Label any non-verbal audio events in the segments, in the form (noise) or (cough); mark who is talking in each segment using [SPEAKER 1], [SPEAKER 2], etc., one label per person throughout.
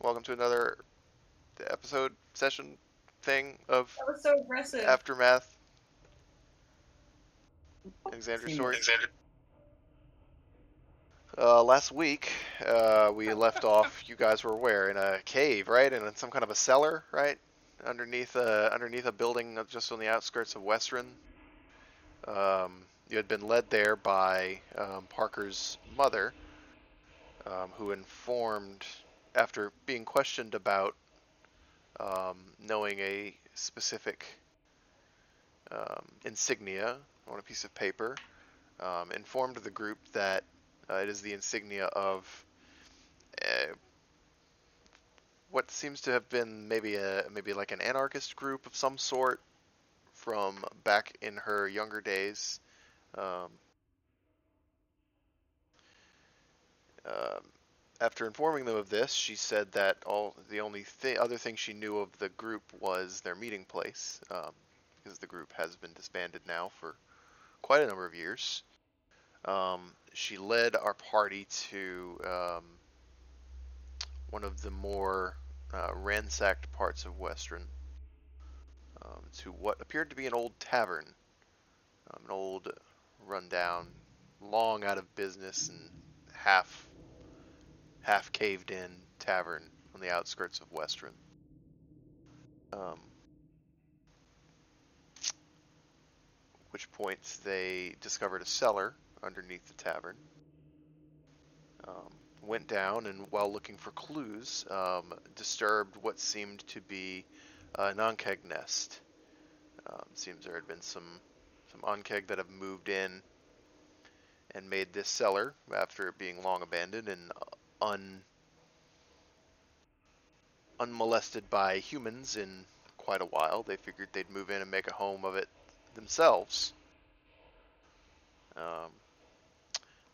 [SPEAKER 1] Welcome to another episode session thing of
[SPEAKER 2] That was so aggressive.
[SPEAKER 1] Aftermath. Alexander
[SPEAKER 3] Seems-
[SPEAKER 1] story. Uh, last week, uh, we (laughs) left off. You guys were where? In a cave, right? And in some kind of a cellar, right? Underneath a underneath a building just on the outskirts of Western. Um, you had been led there by um, Parker's mother, um, who informed, after being questioned about um, knowing a specific um, insignia on a piece of paper, um, informed the group that uh, it is the insignia of uh, what seems to have been maybe a maybe like an anarchist group of some sort from back in her younger days. Um, um, after informing them of this, she said that all the only th- other thing she knew of the group was their meeting place, um, because the group has been disbanded now for quite a number of years. Um, she led our party to um, one of the more uh, ransacked parts of Western, um, to what appeared to be an old tavern, um, an old, rundown, long out of business and half half caved in tavern on the outskirts of Western. Um, which point they discovered a cellar underneath the tavern. Um, went down and, while looking for clues, um, disturbed what seemed to be an ankheg nest. Um, seems there had been some some ankheg that have moved in and made this cellar after it being long abandoned and un unmolested by humans in quite a while. They figured they'd move in and make a home of it themselves. Um,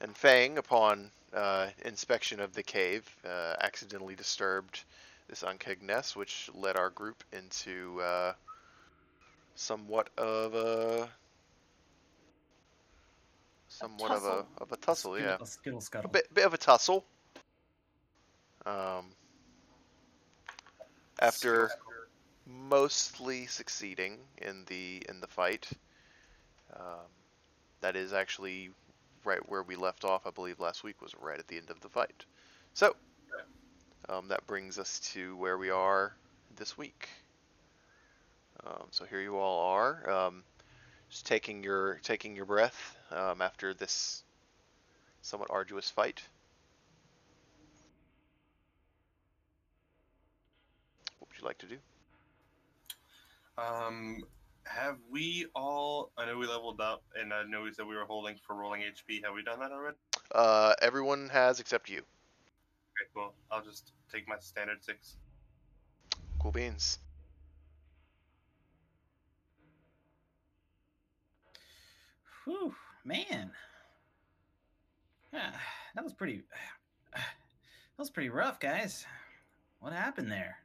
[SPEAKER 1] and Fang, upon uh, inspection of the cave, uh, accidentally disturbed this ankheg nest, which led our group into uh, somewhat of a somewhat of a
[SPEAKER 2] tussle.
[SPEAKER 1] of a tussle, yeah.
[SPEAKER 3] A skittle
[SPEAKER 1] A bit, bit of a tussle. Um, after mostly succeeding in the in the fight, um, that is actually right where we left off. I believe last week was right at the end of the fight. So um, that brings us to where we are this week. Um, so here you all are, um, just taking your taking your breath um, after this somewhat arduous fight. Would you like to do?
[SPEAKER 4] Um, have we all? I know we leveled up, and I know we said we were holding for rolling HP. Have we done that already?
[SPEAKER 1] Uh, everyone has except you.
[SPEAKER 4] Okay, cool. I'll just take my standard six.
[SPEAKER 1] Cool beans.
[SPEAKER 3] Whew, man. Yeah, that was pretty. (sighs) That was pretty rough, guys. What happened there?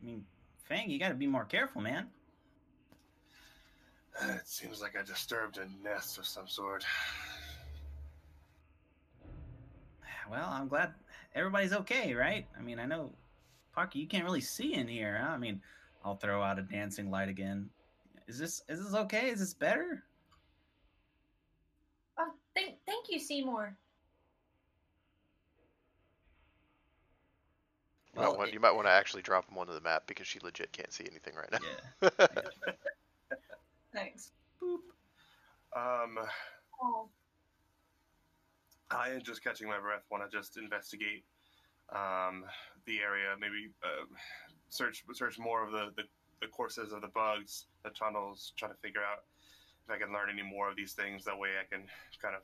[SPEAKER 3] I mean, Fang, you got to be more careful, man.
[SPEAKER 4] It seems like I disturbed a nest of some sort.
[SPEAKER 3] Well, I'm glad everybody's okay, right? I mean, I know, Parker, you can't really see in here. Huh? I mean, I'll throw out a dancing light again. Is this is this okay? Is this better?
[SPEAKER 2] Oh, thank, thank you, Seymour.
[SPEAKER 1] You,
[SPEAKER 3] Well,
[SPEAKER 1] might want,
[SPEAKER 3] it-
[SPEAKER 1] you might want to actually drop them onto the map because she legit can't see anything right now.
[SPEAKER 3] Yeah. (laughs)
[SPEAKER 2] Thanks.
[SPEAKER 3] Boop.
[SPEAKER 4] Um,
[SPEAKER 2] Oh,
[SPEAKER 4] I am just catching my breath. Want to just investigate um, the area, maybe uh, search search more of the, the the courses of the bugs, the tunnels, try to figure out if I can learn any more of these things. That way, I can kind of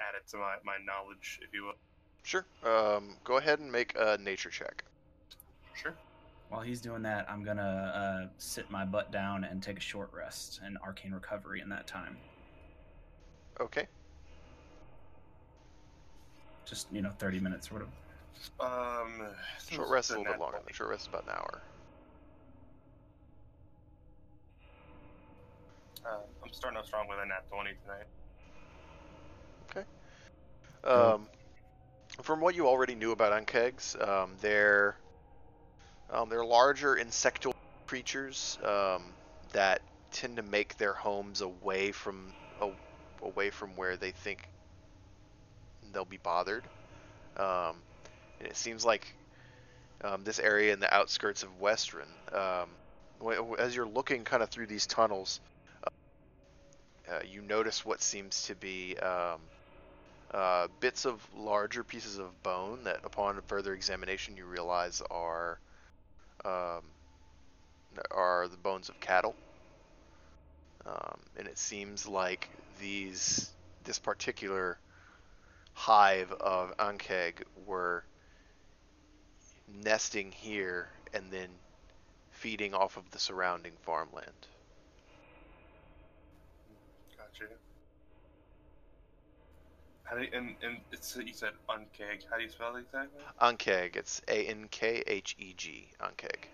[SPEAKER 4] add it to my, my knowledge, if you will.
[SPEAKER 1] Sure. Um, go ahead and make a nature check.
[SPEAKER 4] Sure.
[SPEAKER 3] While he's doing that, I'm gonna uh, sit my butt down and take a short rest and arcane recovery in that time.
[SPEAKER 1] Okay.
[SPEAKER 3] Just you know, 30 minutes or whatever.
[SPEAKER 4] Um,
[SPEAKER 1] Short rest is a little bit longer. The short rest is about an hour.
[SPEAKER 4] Uh, I'm starting off strong with a nat 20 tonight. Okay.
[SPEAKER 1] Um, from what you already knew about ankhegs, um, they're Um, they're larger insectoid creatures um, that tend to make their homes away from away from where they think they'll be bothered. Um, and it seems like um, this area in the outskirts of Western, um, as you're looking kind of through these tunnels, uh, you notice what seems to be um, uh, bits of larger pieces of bone that, upon further examination, you realize are um, are the bones of cattle. Um, and it seems like these this particular hive of Ankheg were nesting here and then feeding off of the surrounding farmland.
[SPEAKER 4] Gotcha. How do you, and and it's you said unkeg. How do you spell it exactly?
[SPEAKER 1] Ankheg, it's A N K H E G, Ankheg.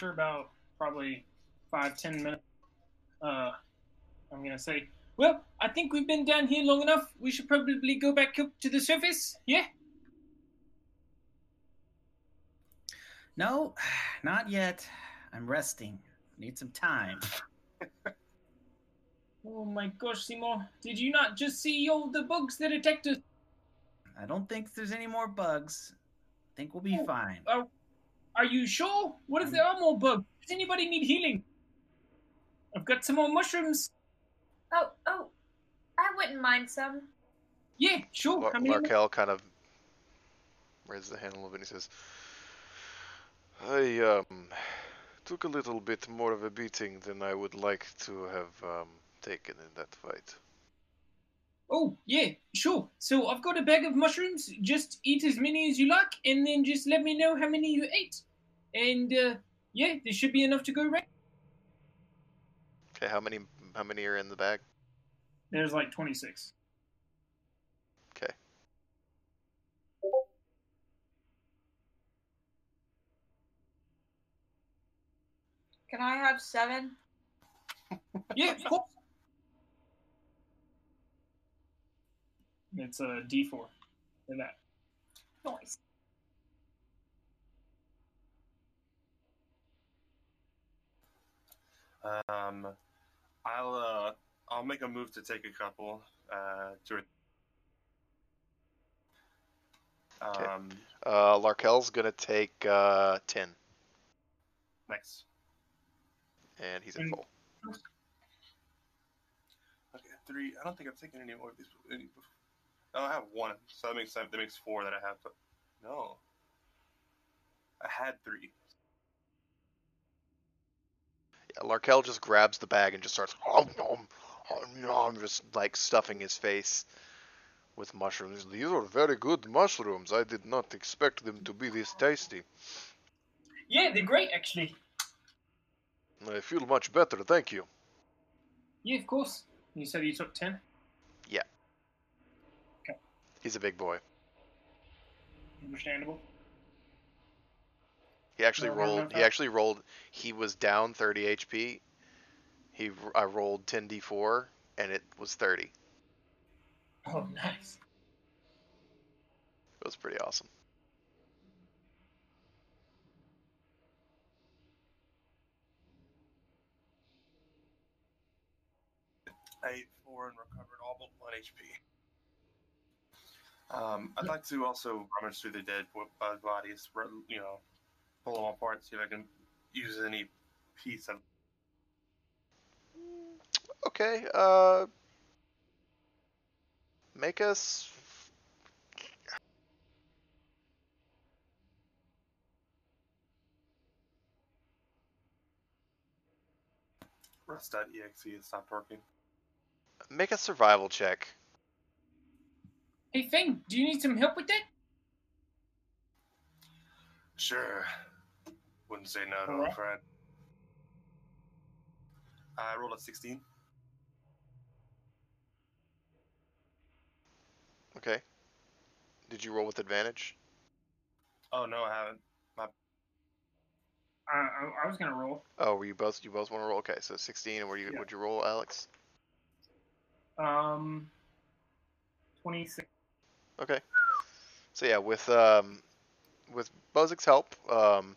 [SPEAKER 5] after about probably five ten minutes, uh, I'm gonna say, "Well, I think we've been down here long enough. We should probably go back up to the surface." Yeah.
[SPEAKER 3] No, (sighs) not yet. I'm resting. Need some time. (laughs)
[SPEAKER 5] Oh my gosh, Seymour! Did you not just see all the bugs that attacked us?
[SPEAKER 3] I don't think there's any more bugs. I think we'll be
[SPEAKER 5] Oh.
[SPEAKER 3] fine.
[SPEAKER 5] Oh, are you sure? What if there are more bugs? Does anybody need healing? I've got some more mushrooms.
[SPEAKER 2] Oh, oh, I wouldn't mind some.
[SPEAKER 5] Yeah, sure.
[SPEAKER 1] Lar-
[SPEAKER 5] How many?
[SPEAKER 1] Larkel kind of raises the hand a little bit and he says, I um, took a little bit more of a beating than I would like to have um, taken in that fight.
[SPEAKER 5] Oh, yeah, sure. So I've got a bag of mushrooms. Just eat as many as you like, and then just let me know how many you ate. And uh, yeah, there should be enough to go around.
[SPEAKER 1] Okay, how many how many are in the bag?
[SPEAKER 5] There's like 26.
[SPEAKER 1] Okay.
[SPEAKER 2] Can I have seven? (laughs)
[SPEAKER 5] Yeah, of course. It's a D4 for that.
[SPEAKER 2] Nice.
[SPEAKER 4] Um, I'll uh, I'll make a move to take a couple. Uh, to.
[SPEAKER 1] Okay.
[SPEAKER 4] Um,
[SPEAKER 1] Uh, Larkel's gonna take uh, ten,
[SPEAKER 4] Nice.
[SPEAKER 1] and he's at
[SPEAKER 5] Mm.
[SPEAKER 1] full.
[SPEAKER 4] Okay, three. I don't think I've taken any more of these. Any before. Oh, I have one, so that makes that makes four that I have. But no, I had three.
[SPEAKER 1] Yeah, Larkel just grabs the bag and just starts om, nom, om, nom, just like stuffing his face with mushrooms. These are very good mushrooms. I did not expect them to be this tasty.
[SPEAKER 5] Yeah, they're great, actually.
[SPEAKER 1] I feel much better, thank you.
[SPEAKER 5] Yeah, of course. You said you took 10? Yeah. Okay.
[SPEAKER 1] He's a big boy.
[SPEAKER 5] Understandable.
[SPEAKER 1] He actually
[SPEAKER 5] No, no, no,
[SPEAKER 1] rolled. He actually rolled. He was down 30 HP. He I rolled 10d4 and it was 30.
[SPEAKER 5] Oh, nice.
[SPEAKER 1] was pretty awesome.
[SPEAKER 4] I ate four and recovered all but one HP. Um, I'd like to also rummage through the dead bo- uh, bodies, you know, pull them apart, and see if I can use any piece of.
[SPEAKER 1] Okay. Uh. Make us.
[SPEAKER 4] Rust.exe has stopped working.
[SPEAKER 1] Make a survival check.
[SPEAKER 5] Hey, Fang, do you need some help with that?
[SPEAKER 4] Sure. Wouldn't say no to a
[SPEAKER 5] Alright.
[SPEAKER 4] friend. I rolled a 16.
[SPEAKER 1] Okay. Did you roll with advantage?
[SPEAKER 4] Oh no, I haven't.
[SPEAKER 5] I, I, I was gonna roll.
[SPEAKER 1] Oh, were you both? You both want to roll? Okay, so 16. And were you?
[SPEAKER 5] Yeah.
[SPEAKER 1] Would you roll, Alex?
[SPEAKER 5] Um, twenty six.
[SPEAKER 1] Okay. So yeah, with um, with Bozik's help, um,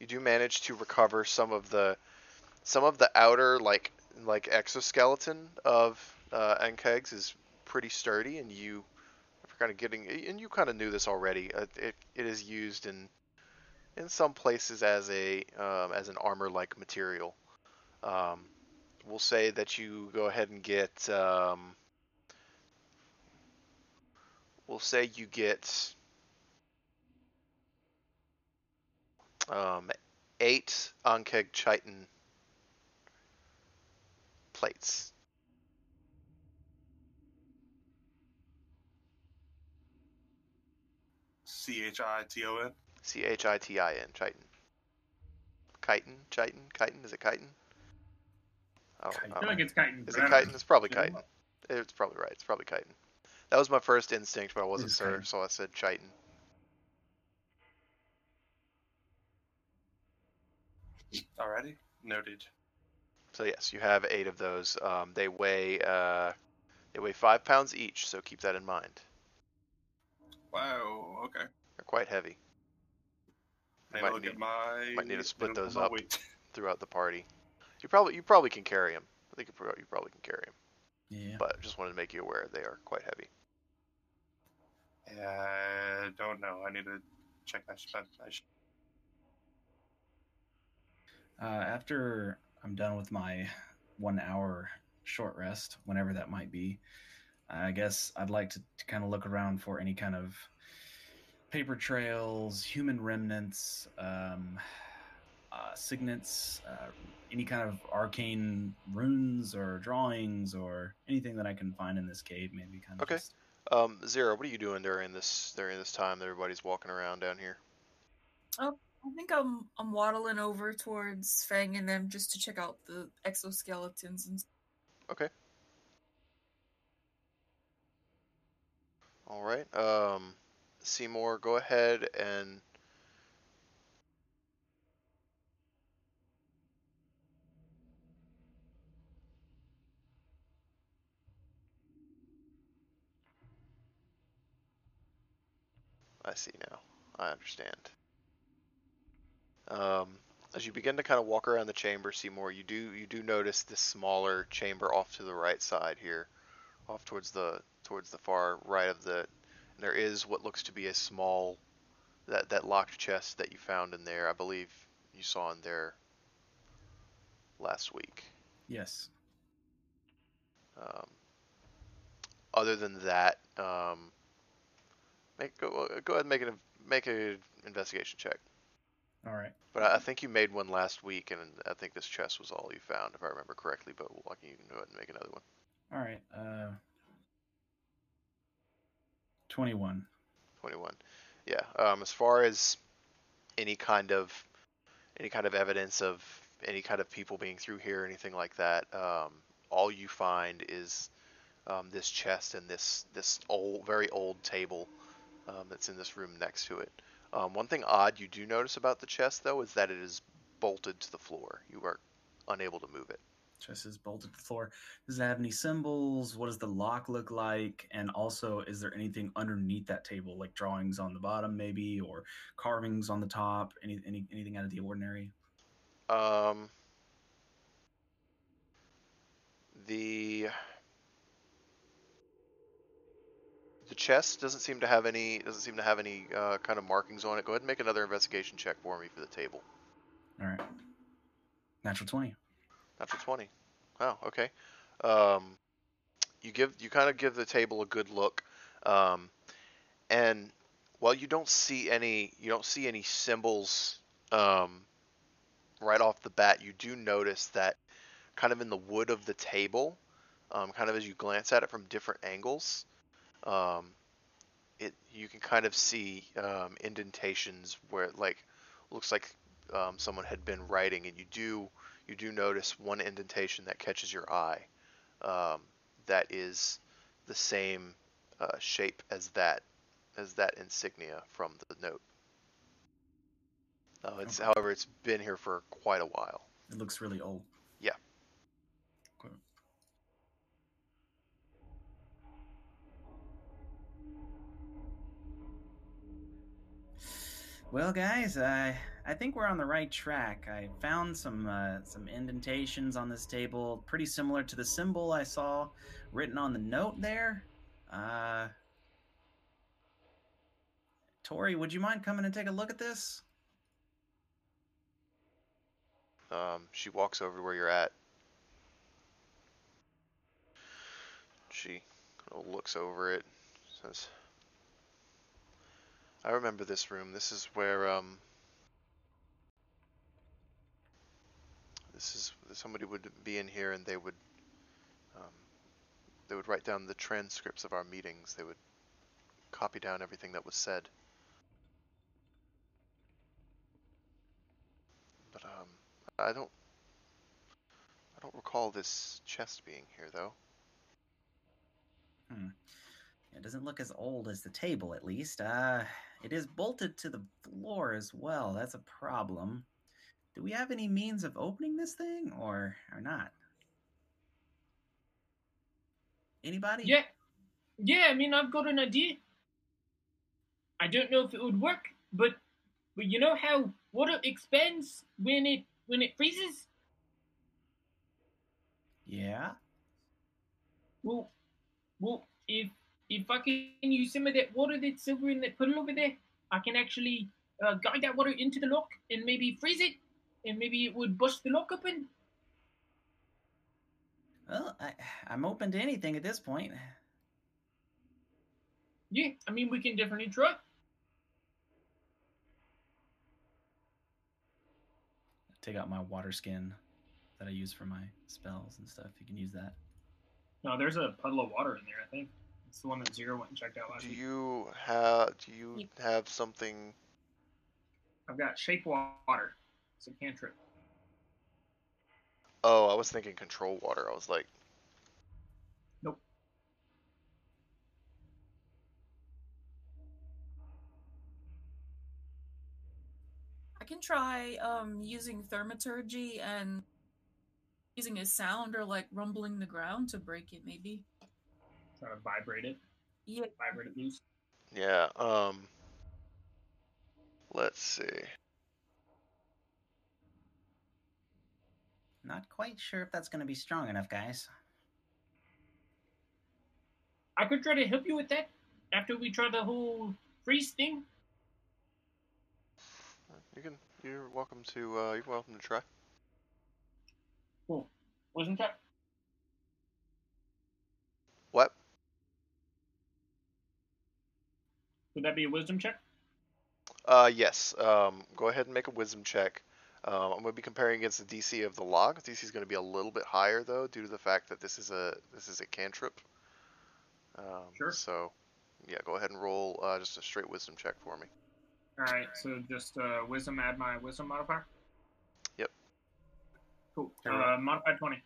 [SPEAKER 1] you do manage to recover some of the some of the outer like like exoskeleton of uh, is pretty sturdy, and you are kind of getting and you kind of knew this already. Uh, it it is used in in some places as a um, as an armor like material. Um, we'll say that you go ahead and get. Um, we'll say you get um, eight Ankheg Chitin plates.
[SPEAKER 4] C H I T O N.
[SPEAKER 1] C H I T I N, Chitin. Chitin? Chitin? Chitin? Is it chitin? Oh,
[SPEAKER 3] Chitin.
[SPEAKER 5] I
[SPEAKER 1] um,
[SPEAKER 5] feel like it's chitin.
[SPEAKER 1] is it
[SPEAKER 5] I
[SPEAKER 1] chitin? It's probably
[SPEAKER 5] Yeah.
[SPEAKER 1] chitin. It's probably right. It's probably chitin. That was my first instinct, but I wasn't sure, so I said chitin.
[SPEAKER 4] Alrighty, noted.
[SPEAKER 1] So yes, you have eight of those. Um, they weigh uh, they weigh five pounds each, so keep that in mind.
[SPEAKER 4] Wow. Okay.
[SPEAKER 1] They're quite heavy
[SPEAKER 4] Need
[SPEAKER 1] Might need,
[SPEAKER 4] my,
[SPEAKER 1] might need to split those up.
[SPEAKER 4] weight. (laughs)
[SPEAKER 1] throughout the party. You probably you probably can carry them. I think you prob- you probably can carry them,
[SPEAKER 3] Yeah.
[SPEAKER 1] but just wanted to make you aware they are quite heavy.
[SPEAKER 4] Yeah, I don't know. I need to check my. sh- my sh-
[SPEAKER 3] Uh, after I'm done with my one hour short rest, whenever that might be, I guess I'd like to, to kind of look around for any kind of paper trails, human remnants, um, uh, signets, uh, any kind of arcane runes or drawings or anything that I can find in this cave. Maybe kind of.
[SPEAKER 1] Okay.
[SPEAKER 3] just-
[SPEAKER 1] Um, Zero, what are you doing during this during this time that everybody's walking around down here?
[SPEAKER 6] I think I'm I'm waddling over towards Fang and them just to check out the exoskeletons and Okay.
[SPEAKER 1] All right. Um, Seymour, go ahead and I see now. I understand. Um, as you begin to kind of walk around the chamber, Seymour, you do you do notice this smaller chamber off to the right side here, off towards the towards the far right of the. And there is what looks to be a small, that that locked chest that you found in there. I believe you saw in there last week.
[SPEAKER 3] Yes.
[SPEAKER 1] Um, other than that, um, make go go ahead and make an make a investigation check.
[SPEAKER 3] All right.
[SPEAKER 1] But I, think you made one last week, and I think this chest was all you found, if I remember correctly. But we'll, you can go ahead and make another one.
[SPEAKER 3] All right. Uh, Twenty-one.
[SPEAKER 1] 21. Yeah. Um, as far as any kind of any kind of evidence of any kind of people being through here, or anything like that, um, all you find is um, this chest and this this old, very old table um, that's in this room next to it. Um, one thing odd you do notice about the chest, though, is that it is bolted to the floor. You are unable to move it.
[SPEAKER 3] Chest is bolted to the floor. Does it have any symbols? What does the lock look like? And also, is there anything underneath that table, like drawings on the bottom, maybe, or carvings on the top? Any, any anything out of the ordinary?
[SPEAKER 1] Um, the the chest doesn't seem to have any doesn't seem to have any uh, kind of markings on it. Go ahead and make another investigation check for me for the table.
[SPEAKER 3] All right. Natural twenty.
[SPEAKER 1] Natural twenty. Wow. Okay. Um, you give you kind of give the table a good look, um, and while you don't see any you don't see any symbols um, right off the bat, you do notice that kind of in the wood of the table, um, kind of as you glance at it from different angles, um, it you can kind of see um, indentations where it like looks like um, someone had been writing, and you do you do notice one indentation that catches your eye um, that is the same uh, shape as that as that insignia from the note. Uh, it's however it's been here for quite a while.
[SPEAKER 3] It looks really old. Well, guys, I I think we're on the right track. I found some uh, some indentations on this table, pretty similar to the symbol I saw written on the note there. Uh, Tori, would you mind coming and take a look at this?
[SPEAKER 1] Um, she walks over to where you're at. She looks over it, says, "I remember this room. This is where um, this is somebody would be in here and they would um, they would write down the transcripts of our meetings. They would copy down everything that was said." But um, I don't. I don't recall this chest being here, though. Hmm.
[SPEAKER 3] It doesn't look as old as the table, at least. Uh, it is bolted to the floor as well. That's a problem. Do we have any means of opening this thing, or or not? Anybody?
[SPEAKER 5] Yeah, yeah. I mean, I've got an idea. I don't know if it would work, but but you know how water expands when it when it freezes.
[SPEAKER 3] Yeah.
[SPEAKER 5] Well, well, if if I can use some of that water that's over in that puddle over there, I can actually uh, guide that water into the lock and maybe freeze it, and maybe it would bust the lock open.
[SPEAKER 3] Well, I, I'm open to anything at this point.
[SPEAKER 5] Yeah, I mean we can definitely try.
[SPEAKER 3] Take out my water skin that I use for my spells and stuff. You can use that.
[SPEAKER 5] No, there's a puddle of water in there. I think it's the one that Zero went and checked out last
[SPEAKER 1] Do
[SPEAKER 5] week.
[SPEAKER 1] you have? Do you
[SPEAKER 6] Yep.
[SPEAKER 1] have something?
[SPEAKER 5] I've got shape water. It's a cantrip.
[SPEAKER 1] Oh, I was thinking control water. I was like, Nope.
[SPEAKER 6] I can try um using thaumaturgy and using a sound or like rumbling the ground to break it maybe.
[SPEAKER 5] Try to vibrate it,
[SPEAKER 6] Yeah.
[SPEAKER 5] vibrate it loose.
[SPEAKER 1] yeah. Um. Let's see.
[SPEAKER 3] Not quite sure if that's going to be strong enough, guys.
[SPEAKER 5] I could try to help you with that after we try the whole freeze thing.
[SPEAKER 1] You can. You're welcome to. Uh, you're welcome to try.
[SPEAKER 5] Cool. Wasn't that?
[SPEAKER 1] What?
[SPEAKER 5] Would that be a wisdom check?
[SPEAKER 1] Uh, yes. Um, go ahead and make a wisdom check. Um, I'm going to be comparing against the DC of the log. DC is going to be a little bit higher though, due to the fact that this is a this is a cantrip. Um,
[SPEAKER 5] Sure.
[SPEAKER 1] So, yeah, go ahead and roll uh, just a straight wisdom check for me.
[SPEAKER 5] All right. So just uh, wisdom. Add my wisdom modifier.
[SPEAKER 1] Yep.
[SPEAKER 5] Cool. Uh, modified twenty.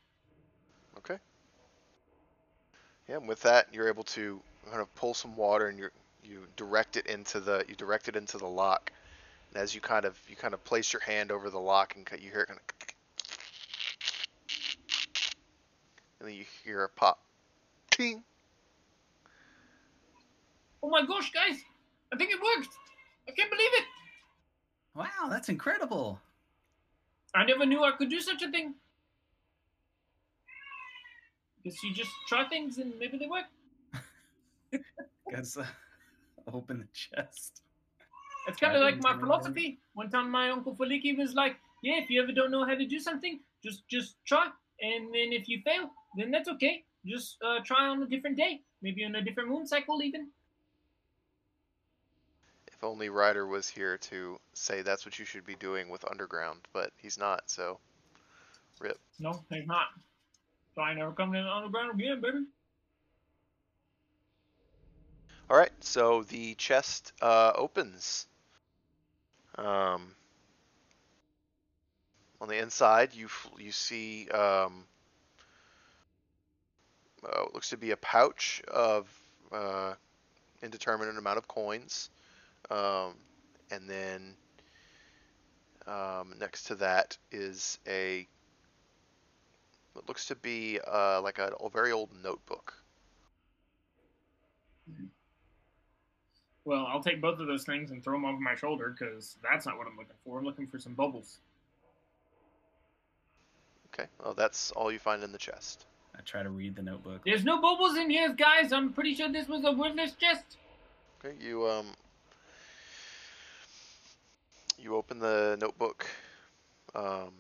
[SPEAKER 1] Okay. Yeah, and with that, you're able to kind of pull some water and you you direct it into the you direct it into the lock. And as you kind of you kind of place your hand over the lock and you hear it kind of and then you hear a pop. Ting.
[SPEAKER 5] Oh my gosh, guys! I think it worked. I can't believe it.
[SPEAKER 3] Wow, that's incredible.
[SPEAKER 5] I never knew I could do such a thing. Because you just try things and maybe they work. (laughs)
[SPEAKER 3] Guys, uh, (laughs) open the chest.
[SPEAKER 5] It's kind of like my
[SPEAKER 3] and maybe they work.
[SPEAKER 5] philosophy. One time, my uncle Faliki was like, "Yeah, if you ever don't know how to do something, just just try, and then if you fail, then that's okay. Just uh, try on a different day, maybe on a different moon cycle, even."
[SPEAKER 1] If only Ryder was here to say that's what you should be doing with Underground, but he's not, so rip.
[SPEAKER 5] No, he's not. So I never come in on the ground again, baby.
[SPEAKER 1] All right, so the chest uh, opens. Um, on the inside, you you see um, uh, looks to be a pouch of uh, indeterminate amount of coins, um, and then um, next to that is a what looks to be uh, like a, a very old notebook.
[SPEAKER 5] Well, I'll take both of those things and throw them over my shoulder because that's not what I'm looking for. I'm looking for some bubbles.
[SPEAKER 1] Okay, well that's all you find in the chest.
[SPEAKER 3] I try to read the notebook.
[SPEAKER 5] There's no bubbles in here, guys. I'm pretty sure this was a worthless chest.
[SPEAKER 1] Okay, you um you open the notebook. Um,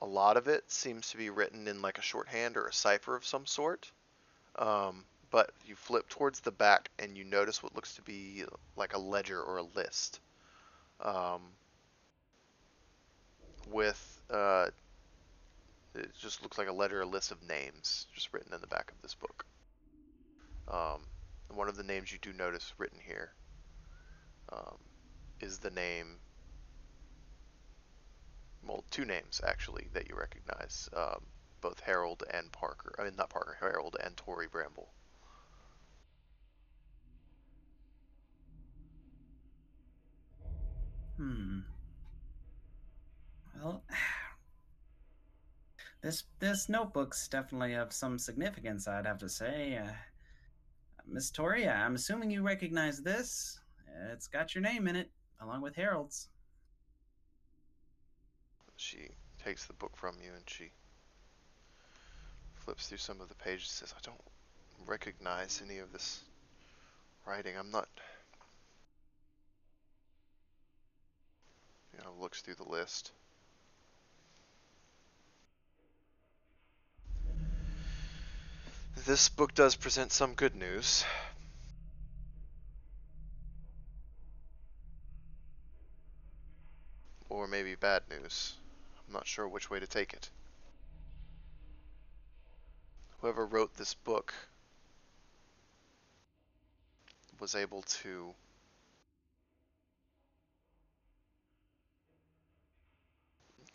[SPEAKER 1] a lot of it seems to be written in like a shorthand or a cipher of some sort. Um, but you flip towards the back and you notice what looks to be like a ledger or a list. Um, with uh, it just looks like a letter, a list of names just written in the back of this book. Um, one of the names you do notice written here um, is the name, well, two names actually that you recognize, um, both Harold and Parker. I mean, not Parker, Harold and Tori Bramble.
[SPEAKER 3] Hmm. Well, (sighs) this this notebook's definitely of some significance, I'd have to say. Uh, Miss Toria, I'm assuming you recognize this. It's got your name in it, along with Harold's.
[SPEAKER 1] She takes the book from you and she flips through some of the pages and says, I don't recognize any of this writing. I'm not. You know, looks through the list. This book does present some good news. Or maybe bad news. I'm not sure which way to take it. Whoever wrote this book was able to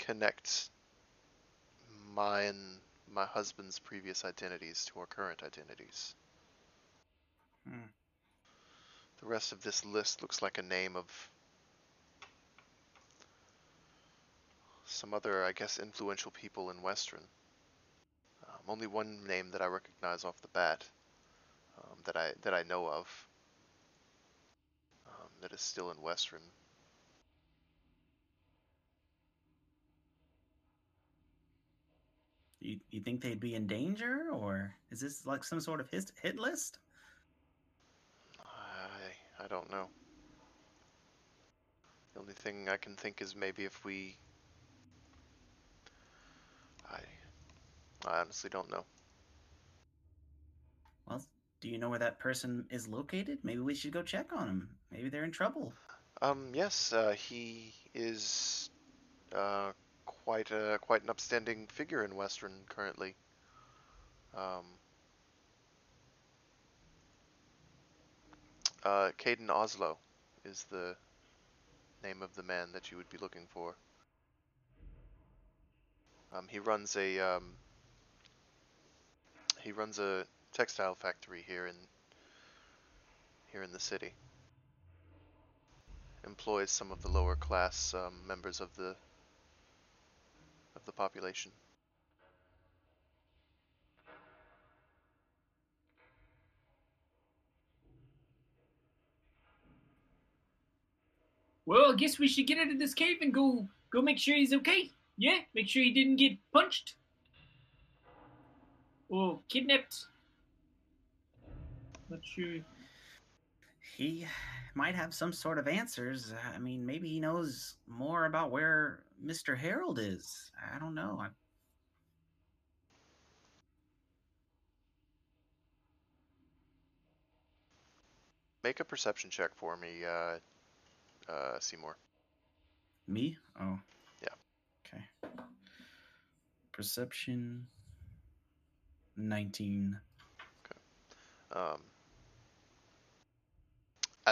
[SPEAKER 1] connect my and my husband's previous identities to our current identities.
[SPEAKER 3] Hmm.
[SPEAKER 1] The rest of this list looks like a name of some other, I guess, influential people in Western. Um, only one name that I recognize off the bat um, that I that I know of um, that is still in Western.
[SPEAKER 3] You you think they'd be in danger, or is this like some sort of hit hit list?
[SPEAKER 1] I I don't know. The only thing I can think is maybe if we I I honestly don't know.
[SPEAKER 3] Well, do you know where that person is located? Maybe we should go check on him. Maybe they're in trouble.
[SPEAKER 1] Um yes, uh, he is uh quite a quite an upstanding figure in Western currently. Um uh Caden Oslo is the name of the man that you would be looking for. Um, he runs a um, he runs a textile factory here in here in the city. Employs some of the lower class um, members of the the population.
[SPEAKER 5] Well, I guess we should get out of this cave and go go make sure he's okay. Yeah, make sure he didn't get punched or kidnapped. Not sure.
[SPEAKER 3] He might have some sort of answers. I mean, maybe he knows more about where Mr. Harold is. I don't know. I,
[SPEAKER 1] Make a perception check for me, uh, uh, Seymour.
[SPEAKER 3] me? Oh.
[SPEAKER 1] Yeah.
[SPEAKER 3] Okay. Perception 19. Okay.
[SPEAKER 1] Um,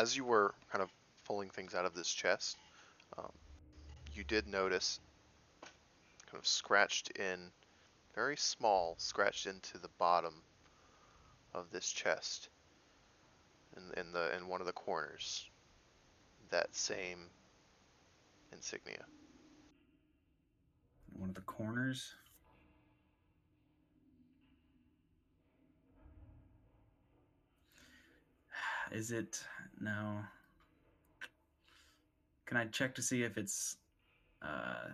[SPEAKER 1] as you were kind of pulling things out of this chest, um, you did notice kind of scratched in, very small, scratched into the bottom of this chest. in, in the in one of the corners. That same insignia.
[SPEAKER 3] One of the corners. (sighs) Is it no? Can I check to see if it's uh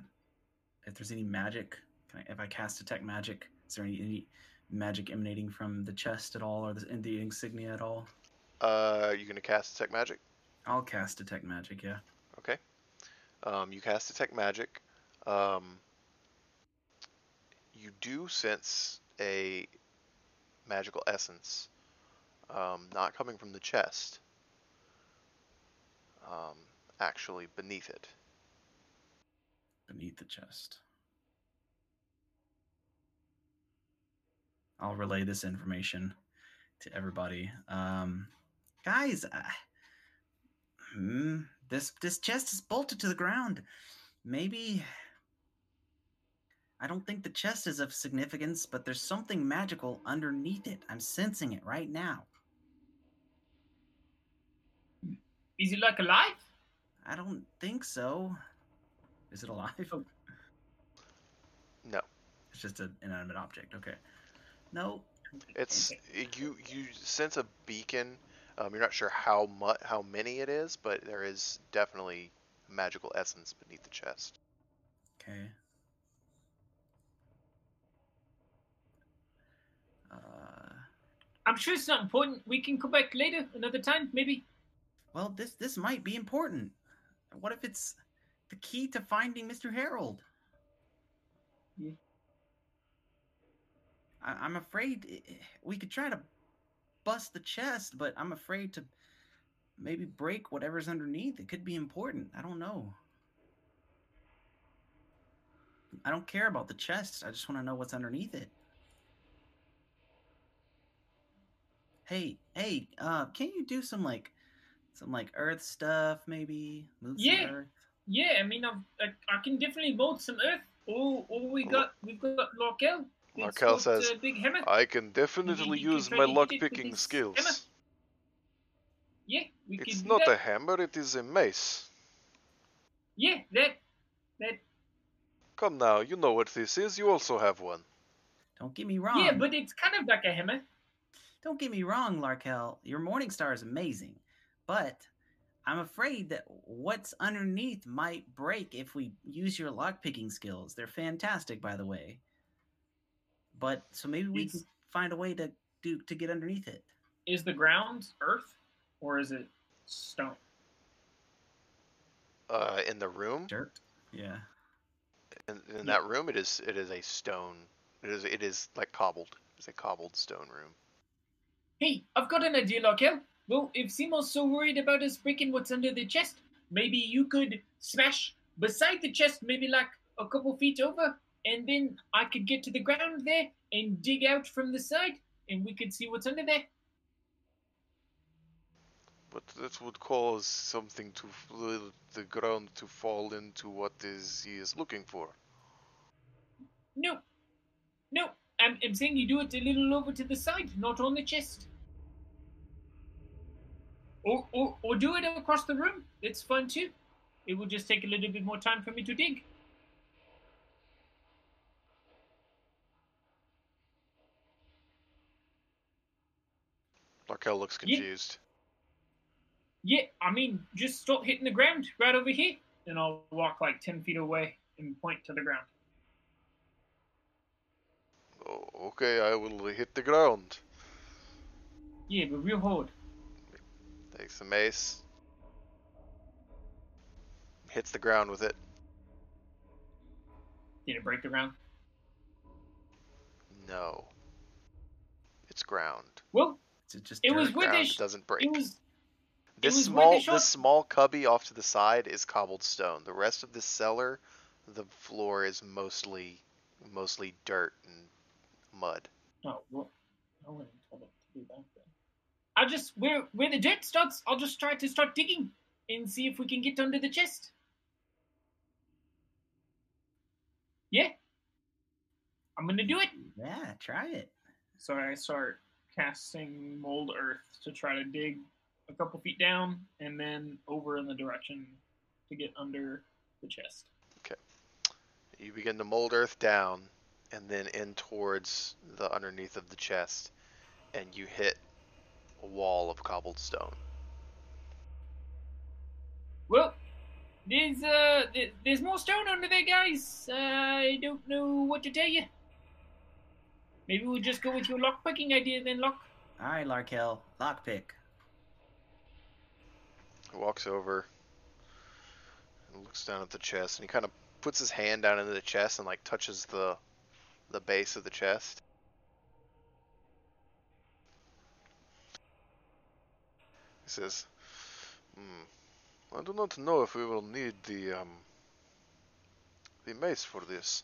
[SPEAKER 3] if there's any magic? Can I, if I cast detect magic, is there any, any magic emanating from the chest at all or the, in the insignia at all?
[SPEAKER 1] Uh, you gonna cast detect magic?
[SPEAKER 3] I'll cast detect magic. Yeah.
[SPEAKER 1] Okay. Um, you cast detect magic. Um, you do sense a magical essence, um, not coming from the chest. Um, actually beneath it.
[SPEAKER 3] beneath the chest. I'll relay this information to everybody. Um, guys, uh, hmm, this this chest is bolted to the ground. Maybe I don't think the chest is of significance, but there's something magical underneath it. I'm sensing it right now.
[SPEAKER 5] Is it like alive?
[SPEAKER 3] I don't think so. Is it alive?
[SPEAKER 1] No,
[SPEAKER 3] It's just an inanimate object. Okay. No,
[SPEAKER 1] it's you. You sense a beacon. Um, you're not sure how much, how many it is, but there is definitely magical essence beneath the chest.
[SPEAKER 3] Okay. Uh,
[SPEAKER 5] I'm sure it's not important. We can come back later, another time, maybe.
[SPEAKER 3] Well, this this might be important. What if it's the key to finding Mr. Harold?
[SPEAKER 5] Yeah.
[SPEAKER 3] I, I'm afraid i- i- we could try to bust the chest, but I'm afraid to maybe break whatever's underneath. It could be important. I don't know. I don't care about the chest. I just want to know what's underneath it. Hey, hey, uh, can you do some like some like earth stuff maybe? Move some
[SPEAKER 5] Yeah.
[SPEAKER 3] earth.
[SPEAKER 5] Yeah, I mean, I've, I, I can definitely mold some earth. Oh, oh, we got, we've got Larkel.
[SPEAKER 1] Larkel says,
[SPEAKER 5] uh, big hammer.
[SPEAKER 1] I can definitely
[SPEAKER 5] you can
[SPEAKER 1] use
[SPEAKER 5] try
[SPEAKER 1] my
[SPEAKER 5] to
[SPEAKER 1] lock picking skills.
[SPEAKER 5] hammer. Yeah, we
[SPEAKER 1] It's
[SPEAKER 5] can do
[SPEAKER 1] not
[SPEAKER 5] that.
[SPEAKER 1] a hammer, it is a mace.
[SPEAKER 5] Yeah, that, that.
[SPEAKER 1] Come now, you know what this is. You also have one.
[SPEAKER 3] Don't get me wrong.
[SPEAKER 5] Yeah, but it's kind of like a hammer.
[SPEAKER 3] Don't get me wrong, Larkel. Your Morning Star is amazing, but I'm afraid that what's underneath might break if we use your lockpicking skills. They're fantastic, by the way. But so maybe we
[SPEAKER 5] It's-
[SPEAKER 3] can find a way to do to get underneath it.
[SPEAKER 5] Is the ground earth or is it stone?
[SPEAKER 1] Uh, in the room,
[SPEAKER 3] Dirt. Yeah.
[SPEAKER 1] in, in
[SPEAKER 5] Yeah.
[SPEAKER 1] that room, it is it is a stone. It is it is like cobbled. It's a cobbled stone room.
[SPEAKER 5] Hey, I've got an idea, Larkel. Well, if Seymour's so worried about us breaking what's under the chest, maybe you could smash beside the chest, maybe like a couple feet over, and then I could get to the ground there and dig out from the side, and we could see what's under there.
[SPEAKER 1] But that would cause something to the ground to fall into what is he is looking for.
[SPEAKER 5] No, no, I'm, I'm saying you do it a little over to the side, not on the chest. Or, or, or do it across the room. It's fun too. It will just take a little bit more time for me to dig.
[SPEAKER 1] Larkel looks
[SPEAKER 5] Yeah.
[SPEAKER 1] confused.
[SPEAKER 5] Yeah, I mean, just stop hitting the ground right over here, and I'll walk like 10 feet away and point to the ground.
[SPEAKER 1] Oh, okay, I will hit the ground.
[SPEAKER 5] Yeah, but real hard.
[SPEAKER 1] Takes the mace. Hits the ground with it.
[SPEAKER 5] Did it break the ground?
[SPEAKER 1] No. It's ground.
[SPEAKER 5] Well,
[SPEAKER 3] Is it just
[SPEAKER 5] It was
[SPEAKER 3] dirt?
[SPEAKER 5] with
[SPEAKER 1] ground
[SPEAKER 5] a sh-
[SPEAKER 1] doesn't break.
[SPEAKER 5] it was.
[SPEAKER 1] this
[SPEAKER 5] was
[SPEAKER 1] small
[SPEAKER 5] shot.
[SPEAKER 1] this small cubby off to the side is cobbled stone. The rest of the cellar, the floor is mostly mostly dirt and mud.
[SPEAKER 5] Oh, well, I wouldn't told it to do that then. I'll just where where the dirt starts. I'll just try to start digging and see if we can get under the chest. Yeah, I'm gonna do it.
[SPEAKER 3] Yeah, try it.
[SPEAKER 5] So I start casting mold earth to try to dig a couple feet down, and then over in the direction to get under the chest. Okay.
[SPEAKER 1] You begin to mold earth down and then in towards the underneath of the chest, and you hit a wall of cobbled stone.
[SPEAKER 5] Well, there's uh, there's more stone under there, guys. Uh, I don't know what to tell you. Maybe we'll just go with your lockpicking idea then, Lock.
[SPEAKER 3] All right, Larkel, lockpick.
[SPEAKER 1] He walks over and looks down at the chest, and he kind of puts his hand down into the chest and like touches the the base of the chest. Says, hmm, I do not know if we will need the um the mace for this.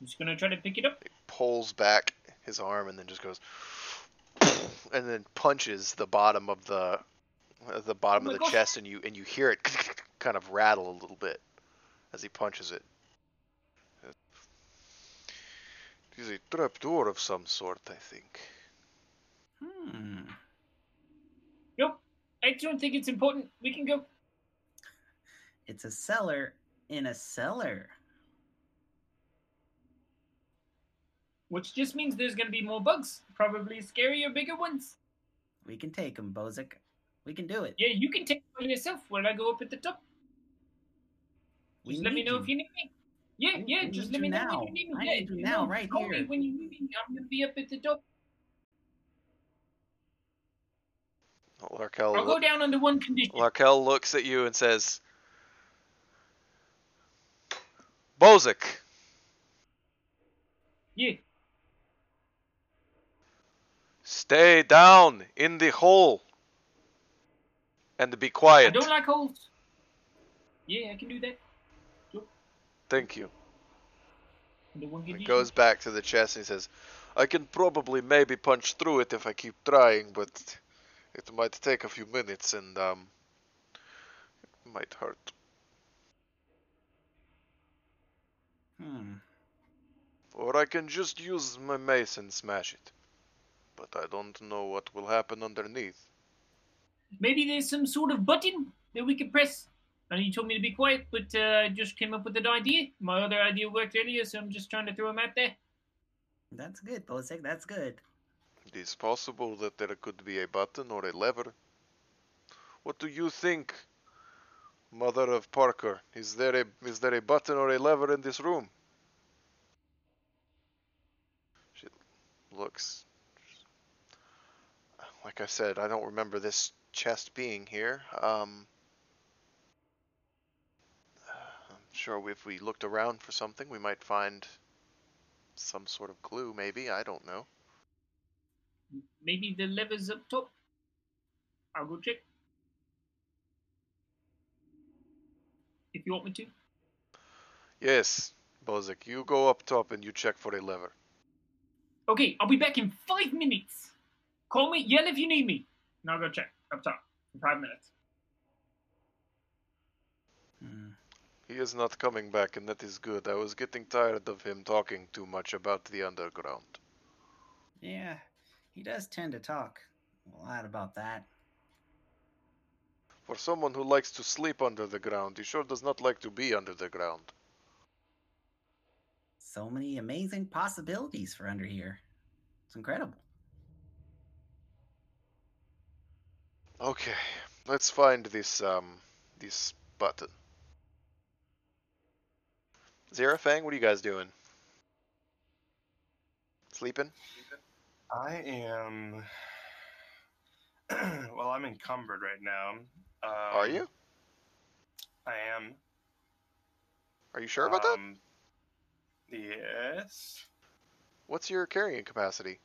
[SPEAKER 5] I'm just gonna try to pick it up.
[SPEAKER 1] He pulls back his arm and then just goes (sniffs) and then punches the bottom of the uh, the bottom
[SPEAKER 5] Oh
[SPEAKER 1] of the
[SPEAKER 5] gosh.
[SPEAKER 1] chest and you and you hear it (laughs) kind of rattle a little bit as he punches it. It is a trapdoor of some sort, I think.
[SPEAKER 3] Hmm.
[SPEAKER 5] Nope. I don't think it's important. We can go.
[SPEAKER 3] It's a cellar in a cellar.
[SPEAKER 5] Which just means there's gonna be more bugs. Probably scarier, bigger ones.
[SPEAKER 3] We can take them, Bozic. We can do it.
[SPEAKER 5] Yeah, you can take them yourself while I go up at the top.
[SPEAKER 3] We
[SPEAKER 5] Just let me know
[SPEAKER 3] you.
[SPEAKER 5] if you need me. Yeah,
[SPEAKER 3] We-
[SPEAKER 5] yeah, just let me know
[SPEAKER 3] now.
[SPEAKER 5] when you need me.
[SPEAKER 3] I
[SPEAKER 5] yeah,
[SPEAKER 3] need you now,
[SPEAKER 5] know,
[SPEAKER 3] right
[SPEAKER 5] call me when you need me. I'm gonna be up at the top.
[SPEAKER 1] Larkel,
[SPEAKER 5] I'll go down under one condition.
[SPEAKER 1] Larkel looks at you and says, Bozic,
[SPEAKER 5] Yeah.
[SPEAKER 1] stay down in the hole and be quiet.
[SPEAKER 5] I don't like holes. Yeah, I can do that.
[SPEAKER 1] Thank you. He goes back to the chest and he says, I can probably maybe punch through it if I keep trying, but it might take a few minutes and um it might hurt.
[SPEAKER 3] Hmm.
[SPEAKER 1] Or I can just use my mace and smash it. But I don't know what will happen underneath.
[SPEAKER 5] Maybe there's some sort of button that we could press. I know you told me to be quiet, but uh, I just came up with an idea. My other idea worked earlier, so I'm just trying to throw them out there.
[SPEAKER 3] That's good, Bozic. That's good.
[SPEAKER 1] It is possible that there could be a button or a lever. What do you think, Mother of Parker? Is there a is there a button or a lever in this room? She looks. Like I said, I don't remember this chest being here. Um, I'm sure if we looked around for something, we might find some sort of clue. Maybe I don't know.
[SPEAKER 5] Maybe the lever's up top. I'll go check. If you want me to.
[SPEAKER 1] Yes, Bozic, you go up top and you check for a lever.
[SPEAKER 5] Okay, I'll be back in five minutes. Call me, yell if you need me. And I'll go check up top in five minutes.
[SPEAKER 3] Hmm.
[SPEAKER 1] He is not coming back, and that is good. I was getting tired of him talking too much about the underground.
[SPEAKER 3] Yeah, he does tend to talk a lot about that.
[SPEAKER 1] For someone who likes to sleep under the ground, he sure does not like to be under the ground.
[SPEAKER 3] So many amazing possibilities for under here. It's incredible.
[SPEAKER 1] Okay, let's find this um this button. Zerafang, what are you guys doing? Sleeping?
[SPEAKER 4] I am. (clears throat) well, I'm encumbered right now. Um,
[SPEAKER 1] Are you?
[SPEAKER 4] I am.
[SPEAKER 1] Are you sure about that?
[SPEAKER 4] Um, Yes.
[SPEAKER 1] What's your carrying capacity?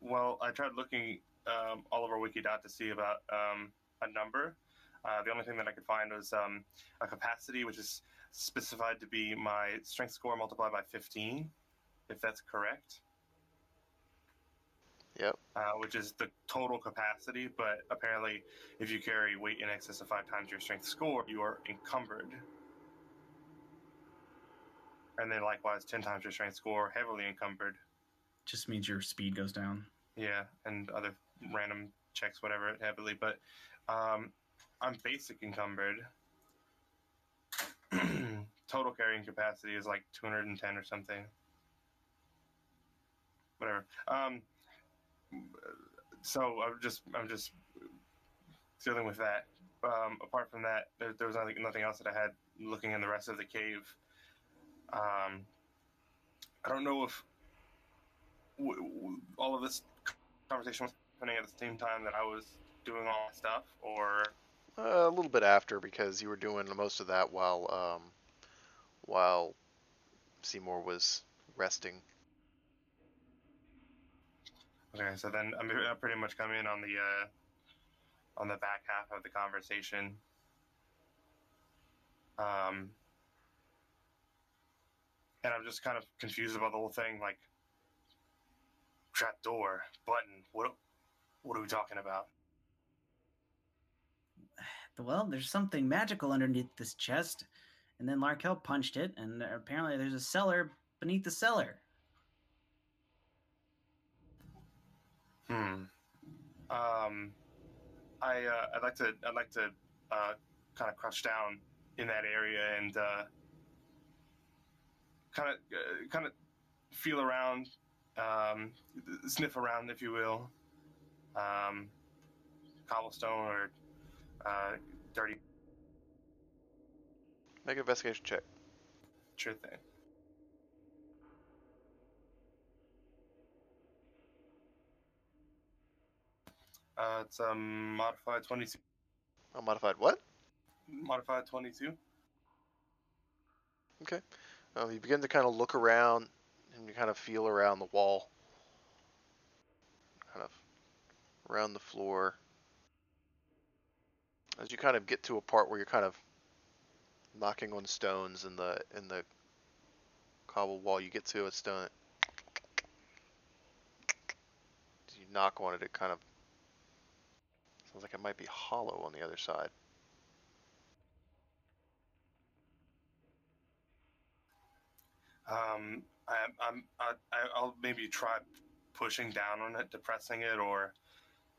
[SPEAKER 4] Well, I tried looking um, all over Wikidot to see about um, a number. Uh, the only thing that I could find was um, a capacity, which is specified to be my strength score multiplied by 15, if that's correct.
[SPEAKER 1] Yep.
[SPEAKER 4] Uh, which is the total capacity, but apparently, if you carry weight in excess of five times your strength score, you are encumbered. And then, likewise, 10 times your strength score, heavily encumbered.
[SPEAKER 3] Just means your speed goes down.
[SPEAKER 4] Yeah, and other random checks, whatever, heavily. But um, I'm basic encumbered. (clears throat) Total carrying capacity is like 210 or something. Whatever. Um, so I'm just I'm just dealing with that. Um, apart from that, there, there was nothing, nothing else that I had looking in the rest of the cave. Um, I don't know if w- w- all of this conversation was happening at the same time that I was doing all my stuff, or
[SPEAKER 1] Uh, a little bit after because you were doing most of that while um, while Seymour was resting.
[SPEAKER 4] Okay. So then I'm I pretty much come in on the uh, on the back half of the conversation. Um, and I'm just kind of confused about the whole thing. Like, trap door button. What what are we talking about?
[SPEAKER 3] Well, there's something magical underneath this chest, and then Larkel punched it, and apparently there's a cellar beneath the cellar.
[SPEAKER 4] Hmm. Um, I uh, I'd like to I'd like to uh, kind of crush down in that area and uh, kind of uh, kind of feel around, um, sniff around, if you will. Um, cobblestone or uh, dirty
[SPEAKER 1] Make an investigation check.
[SPEAKER 4] sure thing. Uh, it's a modified twenty-two.
[SPEAKER 1] A modified what?
[SPEAKER 4] Modified twenty-two. Okay.
[SPEAKER 1] Um, you begin to kind of look around and you kind of feel around the wall, kind of around the floor. As you kind of get to a part where you're kind of knocking on stones in the in the cobble wall, you get to a stone. As you knock on it, it kind of sounds like it might be hollow on the other side.
[SPEAKER 4] Um, I, I'm, I, I'll maybe try pushing down on it, depressing it, or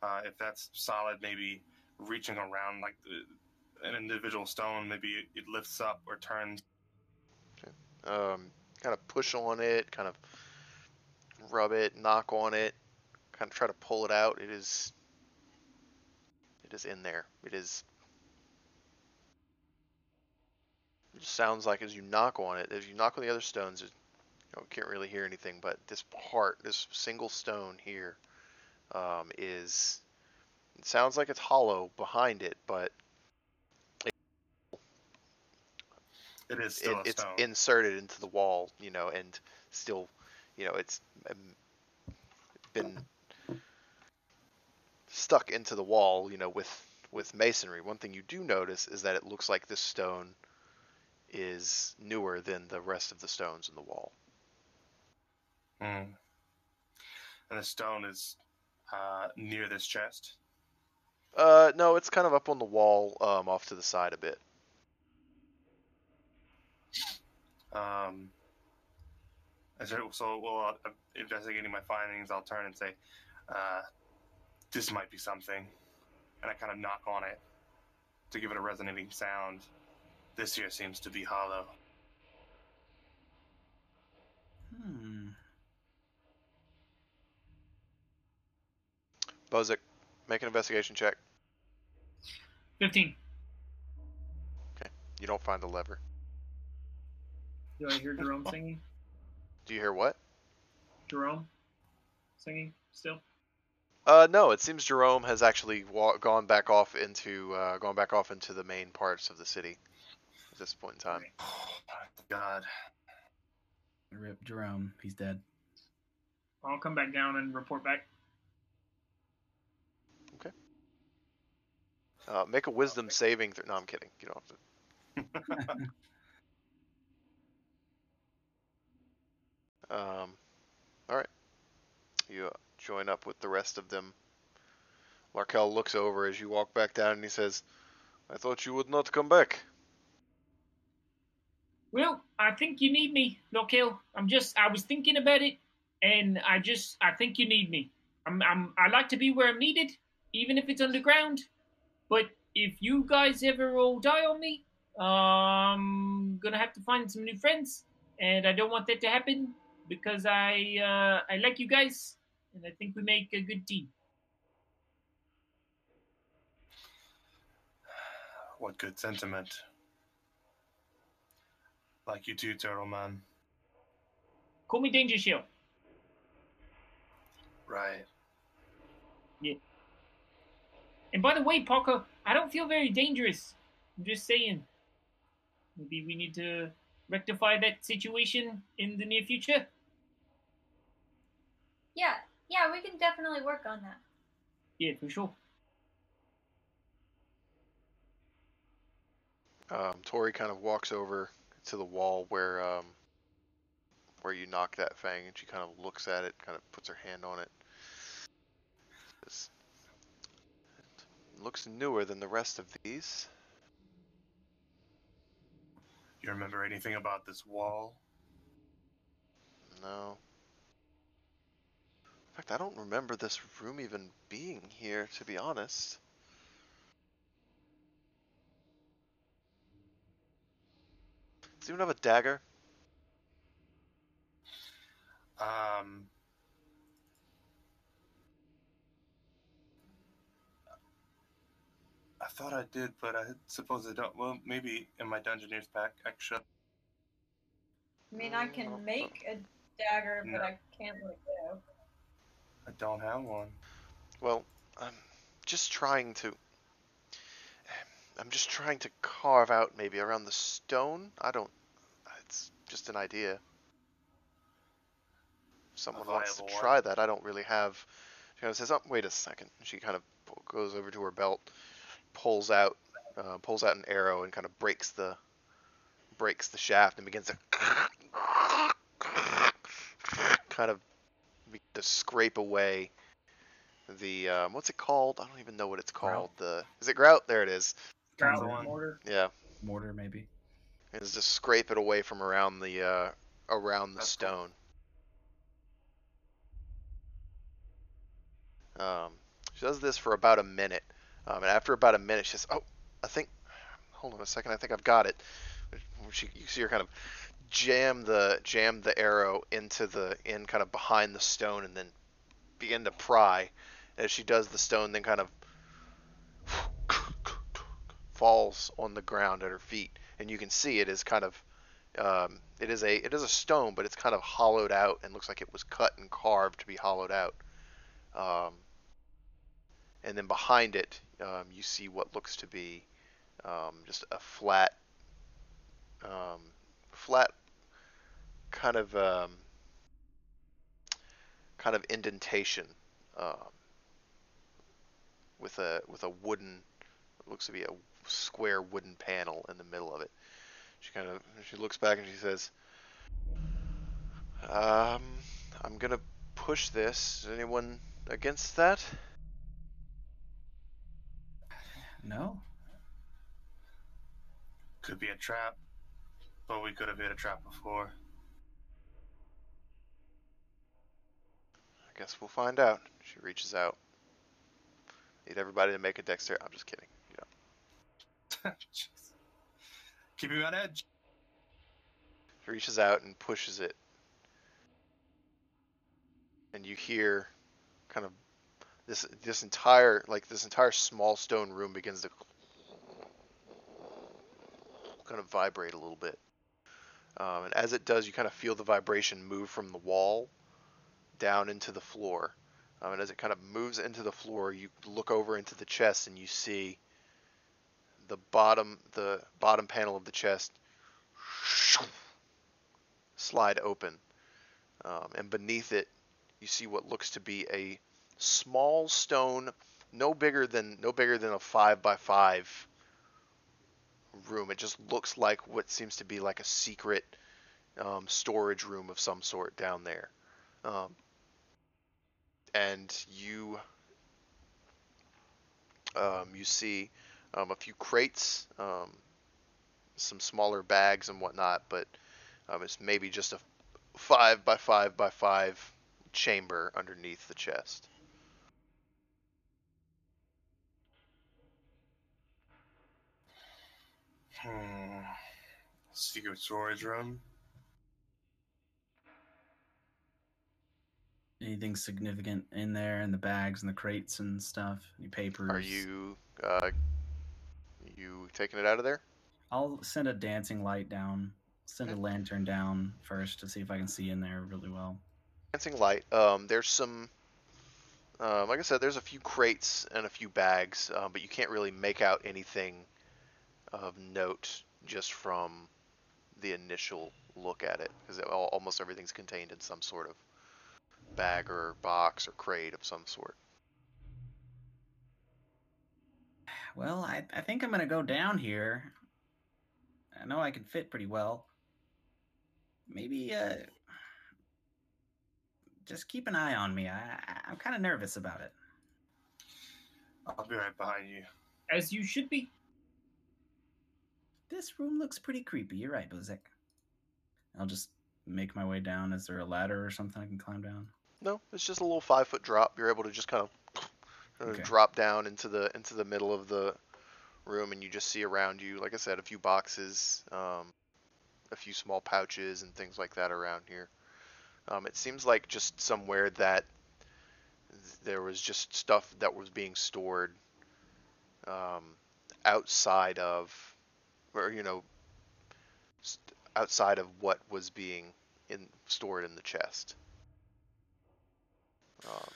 [SPEAKER 4] uh, if that's solid, maybe reaching around like the, an individual stone. Maybe it, it lifts up or turns.
[SPEAKER 1] um, kind of push on it, kind of rub it, knock on it, kind of try to pull it out. It is, it is in there. It is. It just sounds like as you knock on it, as you knock on the other stones, it, you know, can't really hear anything. But this part, this single stone here, um, is. It sounds like it's hollow behind it, but
[SPEAKER 4] It is
[SPEAKER 1] it,
[SPEAKER 4] still a
[SPEAKER 1] it's inserted into the wall, you know, and still, you know, it's been stuck into the wall, you know, with with masonry. One thing you do notice is that it looks like this stone is newer than the rest of the stones in the wall.
[SPEAKER 4] Mm. And the stone is uh, near this chest.
[SPEAKER 1] Uh, no, it's kind of up on the wall, um, off to the side a bit.
[SPEAKER 4] Um, so, well, uh, investigating my findings, I'll turn and say, uh, "This might be something," and I kind of knock on it to give it a resonating sound. This here seems to be hollow.
[SPEAKER 3] Hmm.
[SPEAKER 1] Bozic, make an investigation check.
[SPEAKER 5] Fifteen. Okay.
[SPEAKER 1] You don't find the lever.
[SPEAKER 5] Do I hear Jerome singing? (laughs)
[SPEAKER 1] Do you hear what?
[SPEAKER 5] Jerome singing still.
[SPEAKER 1] Uh, no, it seems Jerome has actually wa- gone back off into uh, gone back off into the main parts of the city at this point in time. (sighs)
[SPEAKER 4] God,
[SPEAKER 3] Rip Jerome. He's dead.
[SPEAKER 5] I'll come back down and report back. Okay.
[SPEAKER 1] Uh, make a wisdom saving. Th- no, I'm kidding. You don't have to. (laughs) Um, all right. You uh, join up with the rest of them. Larkel looks over as you walk back down, and he says, "I thought you would not come back."
[SPEAKER 5] Well, I think you need me, Lockhill. I'm just, I was thinking about it, and I just, I think you need me. I'm, I'm I like to be where I'm needed, even if it's underground. But if you guys ever all die on me, I'm gonna have to find some new friends, and I don't want that to happen because I uh, I like you guys, and I think we make a good team.
[SPEAKER 4] What good sentiment. Like you too, Turtle Man.
[SPEAKER 5] Call me Danger Shield.
[SPEAKER 4] Right. Yeah.
[SPEAKER 5] And by the way, Parker, I don't feel very dangerous. I'm just saying. Maybe we need to rectify that situation in the near future.
[SPEAKER 2] Yeah, yeah, we can definitely work on that.
[SPEAKER 5] Yeah, for sure.
[SPEAKER 1] Um, Tori kind of walks over to the wall where um, where you knock that fang, and she kind of looks at it, kind of puts her hand on it. Says, "It looks newer than the rest of these.
[SPEAKER 4] You remember anything about this wall?
[SPEAKER 1] No. In fact, I don't remember this room even being here, to be honest. Does anyone have a dagger?
[SPEAKER 4] Um. I thought I did, but I suppose I don't. Well, maybe in my Dungeoneer's pack, actually.
[SPEAKER 2] I mean, I
[SPEAKER 1] Mm,
[SPEAKER 2] can make a dagger, but
[SPEAKER 4] No.
[SPEAKER 2] I can't let go.
[SPEAKER 4] Don't have one.
[SPEAKER 1] Well, I'm just trying to. I'm just trying to carve out maybe around the stone. I don't. It's just an idea. If someone wants to
[SPEAKER 4] one.
[SPEAKER 1] try that. I don't really have. She kind of says, "Oh, wait a second. She kind of goes over to her belt, pulls out, uh, pulls out an arrow, and kind of breaks the, breaks the shaft and begins to, (laughs) kind of, to scrape away the um, what's it called? I don't even know what it's
[SPEAKER 3] Grout.
[SPEAKER 1] called. The is it grout? There it is.
[SPEAKER 4] That's
[SPEAKER 3] Mortar,
[SPEAKER 4] the one.
[SPEAKER 3] mortar,
[SPEAKER 1] Yeah,
[SPEAKER 3] mortar maybe.
[SPEAKER 1] is just scrape it away from around the uh, around the
[SPEAKER 4] That's cool.
[SPEAKER 1] stone. Um, she does this for about a minute, um, and after about a minute, she says, "Oh, I think. Hold on a second. I think I've got it." She, you see her kind of jam the jam the arrow into the in kind of behind the stone, and then begin to pry. As she does, the stone then kind of falls on the ground at her feet, and you can see it is kind of um, it is a it is a stone, but it's kind of hollowed out and looks like it was cut and carved to be hollowed out. Um, and then behind it, um, you see what looks to be um, just a flat, um, flat kind of um, kind of indentation um, with a with a wooden looks to be a square wooden panel in the middle of it. She kind of she looks back and she says, "Um, I'm gonna push this. Is anyone against that?"
[SPEAKER 3] No.
[SPEAKER 4] Could be a trap, but we could have hit a trap before.
[SPEAKER 1] I guess we'll find out. She reaches out. Need everybody to make a dexter. I'm just kidding. You know.
[SPEAKER 4] Jeez. Keeping me on edge.
[SPEAKER 1] She reaches out and pushes it. And you hear kind of this this entire like this entire small stone room begins to kind of vibrate a little bit. Um, and as it does, you kind of feel the vibration move from the wall down into the floor. Um, and as it kind of moves into the floor, you look over into the chest and you see the bottom the bottom panel of the chest (sniffs) slide open, um, and beneath it, you see what looks to be a small stone, no bigger than no bigger than a five by five room. It just looks like what seems to be like a secret um, storage room of some sort down there. Um, and you um, you see um, a few crates, um, some smaller bags and whatnot, but um, it's maybe just a five by five by five chamber underneath the chest.
[SPEAKER 4] Hmm. Secret storage room.
[SPEAKER 3] Anything significant in there in the bags and the crates and stuff? Any papers?
[SPEAKER 1] Are you uh, you taking it out of there?
[SPEAKER 3] I'll send a dancing light down. Send a lantern down first to see if I can see in there really well.
[SPEAKER 1] Dancing light. Um, there's some. Um, like I said, there's a few crates and a few bags, um, but you can't really make out anything of note just from the initial look at it, because almost everything's contained in some sort of bag or box or crate of some sort.
[SPEAKER 3] Well, I, I think I'm gonna go down here. I know I can fit pretty well. Maybe uh just keep an eye on me. I, I I'm kind of nervous about it.
[SPEAKER 4] I'll be right behind you.
[SPEAKER 5] As you should be.
[SPEAKER 3] This room looks pretty creepy. You're right, Blizik. I'll just make my way down. Is there a ladder or something I can climb down?
[SPEAKER 1] No, it's just a little five foot drop. You're able to just kind of,
[SPEAKER 3] Okay.
[SPEAKER 1] drop down into the into the middle of the room, and you just see around you, like I said, a few boxes, um, a few small pouches, and things like that around here. Um, it seems like just somewhere that there was just stuff that was being stored um, outside of, or you know, outside of what was being in stored in the chest. Um,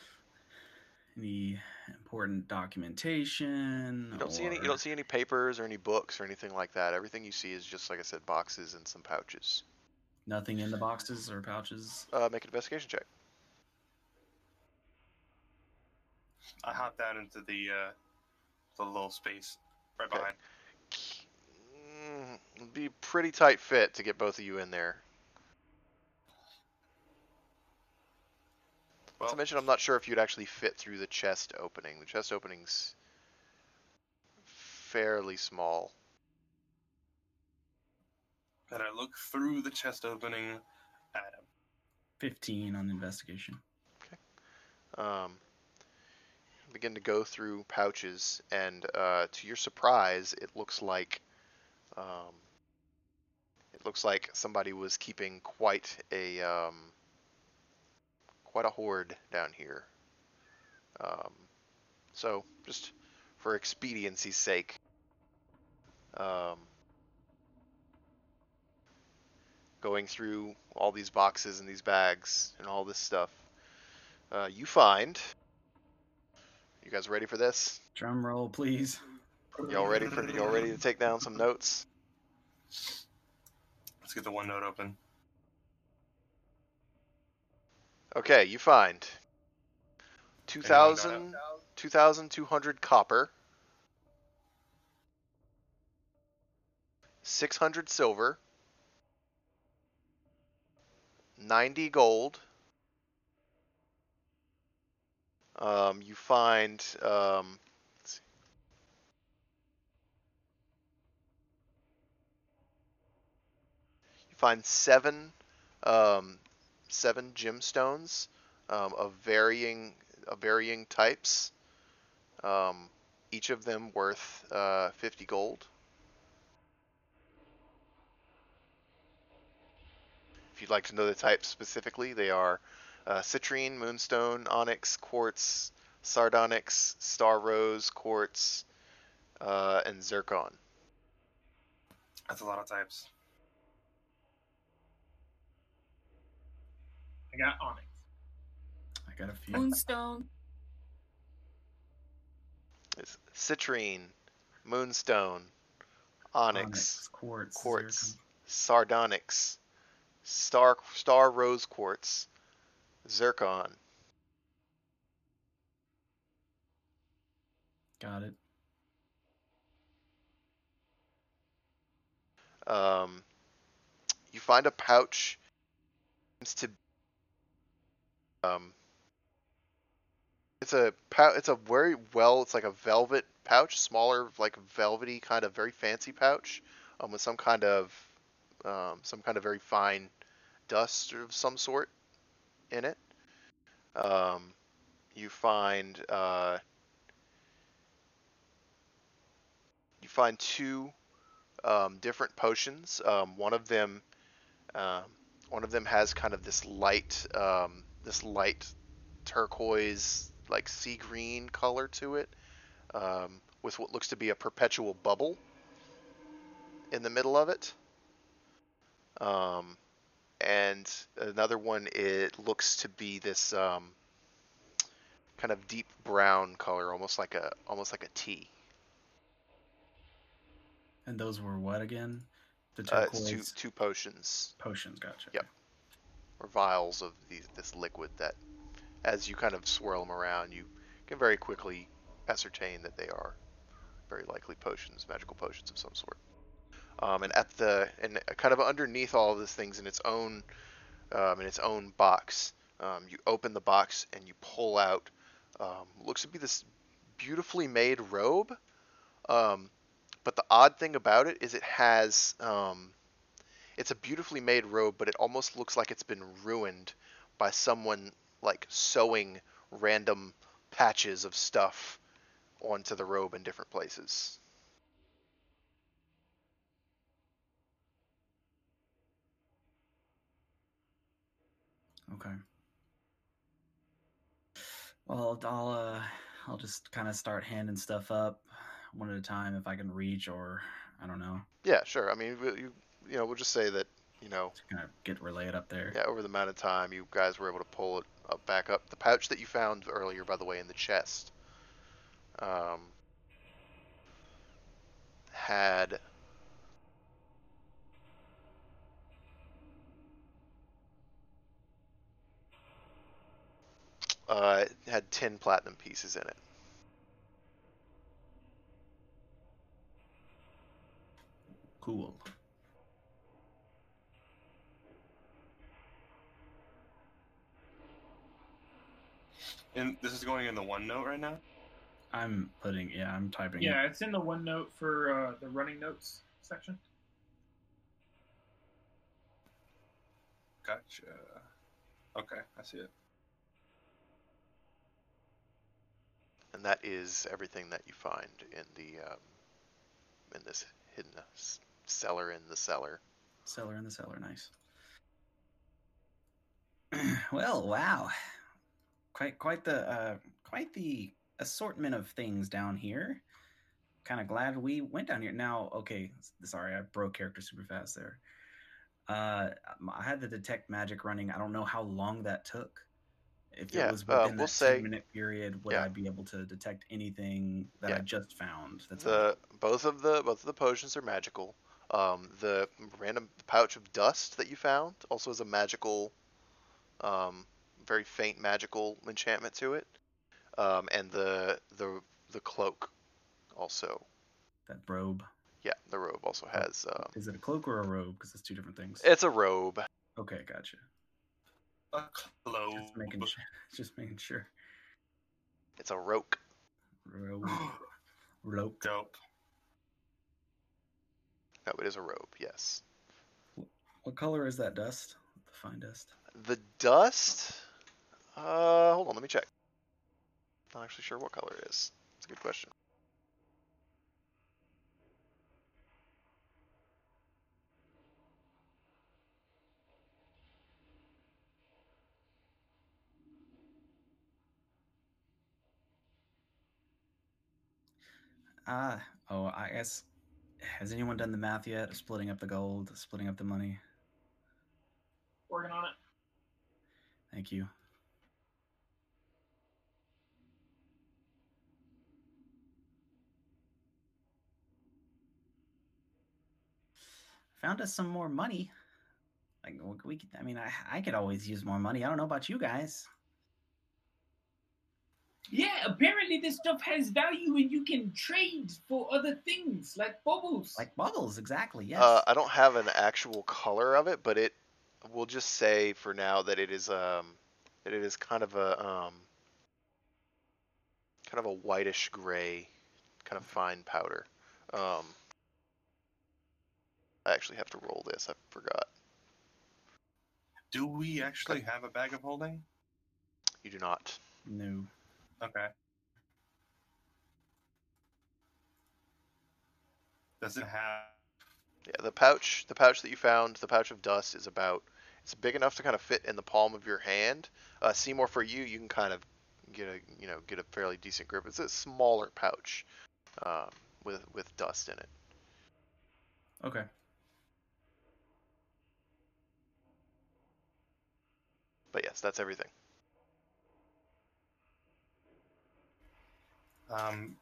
[SPEAKER 3] Any important documentation?
[SPEAKER 1] You don't see any. You don't see any papers or any books or anything like that. Everything you see is just like I said, boxes and some pouches.
[SPEAKER 3] Nothing in the boxes or pouches.
[SPEAKER 1] Uh, make an investigation check.
[SPEAKER 4] I hop down into the uh, the little space right
[SPEAKER 1] Okay.
[SPEAKER 4] behind.
[SPEAKER 1] Mm, it'd be a pretty tight fit to get both of you in there. Not
[SPEAKER 4] Well,
[SPEAKER 1] to mention, I'm not sure if you'd actually fit through the chest opening. The chest opening's fairly small.
[SPEAKER 4] and I look through the chest opening at him.
[SPEAKER 3] 15 on the investigation. Okay.
[SPEAKER 1] Um, begin to go through pouches, and uh, to your surprise, it looks like um, it looks like somebody was keeping quite a um, quite a hoard down here. Um, so, just for expediency's sake, um, going through all these boxes and these bags and all this stuff uh, you find. You guys ready for this?
[SPEAKER 3] Drum roll, please.
[SPEAKER 1] Y'all ready for? Y'all ready to take down some notes?
[SPEAKER 4] Let's get the OneNote open.
[SPEAKER 1] Okay, you find 2,000, 2,200 copper, 600 silver, 90 gold. Um, you find um, let's see. you find seven um, seven gemstones um, of varying of varying types. Um, each of them worth uh, 50 gold. If you'd like to know the types specifically, they are uh, citrine, moonstone, onyx, quartz, sardonyx, star rose, quartz, uh, and zircon.
[SPEAKER 4] That's a lot of types.
[SPEAKER 5] I got Onyx.
[SPEAKER 3] I got a few.
[SPEAKER 6] Moonstone.
[SPEAKER 1] It's citrine, moonstone, onyx,
[SPEAKER 3] quartz,
[SPEAKER 1] quartz, sardonyx, star star rose quartz, zircon.
[SPEAKER 3] Got it.
[SPEAKER 1] Um, you find a pouch. Seems to um, it's a It's a very well. It's like a velvet pouch, smaller, like velvety kind of very fancy pouch, um, with some kind of um, some kind of very fine dust of some sort in it. Um, you find uh, you find two um, different potions. Um, one of them, um, one of them has kind of this light, um, this light turquoise, like sea green color to it, um, with what looks to be a perpetual bubble in the middle of it. Um, and another one, it looks to be this um, kind of deep brown color, almost like a almost like a tea.
[SPEAKER 3] And those were what again? The
[SPEAKER 1] Uh,
[SPEAKER 3] turquoise
[SPEAKER 1] it's two two potions
[SPEAKER 3] potions. Gotcha.
[SPEAKER 1] Yep. Or vials of these, this liquid that, as you kind of swirl them around, you can very quickly ascertain that they are very likely potions, magical potions of some sort. Um, and at the and kind of underneath all of these things in its own um, in its own box, um, you open the box and you pull out um, looks to be this beautifully made robe. Um, but the odd thing about it is it has um, it's a beautifully made robe, but it almost looks like it's been ruined by someone like sewing random patches of stuff onto the robe in different places.
[SPEAKER 3] Okay. Well, I'll uh, I'll just kind of start handing stuff up one at a time if I can reach, or I don't know,
[SPEAKER 1] Yeah, sure. I mean, you you know, we'll just say that you know,
[SPEAKER 3] to kind of get relayed up there.
[SPEAKER 1] yeah, over the amount of time you guys were able to pull it up, back up. The pouch that you found earlier, by the way, in the chest, um, had uh, had ten platinum pieces in it.
[SPEAKER 3] Cool.
[SPEAKER 4] And this is going in the OneNote right now.
[SPEAKER 3] I'm putting. Yeah, I'm typing.
[SPEAKER 5] Yeah, it's in the OneNote for uh, the running notes section.
[SPEAKER 4] Gotcha. Okay, I see it.
[SPEAKER 1] and that is everything that you find in the um, in this hidden s- cellar in the cellar.
[SPEAKER 3] Cellar in the cellar. Nice. (clears throat) well, wow. Quite quite the uh quite the assortment of things down here. Kind of glad we went down here. Now, okay, sorry, I broke character super fast there. Uh I had the detect magic running. I don't know how long that took. If
[SPEAKER 1] Yeah,
[SPEAKER 3] it was
[SPEAKER 1] uh,
[SPEAKER 3] within
[SPEAKER 1] we'll
[SPEAKER 3] that
[SPEAKER 1] say-
[SPEAKER 3] minute period, would
[SPEAKER 1] yeah.
[SPEAKER 3] I be able to detect anything that I just found? That's
[SPEAKER 1] the both of the both of the potions are magical. Um, the random pouch of dust that you found also is a magical, um, very faint magical enchantment to it. Um, and the the the cloak also.
[SPEAKER 3] that robe.
[SPEAKER 1] Yeah, the robe also has. Um,
[SPEAKER 3] Is it a cloak or a robe? Because it's two different things.
[SPEAKER 1] it's a robe.
[SPEAKER 3] Okay, gotcha.
[SPEAKER 4] A clove.
[SPEAKER 3] Just making sure. (laughs) Just making sure.
[SPEAKER 1] It's a roke.
[SPEAKER 3] Robe. (gasps) Rope.
[SPEAKER 4] Dope.
[SPEAKER 1] No, it is a robe. Yes.
[SPEAKER 3] What color is that dust? The fine dust.
[SPEAKER 1] The dust. Uh, hold on, let me check. Not actually sure what color it is. It's a good question.
[SPEAKER 3] Ah, oh, I guess. Has anyone done the math yet? Splitting up the gold, splitting up the money.
[SPEAKER 5] Working on it.
[SPEAKER 3] Thank you. Found us some more money. Like we- we, could- I mean, I, I could always use more money. I don't know about you guys.
[SPEAKER 5] Yeah, apparently this stuff has value and you can trade for other things like bubbles.
[SPEAKER 3] Like bubbles, exactly. Yes.
[SPEAKER 1] Uh, I don't have an actual color of it, but it we'll just say for now that it is um that it is kind of a um kind of a whitish gray, kind of fine powder. Um, I actually have to roll this. I forgot.
[SPEAKER 4] Do we actually have a bag of holding?
[SPEAKER 1] You do not.
[SPEAKER 3] no.
[SPEAKER 4] Okay. Does it have
[SPEAKER 1] Yeah, the pouch, the pouch that you found, the pouch of dust is about. It's big enough to kind of fit in the palm of your hand. Uh, Seymour, for you, you can kind of get a you know get a fairly decent grip. It's a smaller pouch um, with with dust in it.
[SPEAKER 3] Okay.
[SPEAKER 1] But yes, that's everything.
[SPEAKER 4] Um,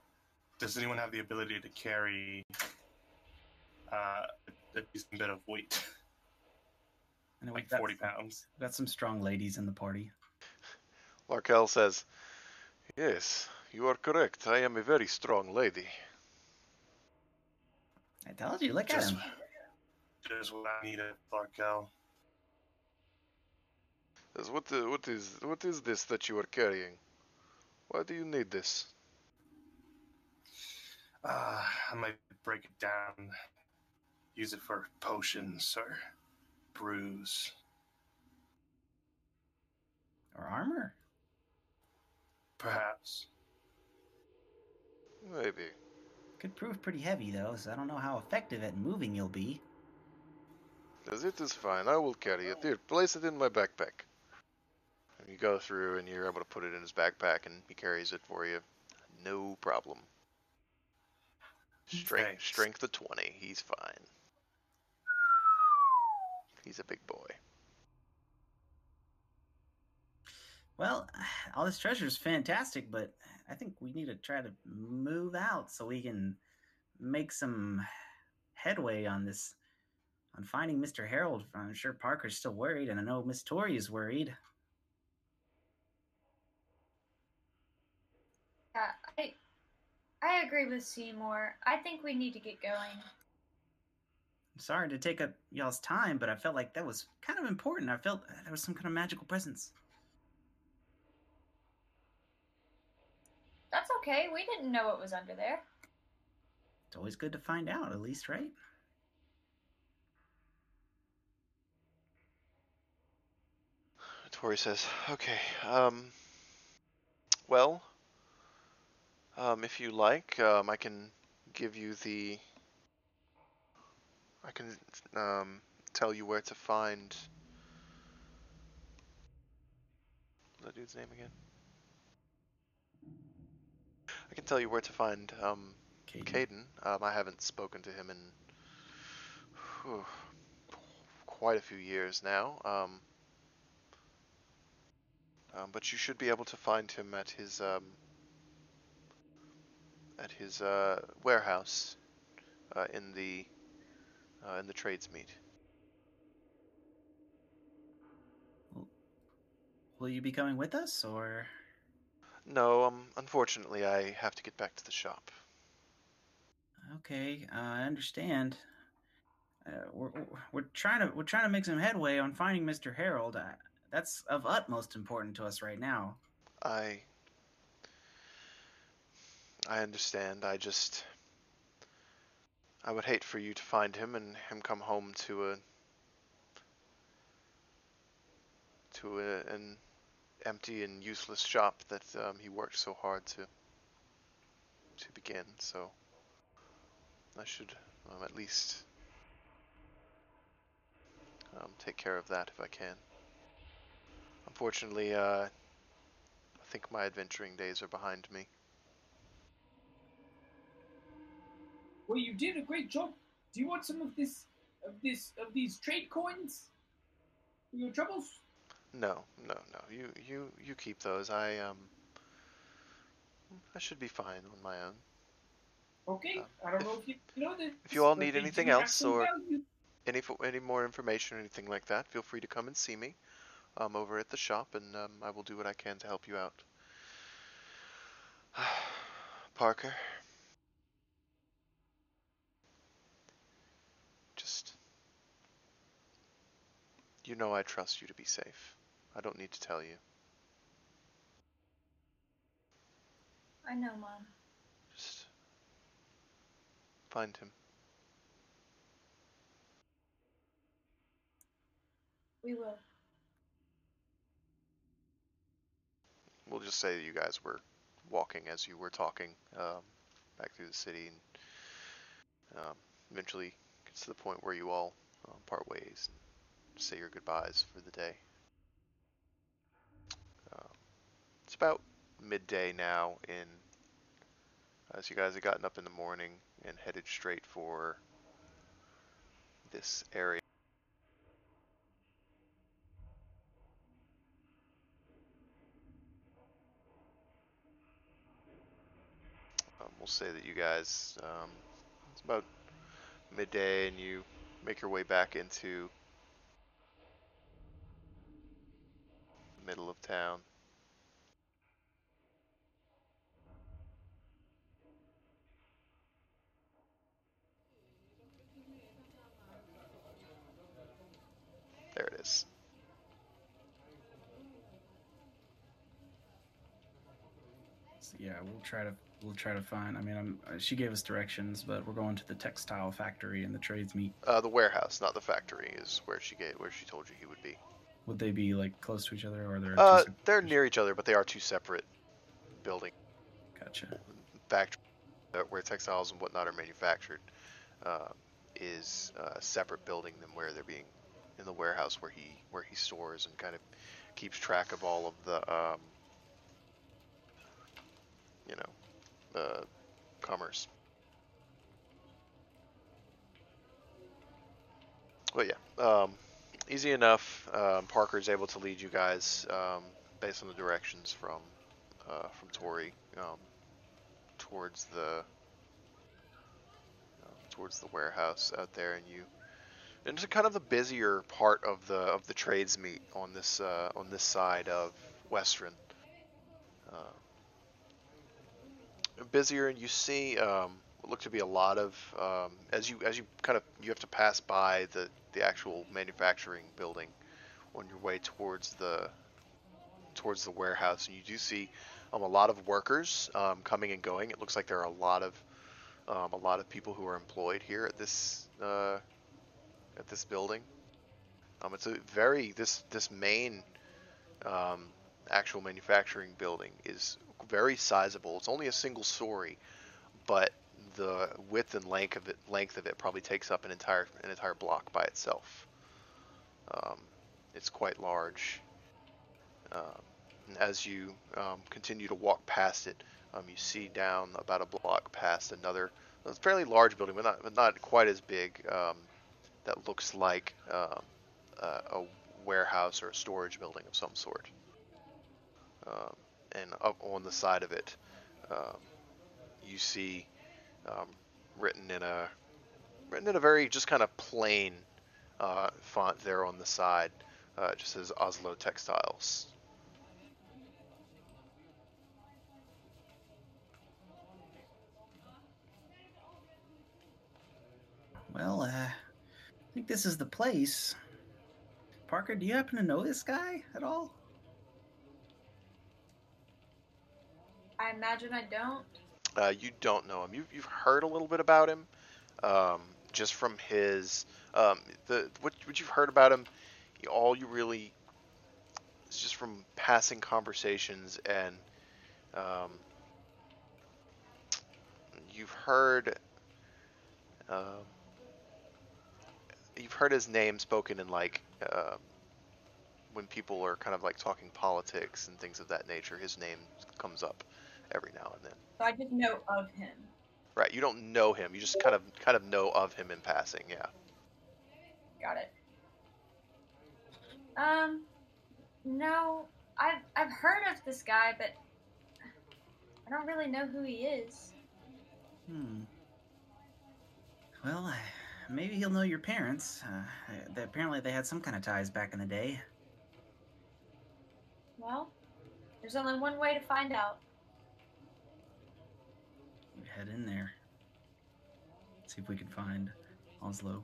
[SPEAKER 4] does anyone have the ability to carry uh, a decent bit of weight, (laughs)
[SPEAKER 3] I know
[SPEAKER 4] like
[SPEAKER 3] we've
[SPEAKER 4] 40 pounds?
[SPEAKER 3] we've got some strong ladies in the party.
[SPEAKER 1] Larkel says, "Yes, you are correct. I am a very strong lady."
[SPEAKER 3] I told you, look
[SPEAKER 4] Just,
[SPEAKER 3] at him.
[SPEAKER 4] just what I needed, Larkel.
[SPEAKER 1] Says, What the, what is what is this that you are carrying? Why do you need this?
[SPEAKER 4] Uh, I might break it down, use it for potions or brews.
[SPEAKER 3] Or armor.
[SPEAKER 4] Perhaps.
[SPEAKER 1] Maybe.
[SPEAKER 3] Could prove pretty heavy though, so I don't know how effective at moving you'll be.
[SPEAKER 1] Says, it is fine. I will carry it. Here, place it in my backpack. You go through and you're able to put it in his backpack and he carries it for you. No problem. Strength,
[SPEAKER 4] Thanks.
[SPEAKER 1] strength of 20. He's fine. He's a big boy.
[SPEAKER 3] Well, (sighs) all this treasure is fantastic, but I think we need to try to move out so we can make some headway on this, on finding Mr. Harold. I'm sure Parker's still worried, and I know Miss Tori is worried.
[SPEAKER 2] Yeah, I I agree with Seymour. I think we need to get going.
[SPEAKER 3] Sorry to take up y'all's time, but I felt like that was kind of important. I felt there was some kind of magical presence.
[SPEAKER 2] That's okay. We didn't know what was under there.
[SPEAKER 3] It's always good to find out, at least, right?
[SPEAKER 1] Tori says, "Okay. Um. Well. Um, if you like, um, I can give you the. I can um tell you where to find. What's that dude's name again? I can tell you where to find um. Caden. Um, I haven't spoken to him in whew, quite a few years now. Um, um, but you should be able to find him at his um, at his uh, warehouse uh, in the uh, in the trades meet.
[SPEAKER 3] Will you be coming with us, or
[SPEAKER 1] No, um, unfortunately, I have to get back to the shop.
[SPEAKER 3] okay? Uh, I understand. Uh, we're, we're- trying to we're trying to make some headway on finding Mr. Harold. Uh, that's of utmost importance to us right now.
[SPEAKER 1] I I understand. I just I would hate for you to find him and him come home to a to a, an empty and useless shop that um, he worked so hard to to begin. So I should um, at least um, take care of that if I can. Unfortunately, uh, I think my adventuring days are behind me.
[SPEAKER 5] Well, you did a great job. Do you want some of this, of this, of these trade coins for your troubles?
[SPEAKER 1] No, no, no. You, you, you keep those. I um, I should be fine on my own.
[SPEAKER 5] Okay,
[SPEAKER 1] Uh,
[SPEAKER 5] I don't
[SPEAKER 1] if-
[SPEAKER 5] know if you know this.
[SPEAKER 1] if you all need anything else or-
[SPEAKER 5] value.
[SPEAKER 1] Any any more information or anything like that, feel free to come and see me, um, over at the shop, and um, I will do what I can to help you out. (sighs) Parker, just you know I trust you to be safe. I don't need to tell you.
[SPEAKER 2] I know, Mom.
[SPEAKER 1] Just find him.
[SPEAKER 2] We will.
[SPEAKER 1] We'll just say that you guys were walking as you were talking um, back through the city, and um, eventually gets to the point where you all uh, part ways and say your goodbyes for the day. Uh, it's about midday now in as you guys have gotten up in the morning and headed straight for this area. Um, we'll say that you guys, um, it's about midday and you make your way back into middle of town. There it is.
[SPEAKER 3] So, yeah, we'll try to we'll try to find. I mean, I'm, she gave us directions, but we're going to the textile factory and the trades meet.
[SPEAKER 1] Uh, the warehouse, not the factory, is where she gave, where she told you he would be.
[SPEAKER 3] Would they be like close to each other, or they're
[SPEAKER 1] Uh, they're near each other, but they are two separate building
[SPEAKER 3] Gotcha.
[SPEAKER 1] factory uh, where textiles and whatnot are manufactured. Uh, is a separate building than where they're being in the warehouse where he where he stores and kind of keeps track of all of the um, you know uh, commerce. But yeah, um, easy enough. Um, is able to lead you guys um, based on the directions from uh, from Tori um, towards the um, towards the warehouse out there, and you into kind of the busier part of the of the trades meet on this uh, on this side of Westruun. Uh, busier, and you see um, what look to be a lot of um, as you as you kind of you have to pass by the the actual manufacturing building on your way towards the towards the warehouse, and you do see um, a lot of workers um, coming and going. It looks like there are a lot of um, a lot of people who are employed here at this uh, at this building. Um, it's a very this this main um, actual manufacturing building is very sizable. It's only a single story, but the width and length of it length of it probably takes up an entire an entire block by itself. Um, it's quite large. Um, and as you um, continue to walk past it, um, you see down about a block past another a fairly large building, but not but not quite as big. Um, that looks like a, warehouse or a storage building of some sort. And up on the side of it, you see um, written in a written in a very just kind of plain uh, font there on the side. Uh, it just says Oslo Textiles.
[SPEAKER 3] Well, uh, I think this is the place. Parker, do you happen to know this guy at all?
[SPEAKER 2] I imagine I don't.
[SPEAKER 1] Uh, you don't know him. You've, you've heard a little bit about him, um, just from his um, the what what you've heard about him. All you really is just from passing conversations, and um, you've heard um, you've heard his name spoken in like um when people are kind of like talking politics and things of that nature. His name comes up every now and then.
[SPEAKER 2] So I just know of him.
[SPEAKER 1] Right, you don't know him. You just kind of kind of know of him in passing. Yeah.
[SPEAKER 2] Got it. Um, no, I've I've heard of this guy, but I don't really know who he is.
[SPEAKER 3] Hmm. Well, uh, maybe he'll know your parents. Uh, they, apparently, they had some kind of ties back in the day.
[SPEAKER 2] Well, there's only one way to find out.
[SPEAKER 3] Head in there. See if we can find Oslo.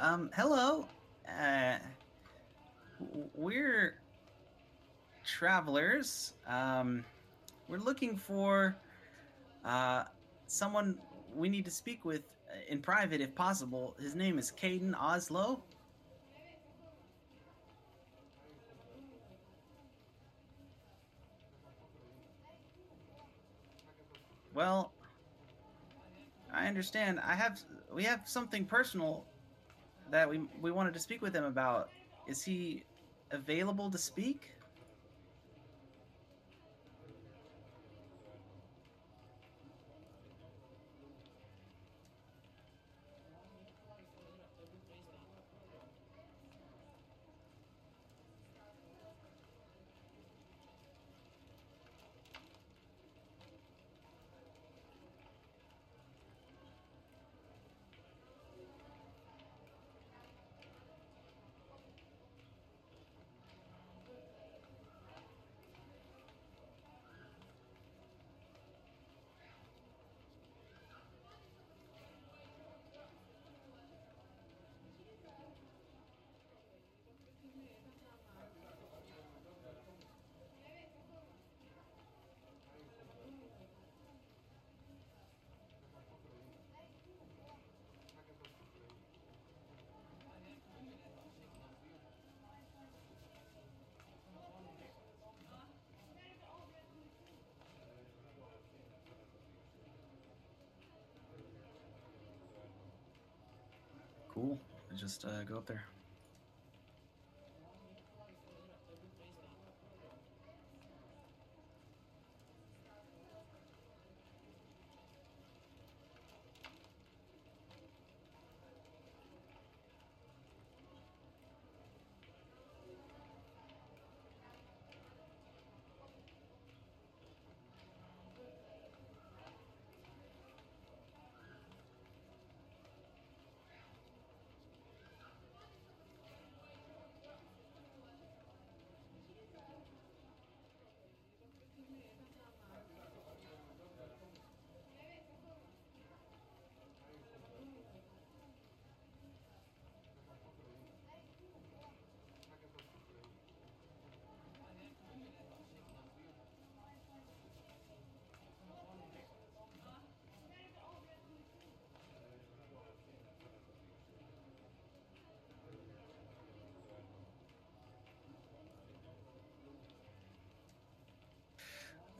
[SPEAKER 3] Um, hello. Uh, we're travelers. Um, we're looking for uh, someone we need to speak with uh, in private if possible. His name is Caden Oslo. Well, I understand. I have we have something personal that we we wanted to speak with him about. Is he available to speak? Cool. Just uh, go up there.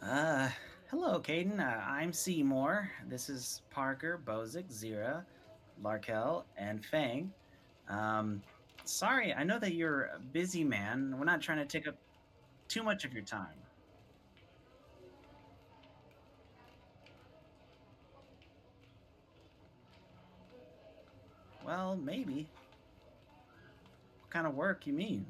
[SPEAKER 3] Uh, hello, Caden. Uh, I'm Seymour. This is Parker, Bozic, Zira, Larkel, and Fang. Um, sorry, I know that you're a busy man. We're not trying to take up too much of your time. Well, maybe. What kind of work you mean?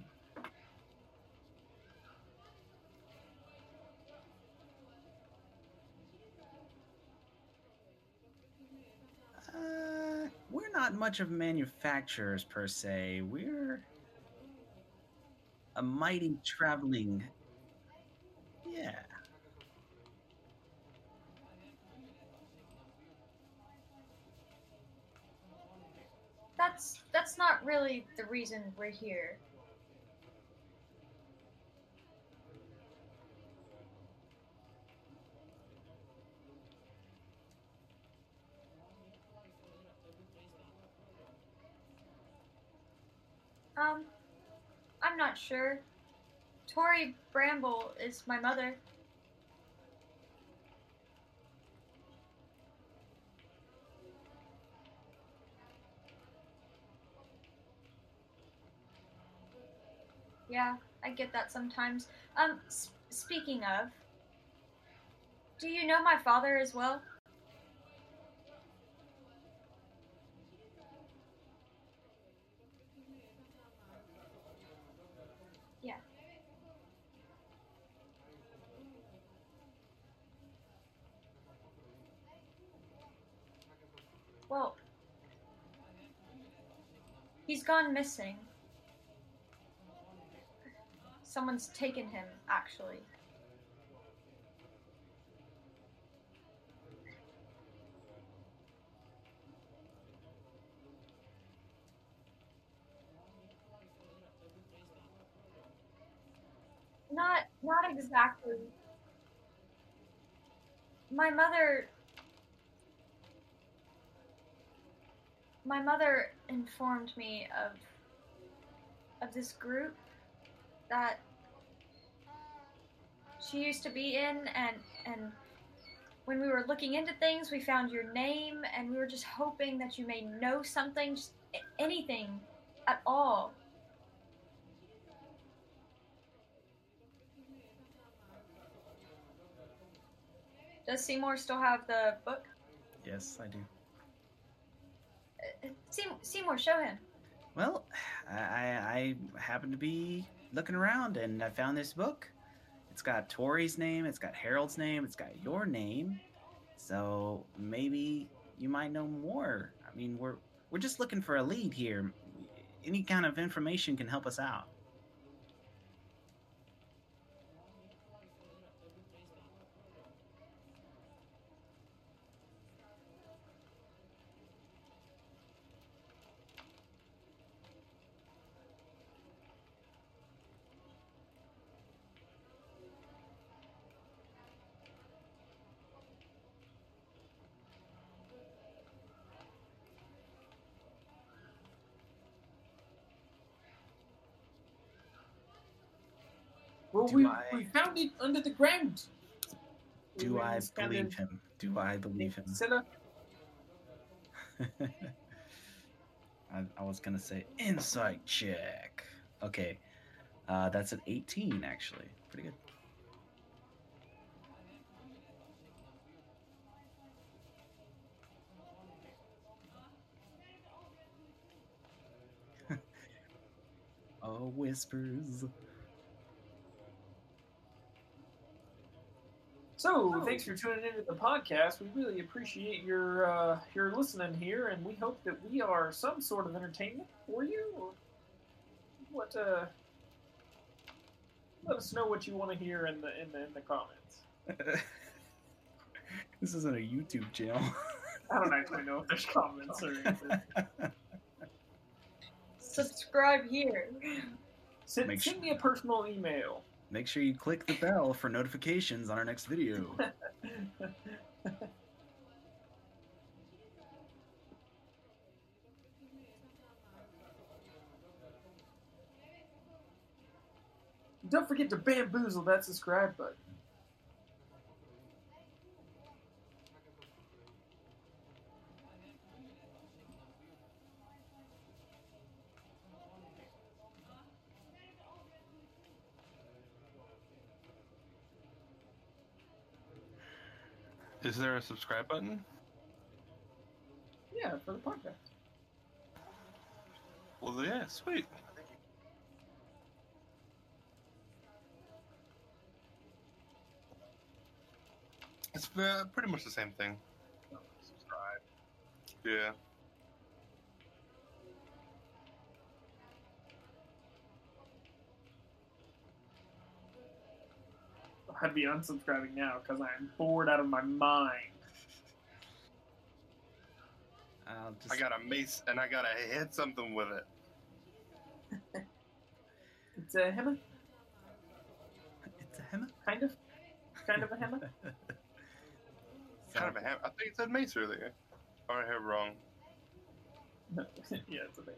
[SPEAKER 3] Not much of manufacturers per se. We're a mighty traveling. Yeah.
[SPEAKER 2] That's that's not really the reason we're here. Um, I'm not sure. Tori Bramble is my mother. Yeah, I get that sometimes. Um, speaking of, do you know my father as well? gone missing. Someone's taken him, actually. Not, not exactly. My mother My mother informed me of of this group that she used to be in and and when we were looking into things we found your name and we were just hoping that you may know something just anything at all does seymour still have the book
[SPEAKER 3] Yes, I do.
[SPEAKER 2] Seymour, show him
[SPEAKER 3] Well, I, I I happened to be looking around and I found this book. It's got Tori's name, it's got Harold's name, it's got your name. So maybe you might know more. I mean, we're we're just looking for a lead here. Any kind of information can help us out.
[SPEAKER 5] We,
[SPEAKER 3] I-
[SPEAKER 5] we found it under the ground.
[SPEAKER 3] Do
[SPEAKER 5] We
[SPEAKER 3] I believe him? Do I believe him?
[SPEAKER 5] cellar. (laughs)
[SPEAKER 3] I, I was gonna say insight check. Okay, uh, that's an 18 actually. Pretty good. (laughs) oh, whispers.
[SPEAKER 5] So, thanks for tuning into the podcast. We really appreciate your uh, your listening here, and we hope that we are some sort of entertainment for you. What? Uh, let us know what you want to hear in the in the in the comments. (laughs)
[SPEAKER 3] this isn't a YouTube channel.
[SPEAKER 5] I don't actually know if there's comments or anything.
[SPEAKER 2] subscribe here
[SPEAKER 5] Send, send
[SPEAKER 3] sure-
[SPEAKER 5] me a personal email.
[SPEAKER 3] Make sure you click the bell for notifications on our next video.
[SPEAKER 5] Don't forget to bamboozle that subscribe button.
[SPEAKER 4] Is there a subscribe button?
[SPEAKER 5] Yeah, for the podcast.
[SPEAKER 4] Well, yeah, sweet. It's uh, pretty much the same thing. Subscribe. Yeah.
[SPEAKER 5] I'd be unsubscribing now because I'm bored out of my mind.
[SPEAKER 3] I'll just,
[SPEAKER 4] I got a mace and I gotta hit something with it. (laughs)
[SPEAKER 5] It's a hammer,
[SPEAKER 3] it's a hammer.
[SPEAKER 5] kind of, kind of a hammer. (laughs)
[SPEAKER 4] Kind of a ham- I think it said mace earlier. Or I heard wrong. (laughs)
[SPEAKER 5] yeah, it's a thing.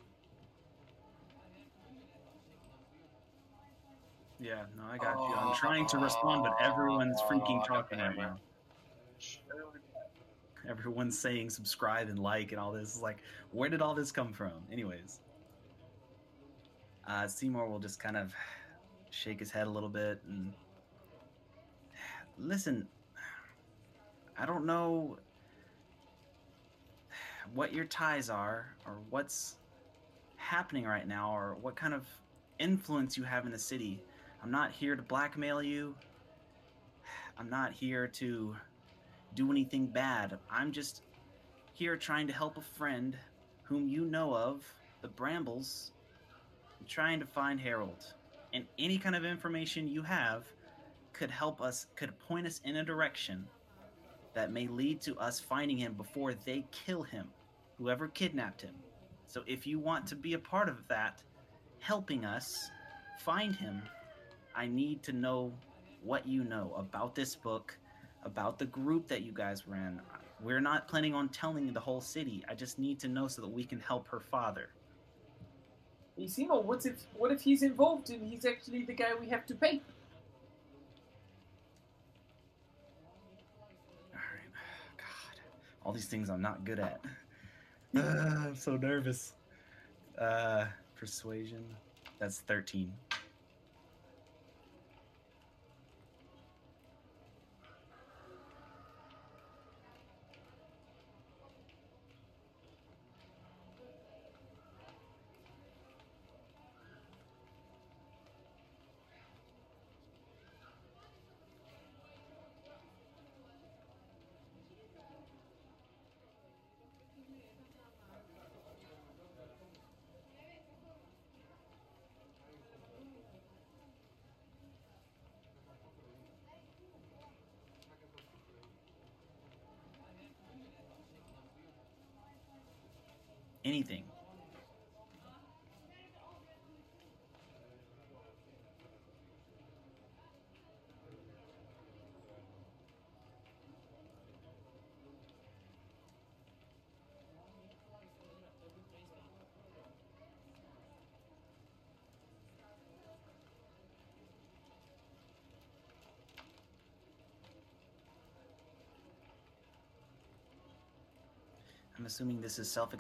[SPEAKER 3] Yeah, no, I got you. I'm trying to respond, but everyone's freaking talking right now. Everyone's saying subscribe and like and all this. It's like, where did all this come from? Anyways, uh, Seymour will just kind of shake his head a little bit and listen. I don't know what your ties are or what's happening right now or what kind of influence you have in the city. I'm not here to blackmail you. I'm not here to do anything bad. I'm just here trying to help a friend whom you know of, the Brambles, and trying to find Harold. And any kind of information you have could help us, could point us in a direction that may lead to us finding him before they kill him, whoever kidnapped him. So if you want to be a part of that, helping us find him, I need to know what you know about this book, about the group that you guys ran. We're not planning on telling the whole city. I just need to know so that we can help her father.
[SPEAKER 5] Hey, Simo, what if what if he's involved and he's actually the guy we have to pay?
[SPEAKER 3] All right. God, all these things I'm not good at. (laughs) Uh, I'm so nervous. Uh, persuasion. That's 13. Anything. I'm assuming this is self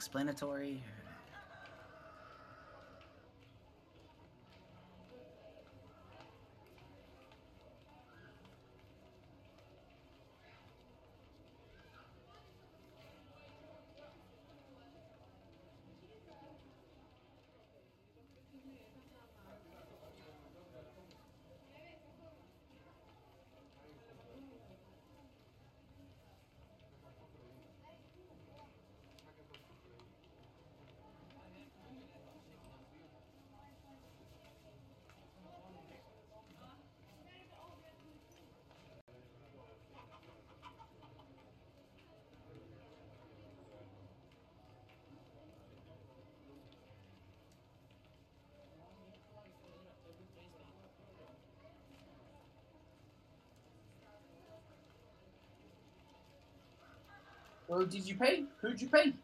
[SPEAKER 5] Well, did you pay? Who'd you pay?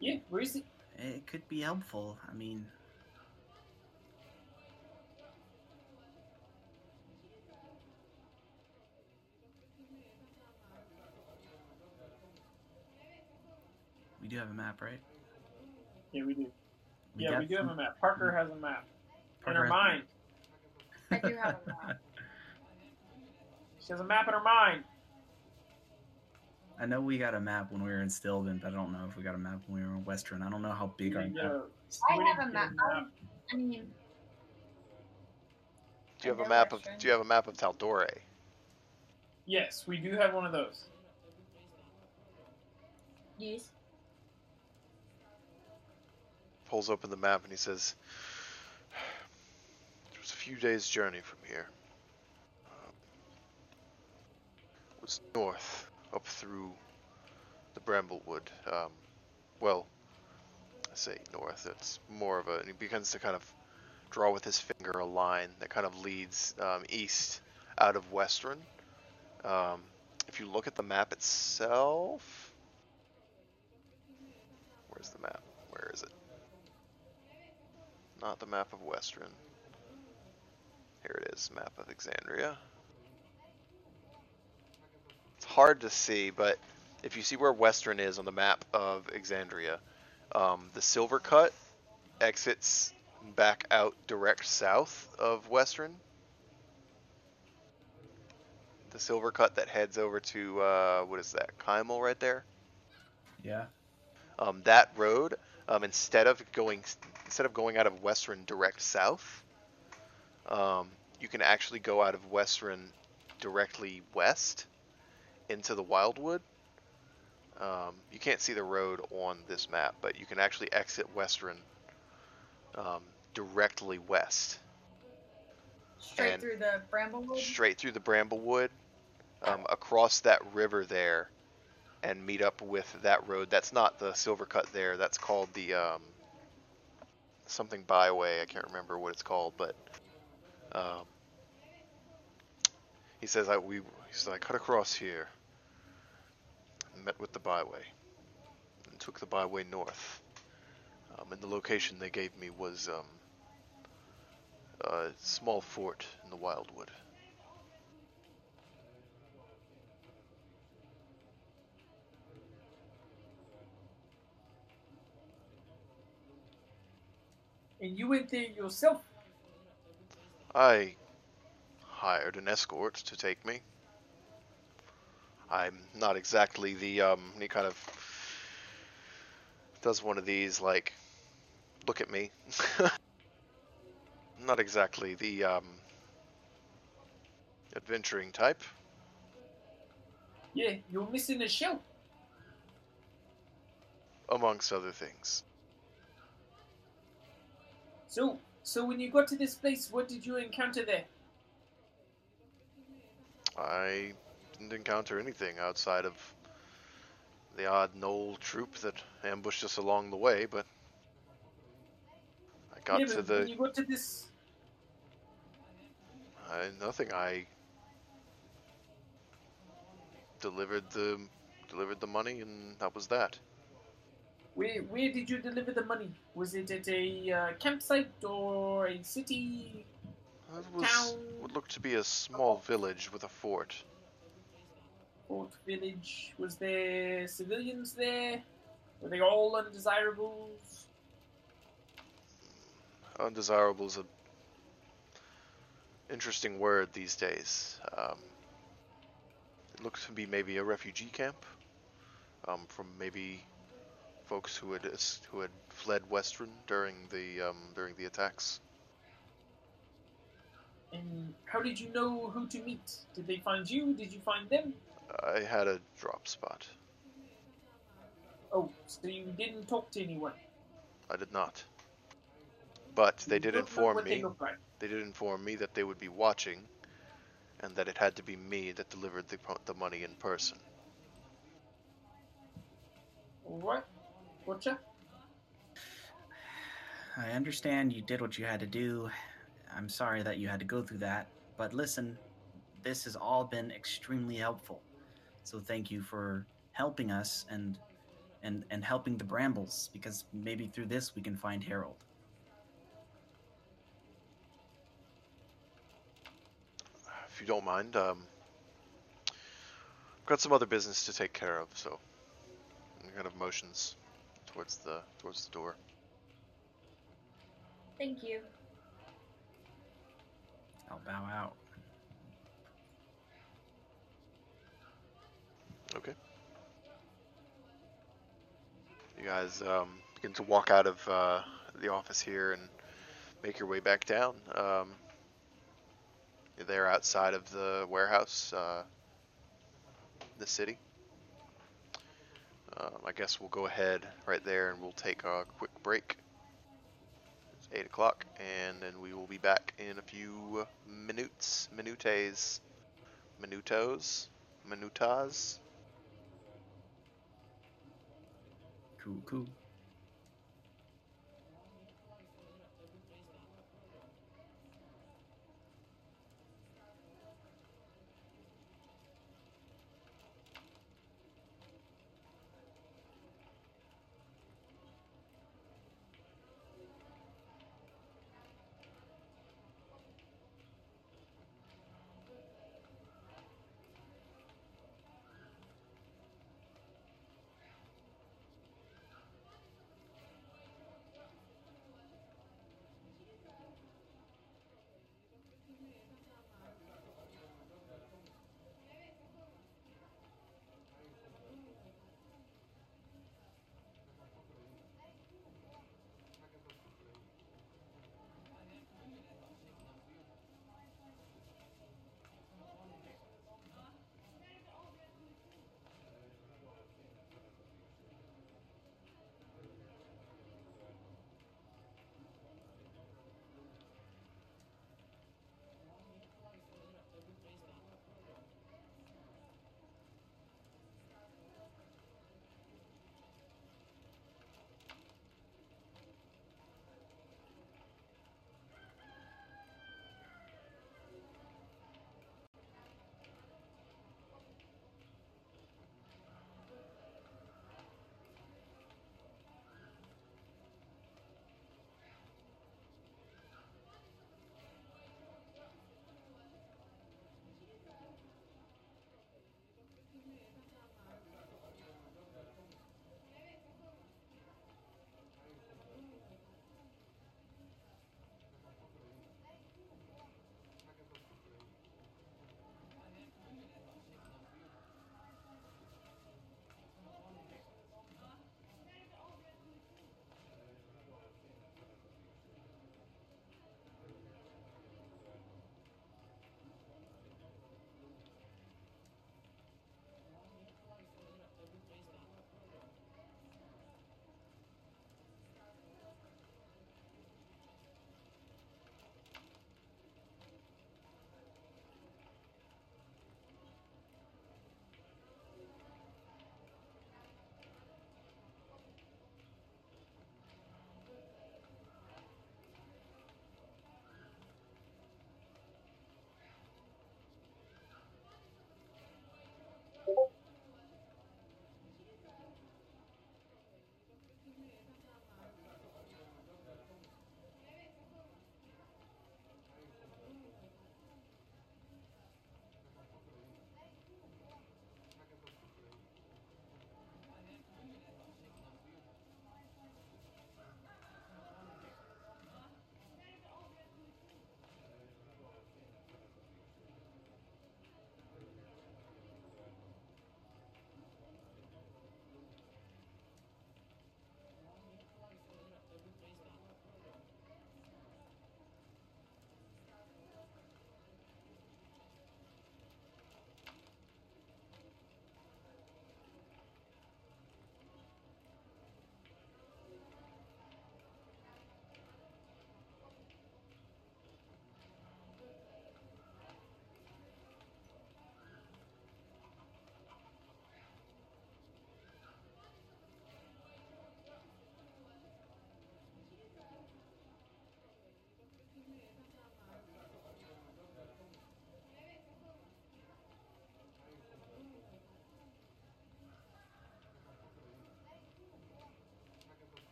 [SPEAKER 5] Yeah, where is it?
[SPEAKER 3] It could be helpful. I mean, we do have a map, right?
[SPEAKER 5] Yeah, we do.
[SPEAKER 3] We
[SPEAKER 5] yeah, we do have a map. Parker has a map. In her mind.
[SPEAKER 2] I do have a map. (laughs)
[SPEAKER 5] She has a map in her mind.
[SPEAKER 3] I know we got a map when we were in Stilben, but I don't know if we got a map when we were in Westruun. I don't know how big our
[SPEAKER 5] We
[SPEAKER 3] map.
[SPEAKER 5] gotta-
[SPEAKER 2] I have a
[SPEAKER 5] to get
[SPEAKER 2] map. I mean,
[SPEAKER 1] Do you have a
[SPEAKER 2] know
[SPEAKER 1] map of Do you have a map of Tal'Dorei?
[SPEAKER 5] Yes, we do have one of those.
[SPEAKER 2] yes.
[SPEAKER 1] Pulls open the map and he says, "It was a few days' journey from here. Um, it was north, up through the Bramblewood. Um, well, I say north. It's more of a. And he begins to kind of draw with his finger a line that kind of leads um, east out of Westruun. Um, if you look at the map itself, where's the map? Where is it? Not the map of Westruun. Here it is, map of Exandria. It's hard to see, but if you see where Westruun is on the map of Exandria, um, the Silver Cut exits back out direct south of Westruun. The Silver Cut that heads over to uh, what is that? Kymal right there.
[SPEAKER 3] Yeah.
[SPEAKER 1] um, that road um, instead of going instead of going out of Westruun direct south, um, you can actually go out of Westruun directly west into the Wildwood. Um, you can't see the road on this map, but you can actually exit Westruun um, directly west,
[SPEAKER 2] Straight
[SPEAKER 1] And-
[SPEAKER 2] through the Bramblewood.
[SPEAKER 1] straight through the Bramblewood, um, across that river there and meet up with that road. That's not the Silver Cut there. That's called the um, something byway. I can't remember what it's called, but um, he says I we he says I cut across here, met with the byway, and took the byway north. Um, and the location they gave me was um, a small fort in the Wildwood.
[SPEAKER 5] And you went there yourself.
[SPEAKER 1] I hired an escort to take me. I'm not exactly the um he kind of does one of these like look at me. (laughs) not exactly the um adventuring type.
[SPEAKER 5] Yeah, you're missing a shell.
[SPEAKER 1] amongst other things.
[SPEAKER 5] So, so when you got to this place, what did you encounter there?
[SPEAKER 1] I didn't encounter anything outside of the odd gnoll troop that ambushed us along the way, but I got
[SPEAKER 5] yeah,
[SPEAKER 1] to the
[SPEAKER 5] when you got to this,
[SPEAKER 1] I, nothing. I delivered the delivered the money, and that was that.
[SPEAKER 5] Where where did you deliver the money? Was it at a uh, campsite or a city?
[SPEAKER 1] It was
[SPEAKER 5] Town.
[SPEAKER 1] what looked to be a small village with a fort.
[SPEAKER 5] Fort village? Was there civilians there? Were they all undesirables?
[SPEAKER 1] Undesirables is a interesting word these days. Um, it looks to be maybe a refugee camp um, from maybe folks who had who had fled Westruun during the um, during the attacks.
[SPEAKER 5] And how did you know who to meet? Did they find you? Did you find them?
[SPEAKER 1] I had a drop spot.
[SPEAKER 5] Oh, so you didn't talk to anyone.
[SPEAKER 1] I did not. But they
[SPEAKER 5] You
[SPEAKER 1] did inform
[SPEAKER 5] what They
[SPEAKER 1] me.
[SPEAKER 5] like.
[SPEAKER 1] They did inform me that they would be watching, and that it had to be me that delivered the the money in person.
[SPEAKER 5] What? Gotcha.
[SPEAKER 3] I understand you did what you had to do. I'm sorry that you had to go through that. But listen, this has all been extremely helpful. So thank you for helping us and and and helping the Brambles because maybe through this we can find Harold.
[SPEAKER 1] If you don't mind, um, I've got some other business to take care of, so and kind of motions towards the towards the door.
[SPEAKER 2] Thank you.
[SPEAKER 3] I'll bow out.
[SPEAKER 1] Okay. You guys um, begin to walk out of uh, the office here and make your way back down. Um, you're there outside of the warehouse, uh, the city. Um, I guess we'll go ahead right there and we'll take a quick break. It's 8 o'clock, and then we will be back in a few minutes. Minutes. Minutos. Minutas.
[SPEAKER 3] Cool, cool.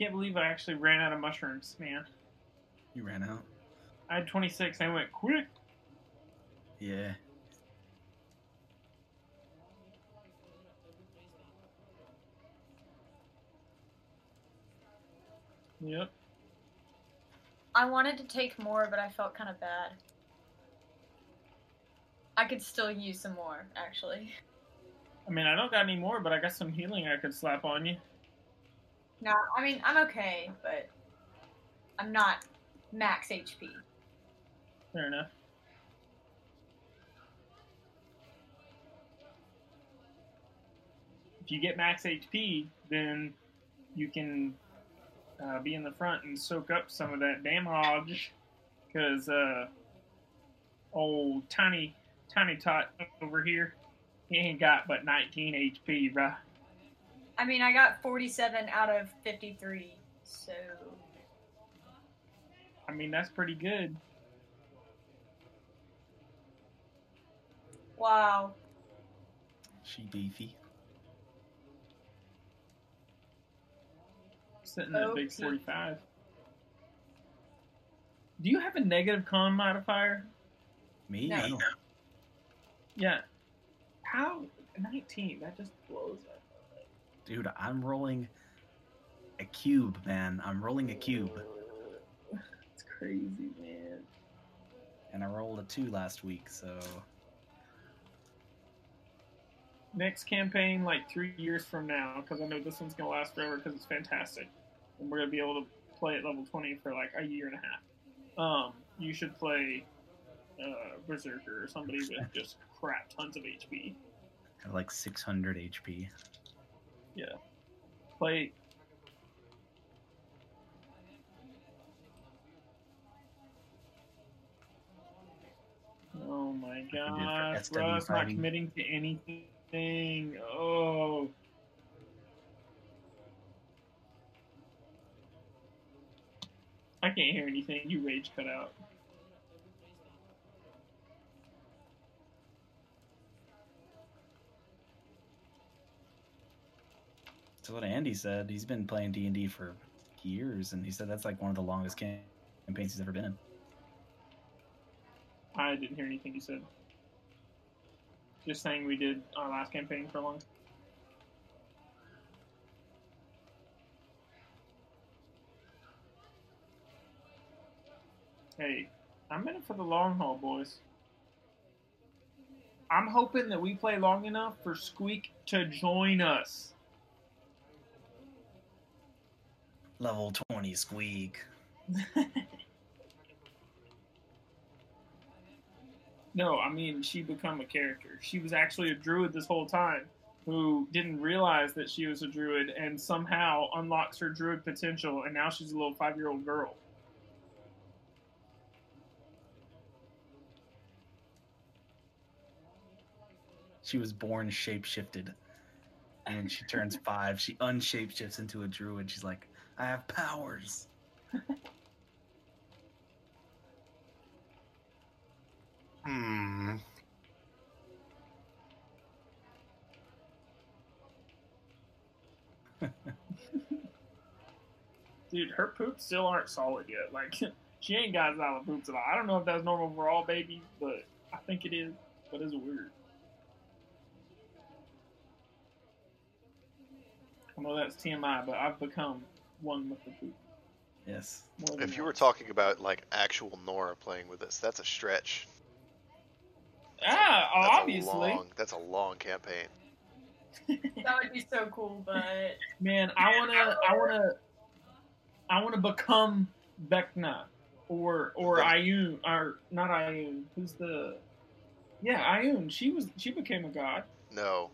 [SPEAKER 5] Can't believe I actually ran out of mushrooms, man.
[SPEAKER 3] You ran out.
[SPEAKER 5] I had 26. I went quick.
[SPEAKER 3] Yeah.
[SPEAKER 5] Yep.
[SPEAKER 2] I wanted to take more, but I felt kind of bad. I could still use some more, actually.
[SPEAKER 5] I mean, I don't got any more, but I got some healing I could slap on you.
[SPEAKER 2] No, I mean, I'm okay, but I'm not max HP.
[SPEAKER 5] Fair enough. If you get max HP, then you can uh, be in the front and soak up some of that damage. Because uh, old tiny, tiny tot over here, he ain't got but 19 HP, bruh.
[SPEAKER 2] I mean, I got 47 out of 53, so.
[SPEAKER 5] I mean, that's pretty good.
[SPEAKER 2] Wow.
[SPEAKER 3] She beefy.
[SPEAKER 5] Sitting at big 45. Do you have a negative con modifier?
[SPEAKER 3] Me?
[SPEAKER 2] No.
[SPEAKER 3] No.
[SPEAKER 5] Yeah. How? 19. That just blows up.
[SPEAKER 3] Dude, I'm rolling a cube, man. I'm rolling a cube.
[SPEAKER 5] It's crazy, man.
[SPEAKER 3] And I rolled a two last week, so
[SPEAKER 5] Next campaign, like three years from now, because I know this one's going to last forever because it's fantastic. And we're going to be able to play at level 20 for like a year and a half. Um, you should play uh, Berserker or somebody with just crap tons of HP.
[SPEAKER 3] I like 600 HP.
[SPEAKER 5] Play. Oh my gosh,
[SPEAKER 3] SW
[SPEAKER 5] Russ, not committing to anything. Oh. I can't hear anything. You rage cut out.
[SPEAKER 3] So what Andy said, he's been playing D and D for years, and he said that's like one of the longest campaigns he's ever been in.
[SPEAKER 5] I didn't hear anything you said. Just saying we did our last campaign for long. Hey, I'm in it for the long haul, boys. I'm hoping that we play long enough for Squeak to join us.
[SPEAKER 3] Level 20 squeak. (laughs)
[SPEAKER 5] No, I mean she become a character. She was actually a druid this whole time who didn't realize that she was a druid and somehow unlocks her druid potential and now she's a little 5-year-old girl.
[SPEAKER 3] She was born shapeshifted. And she turns (laughs) five, she unshapeshifts into a druid. She's like, I have powers. (laughs)
[SPEAKER 1] Hmm. (laughs)
[SPEAKER 5] Dude, her poops still aren't solid yet. Like (laughs) she ain't got solid poops at all. I don't know if that's normal for all babies, but I think it is. But it's weird. I know that's TMI, but I've become one with the poop.
[SPEAKER 3] Yes.
[SPEAKER 5] More than
[SPEAKER 1] If you were talking about like actual Nora playing with us, that's a stretch.
[SPEAKER 5] ah,
[SPEAKER 1] That's
[SPEAKER 5] obviously,
[SPEAKER 1] A long, that's a long campaign. (laughs)
[SPEAKER 2] That would be so cool, but.
[SPEAKER 5] man, I wanna, I wanna, I wanna become Vecna or or Ayun or not Ayun. Who's the? Yeah, Ayun. She was she became a god.
[SPEAKER 1] No,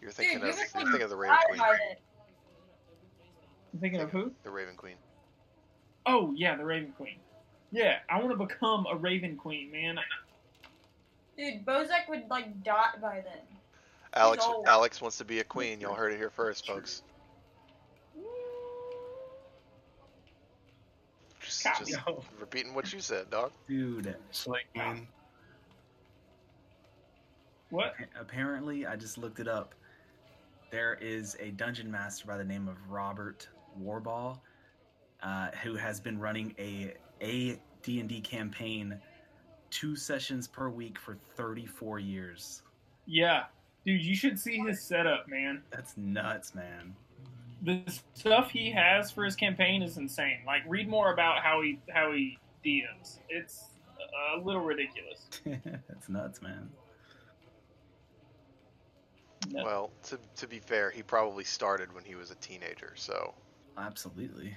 [SPEAKER 1] you're thinking
[SPEAKER 2] you're
[SPEAKER 1] of you're thinking of the Raven
[SPEAKER 2] I
[SPEAKER 1] Queen.
[SPEAKER 2] By then.
[SPEAKER 5] I'm thinking of who?
[SPEAKER 1] The Raven Queen.
[SPEAKER 5] Oh yeah, the Raven Queen. Yeah, I want to become a Raven Queen, man.
[SPEAKER 2] Dude, Bozic would like dot by then.
[SPEAKER 1] Alex. Alex wants to be a queen. Y'all heard it here first, folks. Just,
[SPEAKER 5] Copy.
[SPEAKER 1] just repeating what you said, dog.
[SPEAKER 3] Dude,
[SPEAKER 4] Slake Moon.
[SPEAKER 5] What?
[SPEAKER 3] apparently, I just looked it up. There is a dungeon master by the name of Robert Wardhaugh uh, who has been running a a D and D campaign, two sessions per week for 34 years.
[SPEAKER 5] Yeah, dude, you should see his setup, man.
[SPEAKER 3] That's nuts, man.
[SPEAKER 5] The stuff he has for his campaign is insane. Like, read more about how he how he DMs. It's a little ridiculous. (laughs)
[SPEAKER 3] That's nuts, man.
[SPEAKER 5] No.
[SPEAKER 1] Well, to to be fair, he probably started when he was a teenager, so
[SPEAKER 3] Absolutely.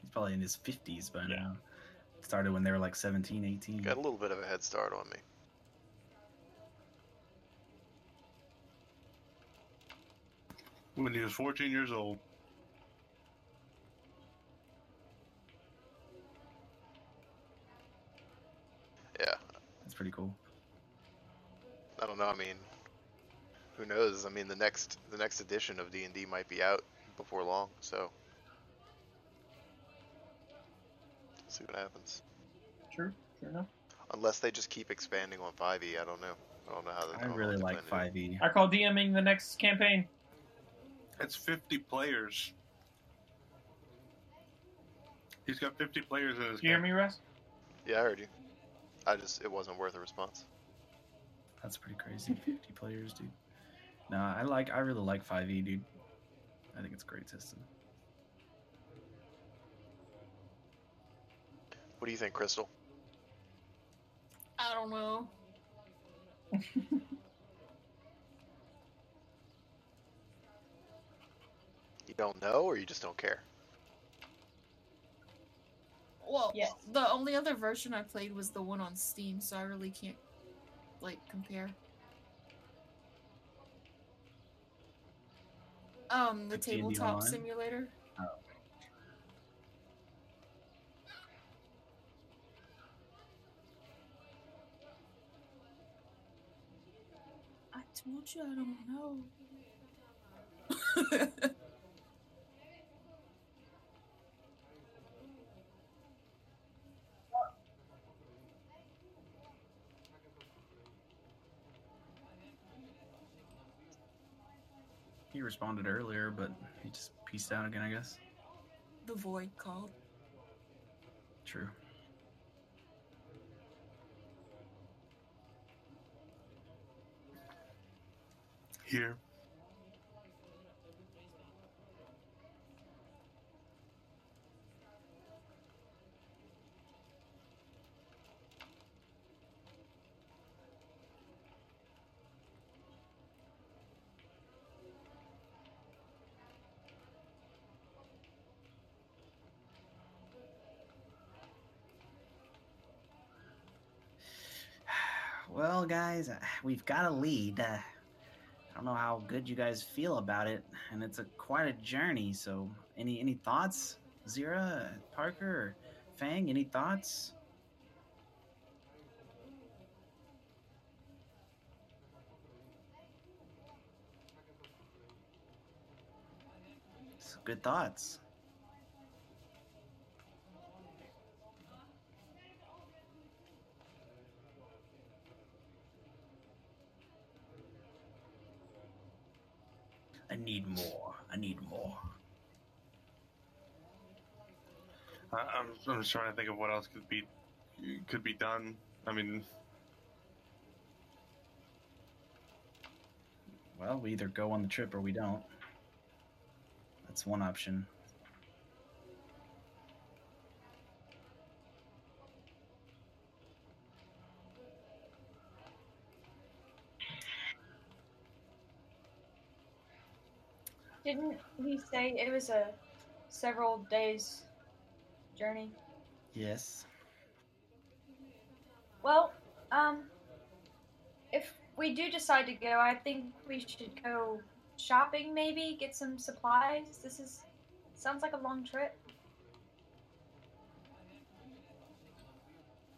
[SPEAKER 3] He's probably in his 50s by
[SPEAKER 5] Yeah.
[SPEAKER 3] now. Started when they were like 17, 18.
[SPEAKER 1] got a little bit of a head start on me.
[SPEAKER 4] When he was 14 years old.
[SPEAKER 1] Yeah,
[SPEAKER 3] That's pretty cool.
[SPEAKER 1] I don't know. I mean, who knows? I mean, the next the next edition of D and D might be out before long, so see what happens.
[SPEAKER 5] True, true enough.
[SPEAKER 1] Unless they just keep expanding on 5e, I don't know. I don't know how. They,
[SPEAKER 3] I really like
[SPEAKER 1] plan to
[SPEAKER 3] 5e.
[SPEAKER 5] I call DMing the next campaign.
[SPEAKER 4] It's 50 players. He's got 50 players in his
[SPEAKER 5] Do you hear me, Russ?
[SPEAKER 1] Yeah, I heard you. I just it wasn't worth a response.
[SPEAKER 3] That's pretty crazy. 50 players, dude. Nah, I like. I really like 5e, dude. I think it's a great system.
[SPEAKER 1] What do you think, Crystal?
[SPEAKER 6] I don't know. (laughs)
[SPEAKER 1] You don't know, or you just don't care?
[SPEAKER 6] Well,
[SPEAKER 2] Yes.
[SPEAKER 6] the only other version I played was the one on Steam, so I really can't like compare. Um, the
[SPEAKER 3] Like
[SPEAKER 6] tabletop simulator.
[SPEAKER 3] Oh.
[SPEAKER 6] Told you I don't know. (laughs)
[SPEAKER 3] He responded earlier, but he just pieced out again, I guess.
[SPEAKER 6] the void called.
[SPEAKER 3] True.
[SPEAKER 4] Here. (sighs)
[SPEAKER 3] Well, guys, uh, we've got a lead. Uh, I don't know how good you guys feel about it, and it's a quite a journey. So, any any thoughts, Zira, Parker, Fang? Any thoughts? Good thoughts. I need more. I need more.
[SPEAKER 4] I, I'm, I'm just trying to think of what else could be could be done. I mean,
[SPEAKER 3] Well, we either go on the trip or we don't. That's one option.
[SPEAKER 2] Didn't he say it was a several days journey?
[SPEAKER 3] Yes.
[SPEAKER 2] Well, um, if we do decide to go, I think we should go shopping. Maybe get some supplies. This is sounds like a long trip.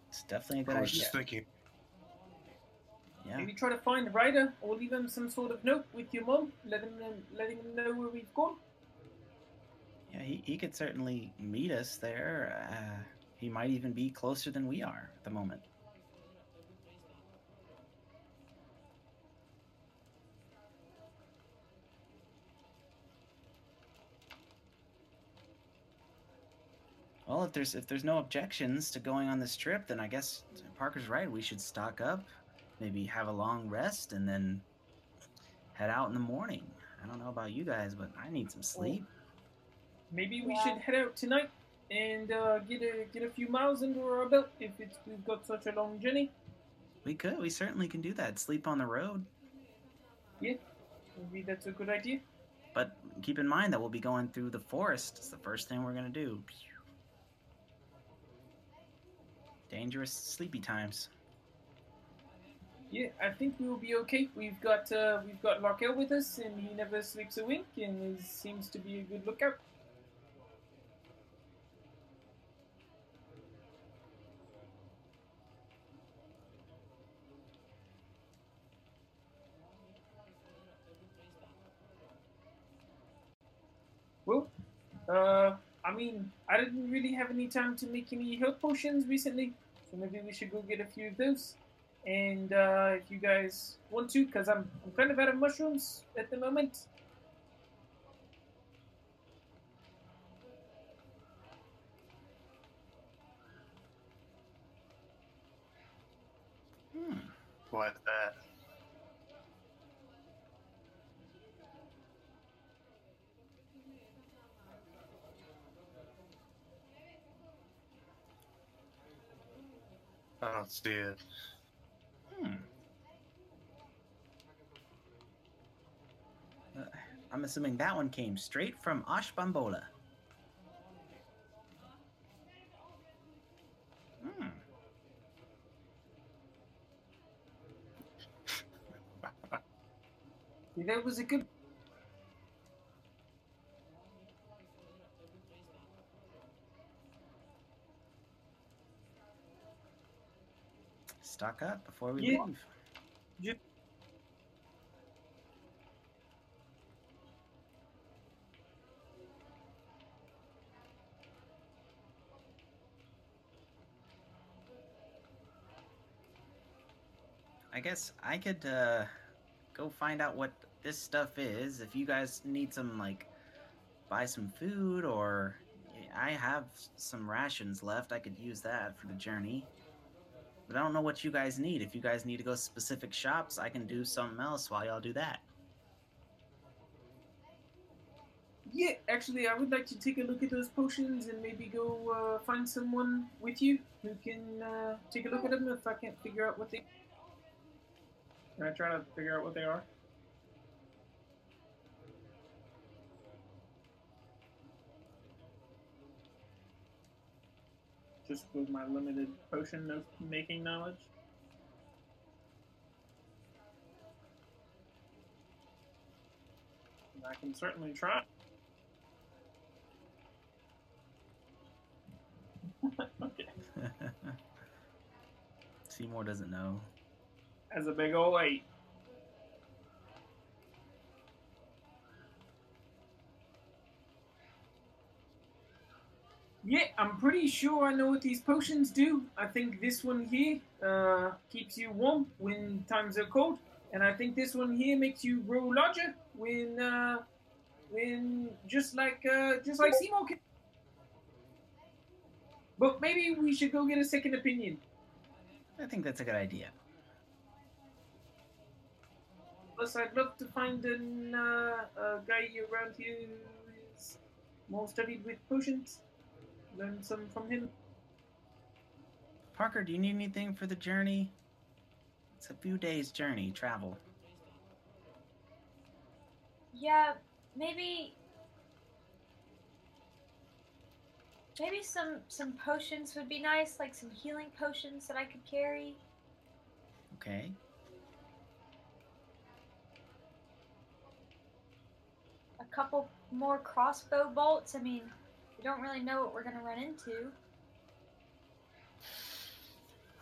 [SPEAKER 3] It's definitely a good idea.
[SPEAKER 4] I was
[SPEAKER 3] idea.
[SPEAKER 4] just thinking.
[SPEAKER 3] Yeah.
[SPEAKER 5] Maybe try to find the rider or leave him some sort of note with your mom, let him letting him know where we've gone.
[SPEAKER 3] Yeah, he, he could certainly meet us there. Uh, he might even be closer than we are at the moment. Well, if there's if there's no objections to going on this trip, then I guess Parker's right. We should stock up, maybe have a long rest, and then head out in the morning. I don't know about you guys, but I need some sleep.
[SPEAKER 5] Maybe we
[SPEAKER 2] Yeah.
[SPEAKER 5] should head out tonight and uh, get a get a few miles under our belt if it's we've got such a long journey.
[SPEAKER 3] We could. We certainly can do that. Sleep on the road.
[SPEAKER 5] Yeah, maybe that's a good idea.
[SPEAKER 3] But keep in mind that we'll be going through the forest. It's the first thing we're gonna do. Dangerous sleepy times.
[SPEAKER 5] Yeah, I think we will be okay. We've got uh, we've got Larkel with us, and he never sleeps a wink, and he seems to be a good lookout. Well, uh, I mean, I didn't really have any time to make any health potions recently, so maybe we should go get a few of those. And uh, if you guys want to, because I'm, I'm kind of out of mushrooms at the moment.
[SPEAKER 3] Hmm.
[SPEAKER 4] What that? I don't see it.
[SPEAKER 3] Hmm. Uh, I'm assuming that one came straight from Ashbambola. Hmm. (laughs)
[SPEAKER 5] That was a good.
[SPEAKER 3] Stock up before we
[SPEAKER 5] Yeah.
[SPEAKER 3] leave. I guess I could uh, go find out what this stuff is. If you guys need some, like, buy some food, or I have some rations left, I could use that for the journey. But I don't know what you guys need. If you guys need to go specific shops, I can do something else while y'all do that.
[SPEAKER 5] Yeah, actually, I would like to take a look at those potions and maybe go uh, find someone with you who can uh, take a look at them if I can't figure out what they. Can I try to figure out what they are? Just with my limited potion of making knowledge. I can certainly try. (laughs) (laughs) okay.
[SPEAKER 3] Seymour doesn't know.
[SPEAKER 5] As a big ol' eight. Yeah, I'm pretty sure I know what these potions do. I think this one here uh, keeps you warm when times are cold, and I think this one here makes you grow larger when, uh, when just like uh, just like Seymour can. But maybe we should go get a second opinion.
[SPEAKER 3] I think that's a good idea.
[SPEAKER 5] Plus, I'd love to find an, uh, a guy around here who is more studied with potions. Learn some from him.
[SPEAKER 3] Parker, do you need anything for the journey? It's a few days' journey, travel.
[SPEAKER 2] Yeah, maybe maybe some some potions would be nice, like some healing potions that I could carry.
[SPEAKER 3] Okay.
[SPEAKER 2] A couple more crossbow bolts. I mean, we don't really know what we're gonna run into.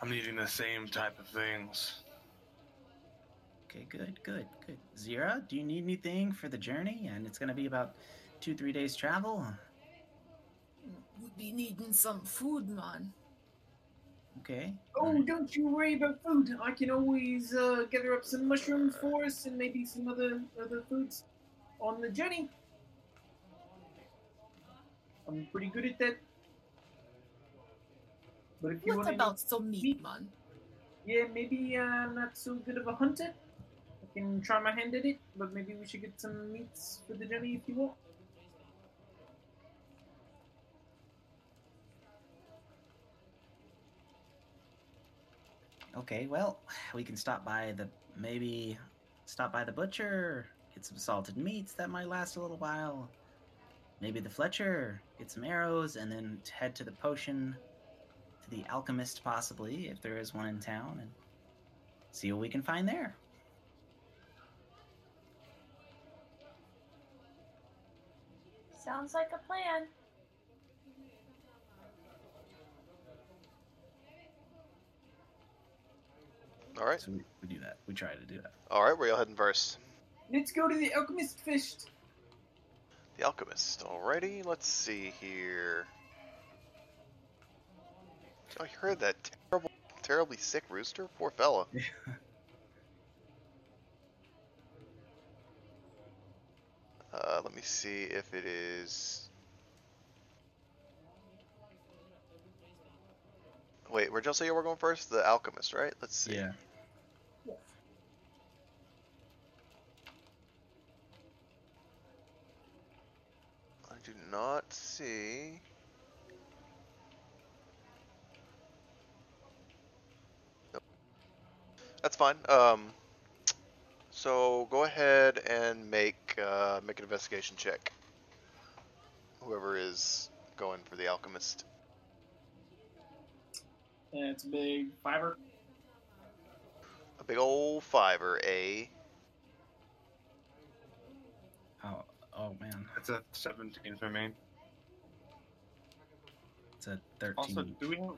[SPEAKER 4] I'm needing the same type of things.
[SPEAKER 3] Okay, good, good, good. Zira, do you need anything for the journey? And it's gonna be about two, three days travel.
[SPEAKER 6] We'd be needing some food, man.
[SPEAKER 3] Okay.
[SPEAKER 5] Oh,
[SPEAKER 3] alright.
[SPEAKER 5] don't you worry about food. I can always uh, gather up some mushrooms for us and maybe some other other foods on the journey. I'm pretty good at that. But if you
[SPEAKER 6] What
[SPEAKER 5] want
[SPEAKER 6] about some meat, man?
[SPEAKER 5] yeah, maybe uh, not so good of a hunter. I can try my hand at it, but maybe we should get some meats for the journey if you want.
[SPEAKER 3] Okay, well, we can stop by the maybe stop by the butcher, get some salted meats that might last a little while. Maybe the Fletcher, get some arrows, and then head to the potion, to the alchemist possibly, if there is one in town, and see what we can find there.
[SPEAKER 2] Sounds like a plan.
[SPEAKER 1] All right.
[SPEAKER 3] So we, we do that. We try to do that.
[SPEAKER 1] All right. Where y'all heading first?
[SPEAKER 5] Let's go to the alchemist first.
[SPEAKER 1] The alchemist. Alrighty. Let's see here. Oh, you heard that terrible, terribly sick rooster? Poor fella. (laughs) Uh, let me see if it is. Wait, where'd y'all say you were going first? The alchemist, right? Let's see.
[SPEAKER 3] Yeah.
[SPEAKER 1] Not see. Nope. That's fine. Um, so go ahead and make uh, make an investigation check. Whoever is going for the alchemist.
[SPEAKER 5] That's a big fiver.
[SPEAKER 1] A big old fiver, eh?
[SPEAKER 3] Oh, oh man,
[SPEAKER 4] It's a 17 for me.
[SPEAKER 3] it's a thirteen.
[SPEAKER 4] Also, do we have.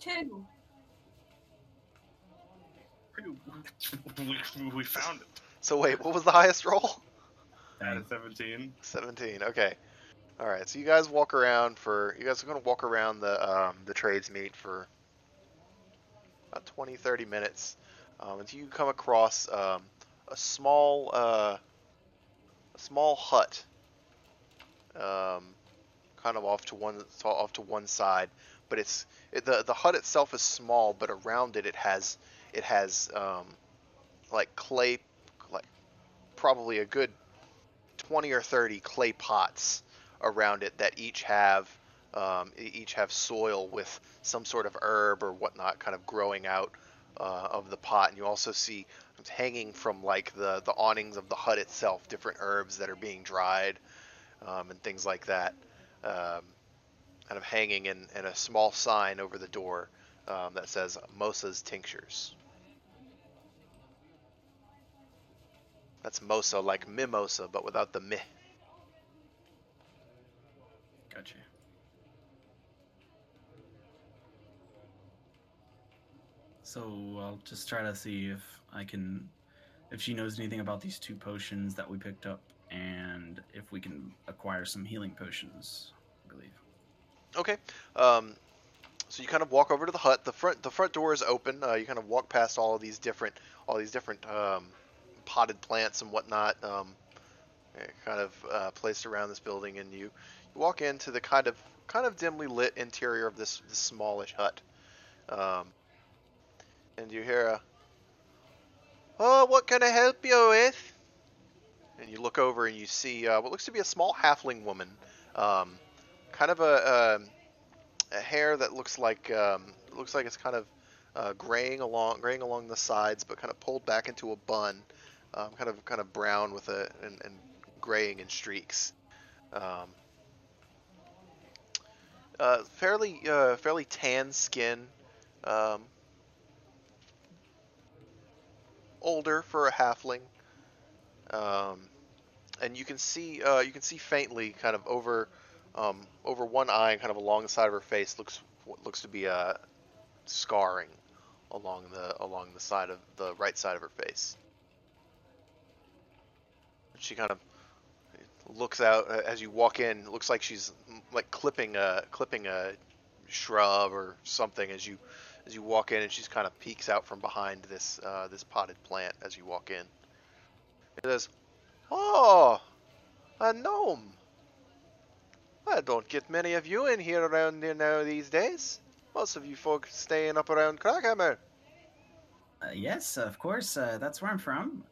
[SPEAKER 2] Two.
[SPEAKER 4] we, (laughs) we found it.
[SPEAKER 1] So wait, what was the highest roll?
[SPEAKER 4] At
[SPEAKER 3] Dang.
[SPEAKER 4] a 17.
[SPEAKER 1] 17. Okay. All right. So you guys walk around for you guys are going to walk around the um, the trades meet for about 20 30 minutes um, until you come across um, a small uh, small hut um, kind of off to one off to one side but it's it, the the hut itself is small but around it it has it has um, like clay like probably a good 20 or 30 clay pots around it that each have um, each have soil with some sort of herb or whatnot kind of growing out uh, of the pot and you also see hanging from like the the awnings of the hut itself different herbs that are being dried um, and things like that um, kind of hanging in, in a small sign over the door um, that says Mosa's Tinctures. That's Mosa like mimosa, but without the mih.
[SPEAKER 3] Gotcha. So I'll just try to see if I can, if she knows anything about these two potions that we picked up, and if we can acquire some healing potions. I believe.
[SPEAKER 1] Okay. Um, so you kind of walk over to the hut. The front the front door is open. Uh, you kind of walk past all of these different all these different um, potted plants and whatnot, um, kind of uh, placed around this building, and you, you walk into the kind of kind of dimly lit interior of this, this smallish hut. Um, and you hear a, "Oh, what can I help you with?" And you look over and you see uh, what looks to be a small halfling woman. Um, kind of a, um a hair that looks like um, looks like it's kind of uh, graying along graying along the sides, but kind of pulled back into a bun, um, kind of kind of brown with a and, and graying in streaks. Um, uh, fairly uh, fairly tan skin, um, older for a halfling. Um, and you can see uh, you can see faintly kind of over um, over one eye kind of along the side of her face looks looks to be a scarring along the along the side of the right side of her face. She kind of looks out uh, as you walk in. Looks like she's like clipping a clipping a shrub or something as you as you walk in, and she's kind of peeks out from behind this uh, this potted plant as you walk in. It says, "Oh, a gnome. I don't get many of you in here around here now these days. Most of you folks staying up around Kraghammer.
[SPEAKER 3] Uh, yes, of course. Uh, that's where I'm from.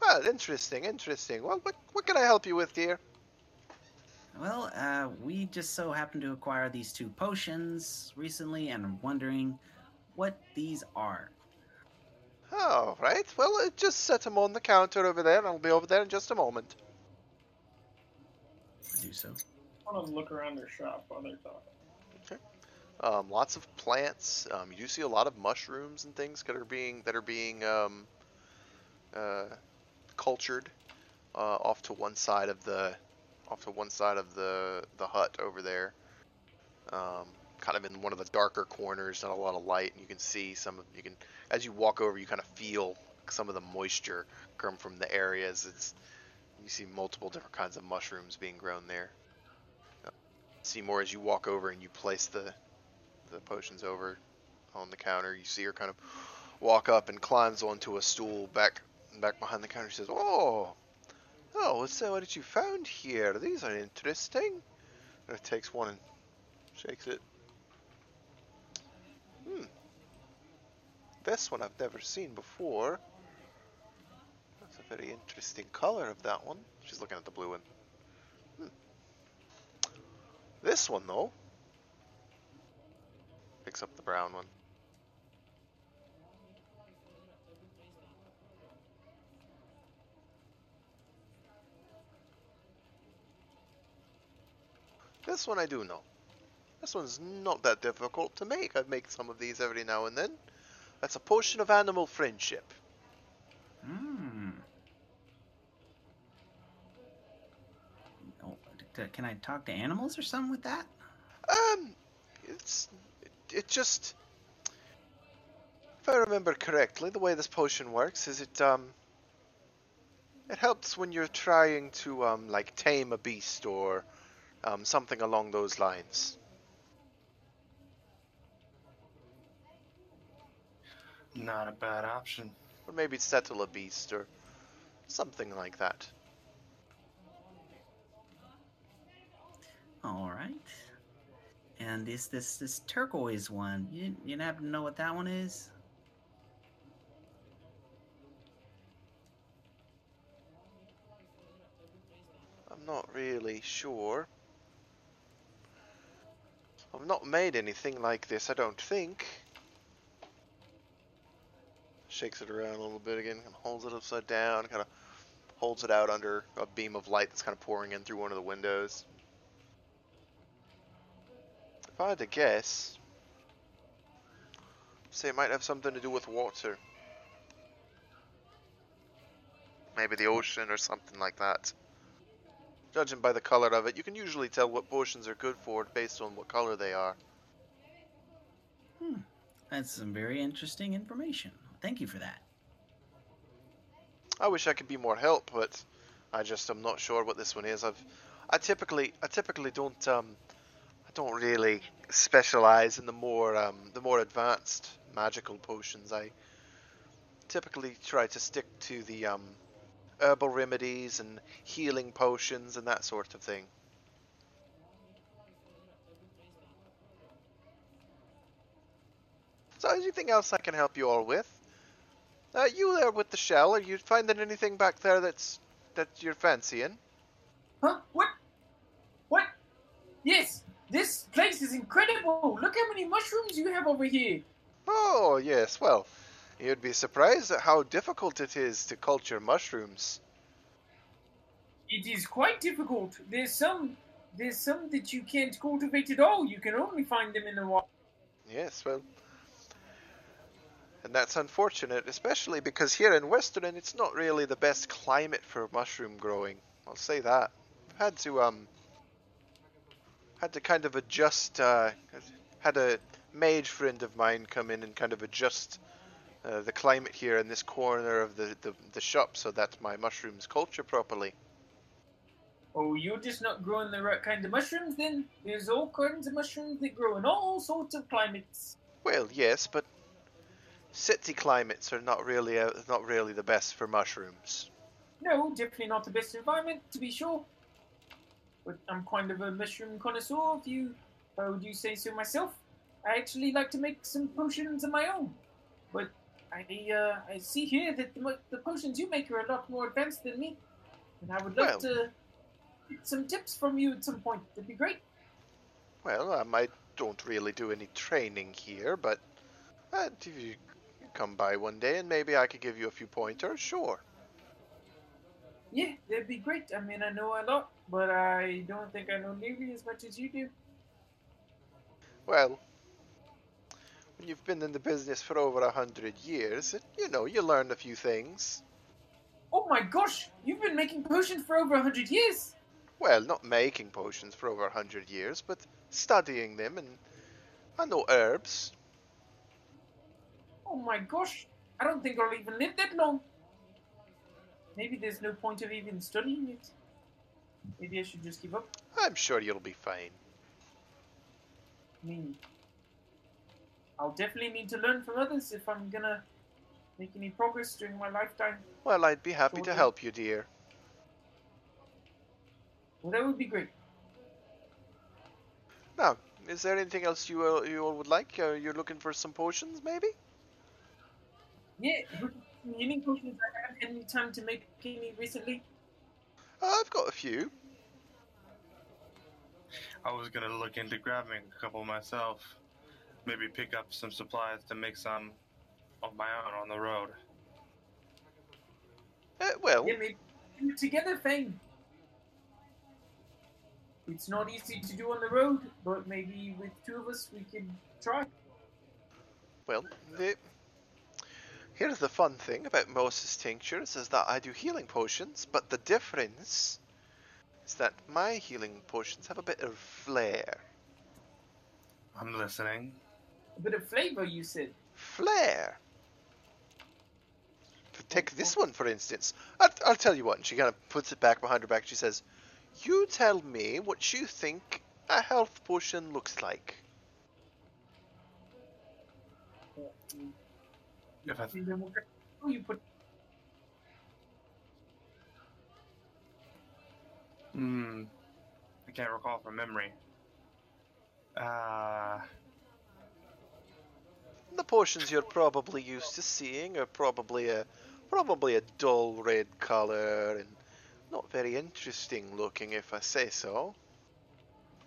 [SPEAKER 1] Well, interesting, interesting. Well, what, what can I help you with, dear?
[SPEAKER 3] Well, uh, we just so happened to acquire these two potions recently, and I'm wondering what these are.
[SPEAKER 1] Oh, right. Well, uh, just set them on the counter over there, and I'll be over there in just a moment.
[SPEAKER 3] I do so.
[SPEAKER 5] I want to look around their shop while they're talking.
[SPEAKER 1] Um, lots of plants. Um, you do see a lot of mushrooms and things that are being that are being um, uh, cultured uh, off to one side of the off to one side of the the hut over there. Um, kind of in one of the darker corners, not a lot of light, and you can see some of you can as you walk over, you kind of feel some of the moisture come from the areas. It's you see multiple different kinds of mushrooms being grown there. See more as you walk over and you place the the potions over on the counter. You see her kind of walk up and climbs onto a stool back back behind the counter. She says, "Oh, oh, what's that? What did you found here? These are interesting." And it takes one and shakes it. Hmm. This one I've never seen before. That's a very interesting color of that one. She's looking at the blue one. Hmm. This one though. Picks up the brown one. This one I do know. This one's not that difficult to make. I make some of these every now and then. That's a potion of animal friendship.
[SPEAKER 3] Hmm. Oh, can I talk to animals or something with that?
[SPEAKER 1] Um, it's it, it just if I remember correctly, the way this potion works is it um it helps when you're trying to um like tame a beast or um something along those lines.
[SPEAKER 4] Not a bad option.
[SPEAKER 1] Or maybe settle a beast or something like that.
[SPEAKER 3] All right. And is this this turquoise one? You you happen to know what that one is?
[SPEAKER 1] I'm not really sure. I've not made anything like this, I don't think. Shakes it around a little bit again, and holds it upside down, kind of holds it out under a beam of light that's kind of pouring in through one of the windows. If I had to guess, say it might have something to do with water. Maybe the ocean or something like that. Judging by the color of it, you can usually tell what potions are good for it based on what color they are.
[SPEAKER 3] Hmm. That's some very interesting information. Thank you for that.
[SPEAKER 1] I wish I could be more help, but I just am not sure what this one is. I've, I typically, I typically don't, um, I don't really specialize in the more, um, the more advanced magical potions. I typically try to stick to the, um, herbal remedies and healing potions and that sort of thing. So, anything else I can help you all with? Uh, you there with the shell? Are you finding anything back there that's that you're fancying?
[SPEAKER 5] Huh? What? What? Yes, this place is incredible. Look how many mushrooms you have over here.
[SPEAKER 1] Oh yes, well, you'd be surprised at how difficult it is to culture mushrooms.
[SPEAKER 5] It is quite difficult. There's some, there's some that you can't cultivate at all. You can only find them in the wild.
[SPEAKER 1] Yes, well, and that's unfortunate, especially because here in Westruun it's not really the best climate for mushroom growing. I'll say that. I've had to um had to kind of adjust. Uh, had a mage friend of mine come in and kind of adjust uh, the climate here in this corner of the, the the shop so that my mushrooms culture properly.
[SPEAKER 5] Oh, you're just not growing the right kind of mushrooms then? There's all kinds of mushrooms that grow in all sorts of climates.
[SPEAKER 1] Well, yes, but city climates are not really uh, not really the best for mushrooms.
[SPEAKER 5] No, definitely not the best environment, to be sure. but I'm kind of a mushroom connoisseur. If you, uh, would you say so myself? I actually like to make some potions of my own, but I uh, I see here that the, the potions you make are a lot more advanced than me, and I would love
[SPEAKER 1] Well-
[SPEAKER 5] to get some tips from you at some point. That'd be great.
[SPEAKER 1] Well, um, I don't really do any training here, but uh, if you come by one day and maybe I could give you a few pointers, sure.
[SPEAKER 5] Yeah, that'd be great. I mean, I know a lot, but I don't think I know nearly as much as you do.
[SPEAKER 1] Well, you've been in the business for over a hundred years, you know, you learn a few things.
[SPEAKER 5] Oh my gosh, you've been making potions for over a hundred years.
[SPEAKER 1] Well, not making potions for over a hundred years, but studying them, and I know herbs.
[SPEAKER 5] Oh my gosh, I don't think I'll even live that long. Maybe there's no point of even studying it. Maybe I should just give up.
[SPEAKER 1] I'm sure you'll be fine.
[SPEAKER 5] I mean, I'll definitely need to learn from others if I'm gonna make any progress during my lifetime.
[SPEAKER 1] Well, I'd be happy
[SPEAKER 5] Sure
[SPEAKER 1] to help you, dear.
[SPEAKER 5] Well, that would be great.
[SPEAKER 1] Now, is there anything else you all, you all would like? Uh, you're looking for some potions, maybe?
[SPEAKER 5] Yeah, any potions I haven't had any time to make any recently?
[SPEAKER 1] Uh, I've got a few.
[SPEAKER 4] I was gonna look into grabbing a couple myself. Maybe pick up some supplies to make some of my own on the road.
[SPEAKER 1] Uh, well,
[SPEAKER 5] Yeah, maybe do together, Fang. It's not easy to do on the road, but maybe with two of us we can try.
[SPEAKER 1] well, the here's the fun thing about Mosa's tinctures is that I do healing potions, but the difference is that my healing potions have a bit of flair.
[SPEAKER 4] I'm listening.
[SPEAKER 5] A bit of flavor, you said.
[SPEAKER 1] Flair. Take this one for instance. I'll, I'll tell you what. And she kind of puts it back behind her back. She says, "You tell me what you think a health potion looks like."
[SPEAKER 4] If I
[SPEAKER 5] And then we'll get- oh, you put
[SPEAKER 4] Hmm. I can't recall from memory. Uh,
[SPEAKER 1] The potions you're probably used to seeing are probably a probably a dull red color and not very interesting looking, if I say so.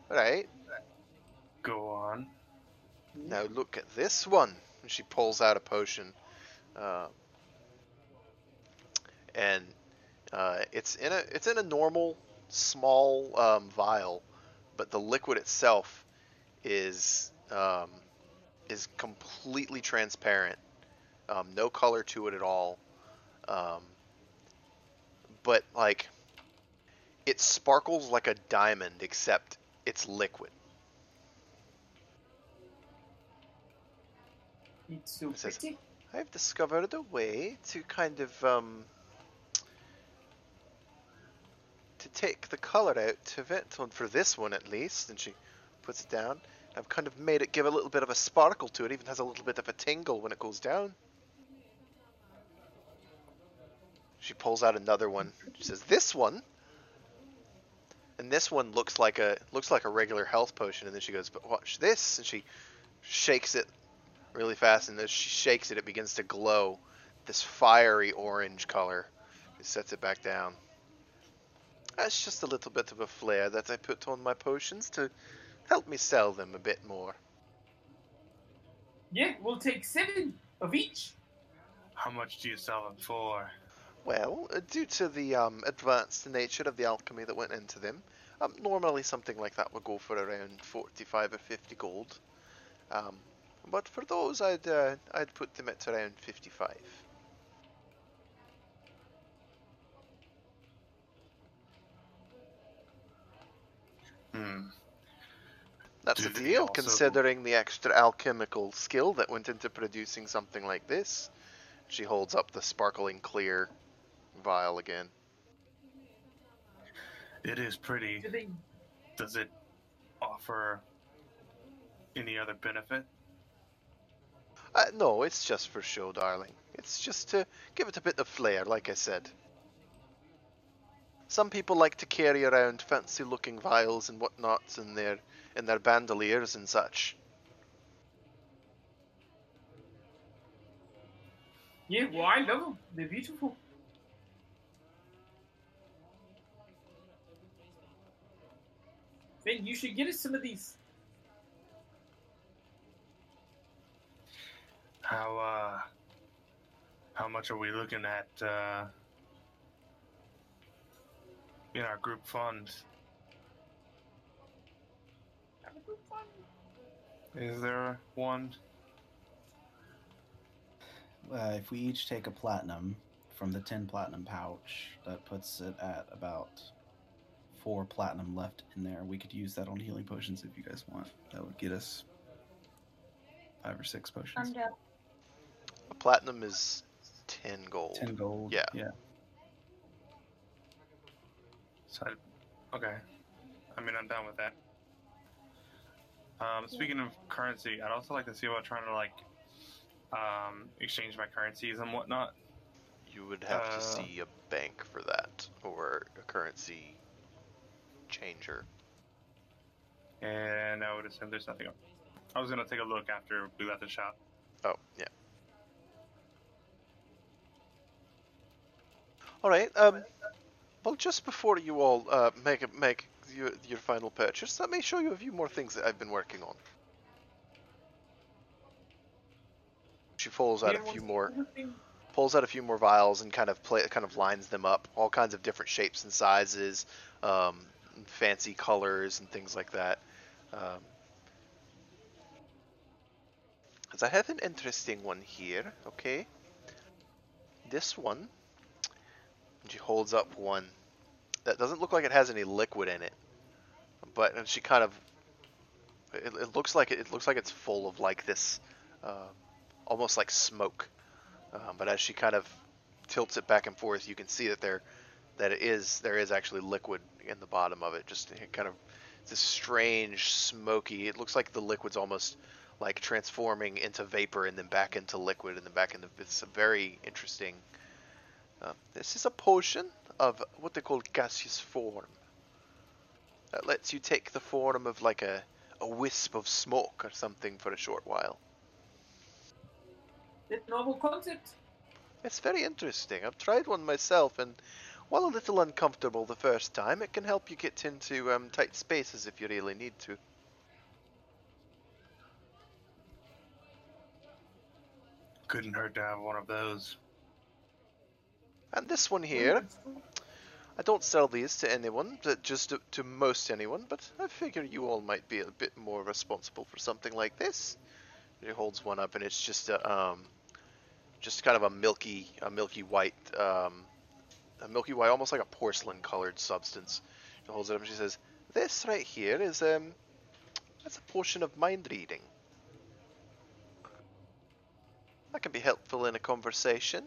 [SPEAKER 1] Right.
[SPEAKER 4] go on.
[SPEAKER 1] Now look at this one. And she pulls out a potion, uh, and uh, it's in a it's in a normal small um, vial, but the liquid itself is um, is completely transparent, um, no color to it at all, um, but like it sparkles like a diamond, except it's liquid.
[SPEAKER 5] it's so
[SPEAKER 1] It says-
[SPEAKER 5] pretty.
[SPEAKER 1] I've discovered a way to kind of um to take the color out of it, for this one at least, and she puts it down. I've kind of made it give a little bit of a sparkle to it, even has a little bit of a tingle when it goes down. She pulls out another one. She says, "This one." And this one looks like a looks like a regular health potion, and then she goes, "But watch this!" And she shakes it really fast, and as she shakes it, it begins to glow this fiery orange color. She sets it back down. That's just a little bit of a flair that I put on my potions to help me sell them a bit more.
[SPEAKER 5] Yeah, we'll take seven of each.
[SPEAKER 4] How much do you sell them for?
[SPEAKER 1] Well, uh, due to the um, advanced nature of the alchemy that went into them, um, normally something like that would go for around 45 or 50 gold. Um, but for those, I'd uh, I'd put them at around 55.
[SPEAKER 4] Hmm.
[SPEAKER 1] That's
[SPEAKER 4] Do
[SPEAKER 1] a deal,
[SPEAKER 4] also-
[SPEAKER 1] considering the extra alchemical skill that went into producing something like this. She holds up the sparkling clear vial again.
[SPEAKER 4] It is pretty. Does it offer any other benefit?
[SPEAKER 1] Uh, no, it's just for show, darling. It's just to give it a bit of flair, like I said. Some people like to carry around fancy-looking vials and whatnots in their in their bandoliers and such.
[SPEAKER 5] Yeah, well, I love them. They're beautiful. Then you should get us some of these.
[SPEAKER 4] How uh how much are we looking at uh in our group funds?
[SPEAKER 5] Have a good fun.
[SPEAKER 4] Is there one?
[SPEAKER 3] Uh, if we each take a platinum from the 10 platinum pouch, that puts it at about four platinum left in there. We could use that on healing potions if you guys want. That would get us five or six potions.
[SPEAKER 1] A platinum is ten gold.
[SPEAKER 3] 10 gold.
[SPEAKER 1] Yeah.
[SPEAKER 3] Yeah.
[SPEAKER 4] So okay. I mean I'm down with that. Um speaking of currency, I'd also like to see about trying to like um exchange my currencies and whatnot.
[SPEAKER 1] You would have to
[SPEAKER 4] Uh,
[SPEAKER 1] see a bank for that, or a currency changer.
[SPEAKER 4] And I would assume there's nothing else. I was gonna take a look after we left the shop.
[SPEAKER 1] Oh, yeah. All right. Um. Well, just before you all uh, make a, make your, your final purchase, let me show you a few more things that I've been working on. She pulls out a few more
[SPEAKER 5] the other thing?
[SPEAKER 1] pulls out a few more vials and kind of play kind of lines them up, all kinds of different shapes and sizes, um, fancy colors and things like that. Um, I have an interesting one here. Okay, this one. And she holds up one that doesn't look like it has any liquid in it, but and she kind of. It, it looks like it, it looks like it's full of like this, uh, almost like smoke. Um, but as she kind of tilts it back and forth, you can see that there that it is there is actually liquid in the bottom of it. Just kind of this strange smoky. It looks like the liquid's almost like transforming into vapor and then back into liquid and then back into. It's a very interesting. Uh, this is a potion of what they call gaseous form. That lets you take the form of like a a wisp of smoke or something for a short while.
[SPEAKER 5] That's novel concept.
[SPEAKER 1] It's very interesting. I've tried one myself, and while a little uncomfortable the first time, it can help you get into um, tight spaces if you really need to.
[SPEAKER 4] Couldn't hurt to have one of those.
[SPEAKER 1] And this one here, I don't sell these to anyone, but just to, to most anyone, but I figure you all might be a bit more responsible for something like this. He holds one up, and it's just a, um, just kind of a milky, a milky white, um, a milky white, almost like a porcelain-colored substance. She holds it up, and she says, "This right here is um, that's a potion of mind reading. That can be helpful in a conversation."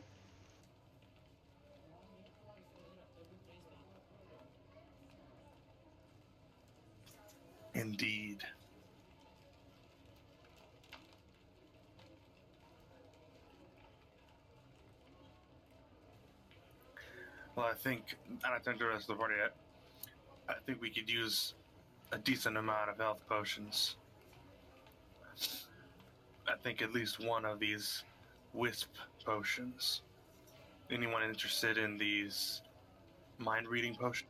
[SPEAKER 4] Indeed. Well, I think, and I think the rest of the party, I, I think we could use a decent amount of health potions. I think at least one of these wisp potions. Anyone interested in these mind reading potions?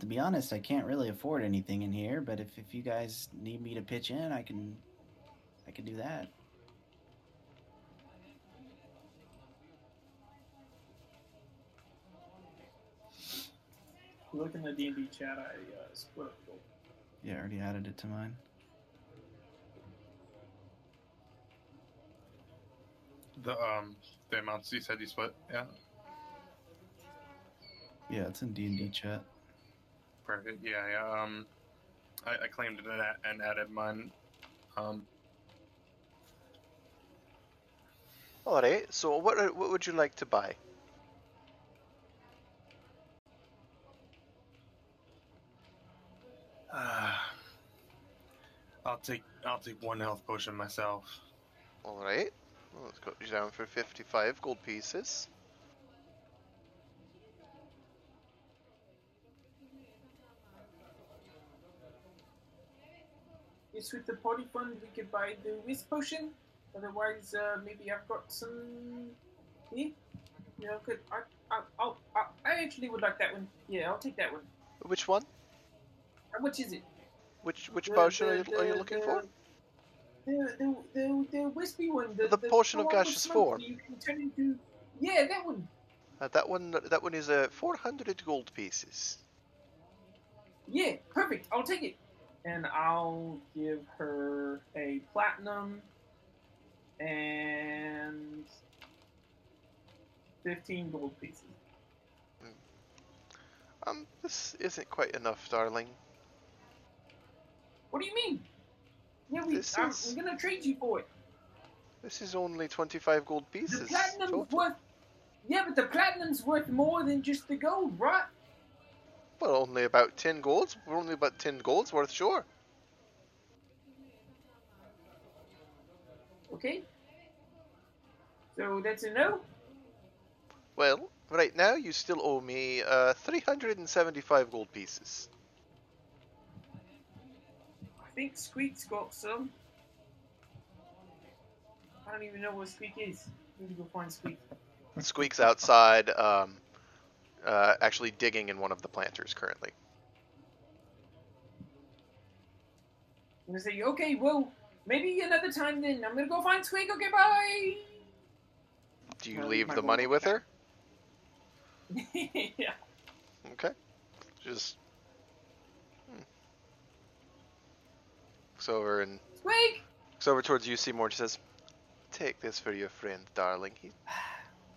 [SPEAKER 3] To be honest, I can't really afford anything in here, but if, if you guys need me to pitch in, I can I can do that.
[SPEAKER 5] Look in the D and D chat. I uh, split up. gold.
[SPEAKER 3] Yeah, I already added it to mine.
[SPEAKER 4] The um the amounts you said you split, yeah.
[SPEAKER 3] Yeah, it's in D and D chat.
[SPEAKER 4] Perfect. Yeah, yeah. Um, I, I claimed it and, added mine. Um,
[SPEAKER 1] All right. So what what would you like to buy?
[SPEAKER 4] uh, (sighs) I'll take I'll take one health potion myself.
[SPEAKER 1] All right. Well, let's got you down for 55 gold pieces.
[SPEAKER 5] Yes, with the party fund, we could buy the whisk potion. Otherwise, uh, maybe I've got some Yeah, You know, could I? I, I'll, I, I actually would like that one. Yeah, I'll take that one.
[SPEAKER 1] Which one?
[SPEAKER 5] How much is it?
[SPEAKER 1] Which which
[SPEAKER 5] The-
[SPEAKER 1] potion are,
[SPEAKER 5] the-
[SPEAKER 1] you, are you looking
[SPEAKER 5] the-
[SPEAKER 1] for?
[SPEAKER 5] The the the, the wispy one. The,
[SPEAKER 1] The potion
[SPEAKER 5] the
[SPEAKER 1] of gaseous form.
[SPEAKER 5] You can turn into. Yeah, that one.
[SPEAKER 1] Uh, that one that one is uh, 400 gold pieces.
[SPEAKER 5] Yeah, perfect. I'll take it. And I'll give her a platinum and 15 gold pieces.
[SPEAKER 1] Um, this isn't quite enough, darling.
[SPEAKER 5] What do you mean? Yeah, we,
[SPEAKER 1] This
[SPEAKER 5] I'm,
[SPEAKER 1] is-
[SPEAKER 5] we're gonna trade you for it.
[SPEAKER 1] This is only 25 gold pieces.
[SPEAKER 5] The platinum's
[SPEAKER 1] total.
[SPEAKER 5] worth. Yeah, but the platinum's worth more than just the gold, right?
[SPEAKER 1] Well, only about 10 golds. We're only about 10 golds worth, sure.
[SPEAKER 5] Okay. So that's a no.
[SPEAKER 1] Well, right now you still owe me uh, 375 gold pieces.
[SPEAKER 5] I think Squeak's got some. I don't even know what Squeak is. Need to go find Squeak.
[SPEAKER 1] Squeak's outside, um, uh, actually digging in one of the planters currently.
[SPEAKER 5] I'm gonna say, okay, well, maybe another time then. I'm gonna go find Squeak. Okay, bye.
[SPEAKER 1] Do you leave the money with her? (laughs)
[SPEAKER 5] yeah.
[SPEAKER 1] Okay. Just. Hmm. Looks over and
[SPEAKER 5] Squeak.
[SPEAKER 1] looks over towards you, Seymour, and she says, "Take this for your friend, darling. He,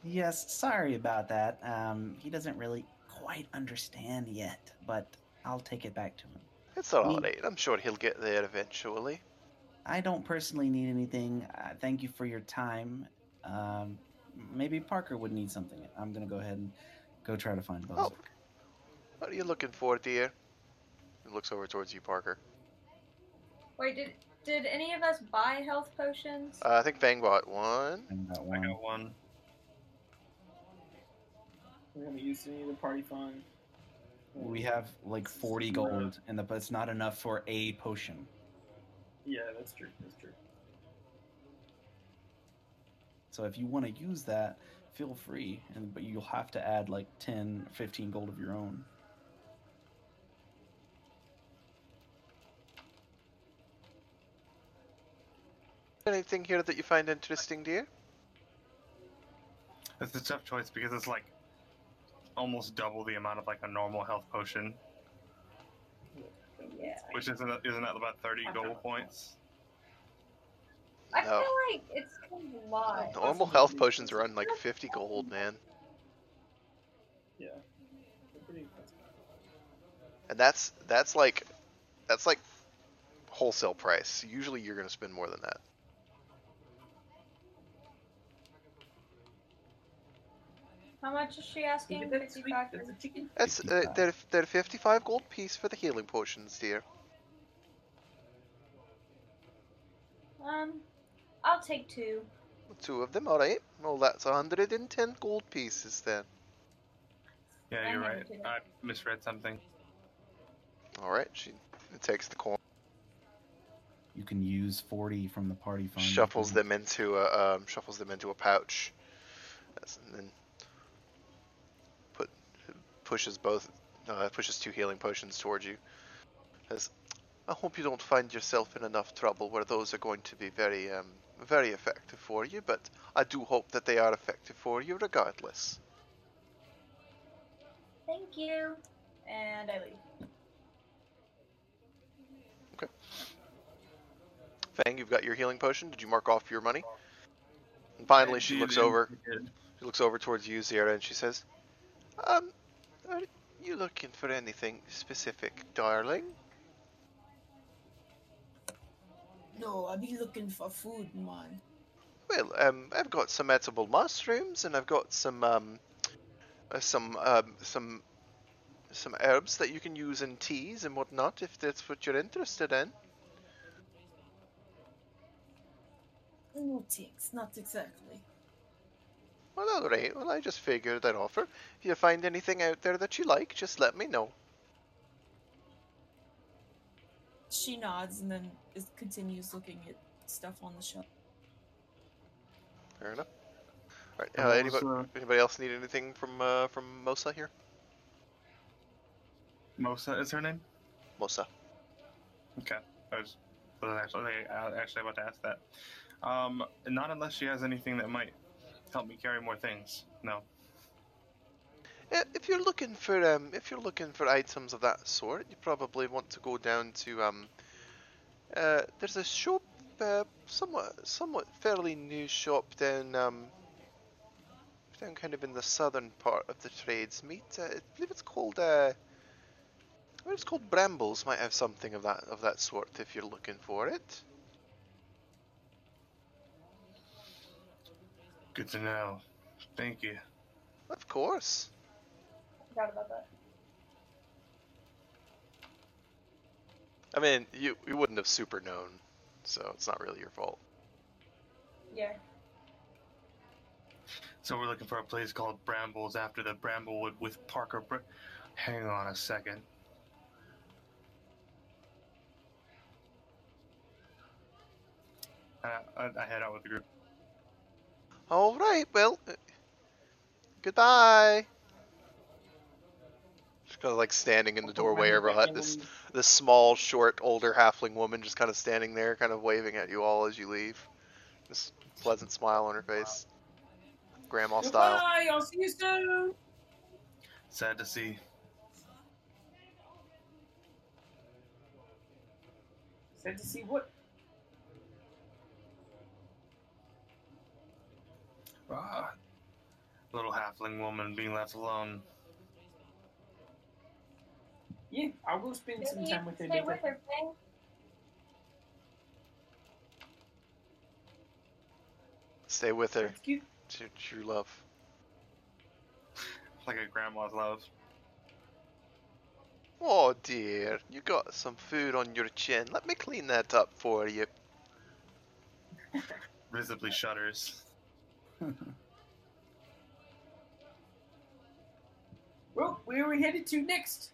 [SPEAKER 3] Yes, sorry about that. Um, he doesn't really quite understand yet, but I'll take it back to him.
[SPEAKER 1] it's all
[SPEAKER 3] Me-
[SPEAKER 1] right. I'm sure he'll get there eventually."
[SPEAKER 3] I don't personally need anything. Uh, thank you for your time. Um, maybe Parker would need something. I'm gonna go ahead and go try to find Buzz.
[SPEAKER 1] Oh. What are you looking for, dear? He looks over towards you, Parker.
[SPEAKER 2] Wait, did did any of us buy health potions?
[SPEAKER 1] Uh, I think Fang bought one.
[SPEAKER 3] And that
[SPEAKER 4] I got one.
[SPEAKER 5] We're gonna use any of the party fund.
[SPEAKER 3] We have like 40 gold, and the, but it's not enough for a potion.
[SPEAKER 5] Yeah, that's true. That's true.
[SPEAKER 3] So if you want to use that, feel free, and but you'll have to add like 10, or 15 gold of your own.
[SPEAKER 1] Anything here that you find interesting, dear?
[SPEAKER 4] It's a tough choice because it's like almost double the amount of like a normal health potion,
[SPEAKER 2] Yeah.
[SPEAKER 4] which isn't isn't that about thirty gold points?
[SPEAKER 2] I
[SPEAKER 1] No.
[SPEAKER 2] feel like it's kind of a lot.
[SPEAKER 1] Normal health potions run like 50 gold, man.
[SPEAKER 5] Yeah. They're pretty expensive.
[SPEAKER 1] And that's that's like that's like wholesale price. Usually you're gonna spend more than that.
[SPEAKER 2] How much is she asking?
[SPEAKER 5] Yeah, that's sweet.
[SPEAKER 2] Fifty-five.
[SPEAKER 5] That's chicken.
[SPEAKER 1] That's uh,
[SPEAKER 3] 55.
[SPEAKER 1] they're they're 55 gold piece for the healing potions, dear.
[SPEAKER 2] Um, I'll take two.
[SPEAKER 1] Two of them, all right. Well, that's 110 gold pieces then.
[SPEAKER 4] Yeah, you're right. I misread something.
[SPEAKER 1] All right, she takes the coin,
[SPEAKER 3] You can use 40 from the party fund.
[SPEAKER 1] shuffles them into a um, shuffles them into a pouch, That's- and then put pushes both uh, pushes two healing potions towards you. Says, I hope you don't find yourself in enough trouble where those are going to be very um, very effective for you, but I do hope that they are effective for you regardless.
[SPEAKER 2] Thank you. And I leave. Okay.
[SPEAKER 1] Fang, you've got your healing potion. Did you mark off your money? And finally, she looks over. She looks over towards you, Zira, and she says, "Um, are you looking for anything specific, darling?"
[SPEAKER 6] No, I be looking for food, man.
[SPEAKER 1] Well, um, I've got some edible mushrooms, and I've got some um, uh, some um, some some herbs that you can use in teas and whatnot, if that's what you're interested in.
[SPEAKER 6] No thanks, not exactly.
[SPEAKER 1] Well, all right. Well, I just figured I'd offer. If you find anything out there that you like, just let me know.
[SPEAKER 6] She nods and then is, continues looking at stuff on the shelf.
[SPEAKER 1] Fair enough. All right. Uh, anybody,
[SPEAKER 4] uh,
[SPEAKER 1] anybody else need anything from uh, from Mosa here?
[SPEAKER 4] Mosa is her name.
[SPEAKER 1] Mosa.
[SPEAKER 4] Okay, I was, was actually uh, actually about to ask that. Um, not unless she has anything that might help me carry more things. No.
[SPEAKER 1] Uh, if you're looking for um, if you're looking for items of that sort, you probably want to go down to um, uh, there's a shop, uh, somewhat somewhat fairly new shop down um, down kind of in the southern part of the trades meet. Uh, I believe it's called uh, I believe it's called Brambles. Might have something of that of that sort if you're looking for it.
[SPEAKER 4] Good to know. Thank you.
[SPEAKER 1] Of course.
[SPEAKER 2] Forgot about that.
[SPEAKER 1] I mean, you you wouldn't have super known, so it's not really your fault.
[SPEAKER 2] Yeah.
[SPEAKER 4] So we're looking for a place called Brambles after the Bramblewood with Parker. Br- Hang on a second. Uh, I, I head out with the group.
[SPEAKER 1] All right. Well, goodbye. Just kind of like standing in the doorway of her hut. This this small, short, older halfling woman just kind of standing there, kind of waving at you all as you leave. This pleasant smile on her face, grandma style.
[SPEAKER 5] Goodbye, I'll see you soon.
[SPEAKER 4] Sad to see.
[SPEAKER 5] Sad to see what?
[SPEAKER 4] Ah, little halfling woman being left alone.
[SPEAKER 5] Yeah, I'll go spend some time with her
[SPEAKER 2] Stay
[SPEAKER 5] later.
[SPEAKER 2] with her, Faye.
[SPEAKER 1] Stay with her,
[SPEAKER 5] That's cute.
[SPEAKER 1] true, true love. (laughs)
[SPEAKER 4] Like a grandma's love.
[SPEAKER 1] Oh dear, you got some food on your chin. Let me clean that up for you. (laughs)
[SPEAKER 4] Visibly shudders. (laughs)
[SPEAKER 5] Well, where are we headed to next?